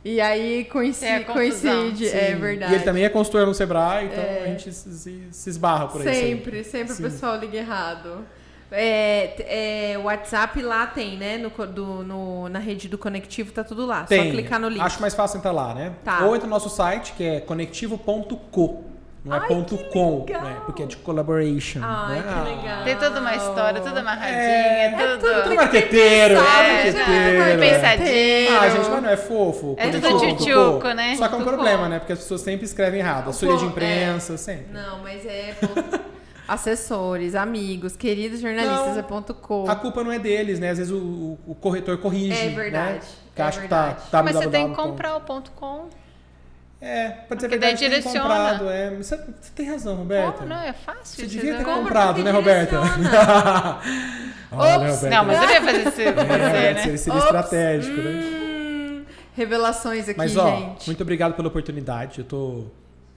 E aí coincide, coincide. é
Sim.
verdade.
E ele também é consultor no Sebrae, então a gente se, se- esbarra por aí.
Sempre, sempre
Sim.
o pessoal liga errado. É, é, o WhatsApp lá tem, né? No, do- no- na rede do Conectivo tá tudo lá.
Tem.
Só clicar no link.
Acho mais fácil entrar lá, né?
Tá.
Ou entra no nosso site, que é conectivo.co. Não é
Ai,
ponto .com, né? Porque é de collaboration.
Ai,
né?
que legal.
Tem toda uma história, tudo amarradinho,
É,
tudo.
Tudo marqueteiro,
Sabe,
é
É,
marqueteiro.
pensadinho.
Ah, gente, mas não é fofo.
É tudo
Conectivo.co.
tchutchuco, né?
Só que é um
Tudo
problema, né? Porque as pessoas sempre escrevem errado. Assessoria de
Pô,
imprensa, sempre.
Não, mas é ponto- assessores, amigos, queridos jornalistas,
Não,
é ponto com.
A culpa não é deles, né? Às vezes o, o- o corretor corrige.
É verdade,
Né? Que
é
acha que tá,
verdade.
tá
Mas você tem que comprar o ponto .com.
É, pode ser
daí
verdade, tem
direciona.
comprado. É, você, você tem razão, Roberta.
Como não? É fácil.
Você devia ter comprado, né, Roberta? Olha,
Ops,
Roberta.
Não, mas eu ia fazer isso
É,
né?
seria, estratégico, né?
Hum, revelações aqui,
Mas, ó,
gente.
muito obrigado pela oportunidade. Eu tô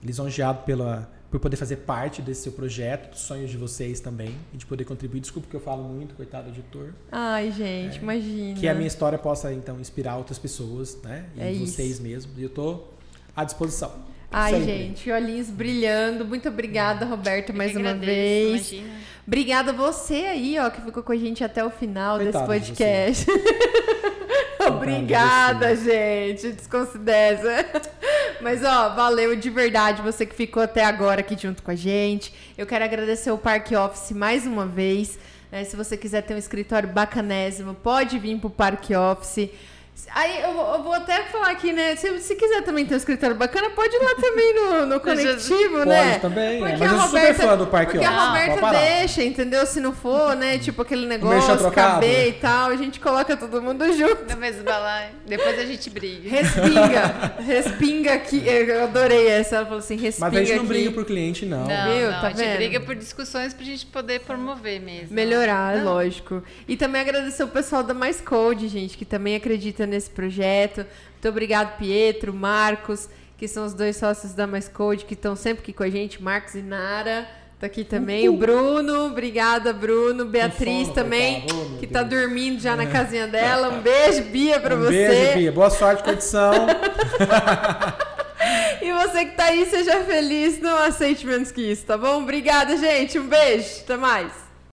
lisonjeado pela, por poder fazer parte desse seu projeto, dos sonhos de vocês também, e de poder contribuir. Desculpa que eu falo muito, coitado do editor.
Ai, gente, imagina.
Que a minha história possa, então, inspirar outras pessoas, né? E
É isso.
vocês mesmos. E eu tô à disposição.
Ai,
Sempre.
gente, olhinhos brilhando. Muito obrigada, Roberto,
Eu
mais uma
agradeço,
vez.
imagina.
Obrigada a você aí, ó, que ficou com a gente até o final
Coitado
desse
de
podcast. Obrigada, gente. Desconsidera. Mas, ó, valeu de verdade você que ficou até agora aqui junto com a gente. Eu quero agradecer o Parque Office mais uma vez. né? Se você quiser ter um escritório bacanésimo, pode vir pro Parque Office. Aí eu vou, eu vou até falar aqui, né? Se, se quiser também ter um escritório bacana, pode ir lá também no, no Conectivo,
Pode
né?
também, é.
Porque
Mas
a
eu sou super
Roberta-
fã do Parque
Porque a
Office.
Roberta
Pode parar.
deixa, entendeu? Se não for, né? Tipo aquele negócio, caber e tal, a gente coloca todo mundo junto.
Mesmo balaio. Depois a gente briga.
Respinga. respinga aqui. Eu adorei essa. Ela falou assim, respinga
Mas a gente não
aqui.
briga por cliente, não.
Não,
Viu?
não,
Tá
a gente
vendo?
briga por discussões pra gente poder promover mesmo.
Melhorar,
Não.
lógico. E também agradecer o pessoal da Mais Code, gente, que também acredita nesse projeto. Muito obrigado, Pietro, Marcos, que são os dois sócios da Mais Code, que estão sempre aqui com a gente, Marcos e Nara. Tá aqui também. O Bruno, obrigada, Bruno. Beatriz
sono,
também.
Oh,
que tá
Deus.
dormindo já na casinha dela. Um beijo, Bia, pra
um
você.
beijo, Bia. Boa sorte com a edição.
E você que tá aí, seja feliz, não aceite menos que isso, tá bom? Obrigada, gente. Um beijo. Até mais.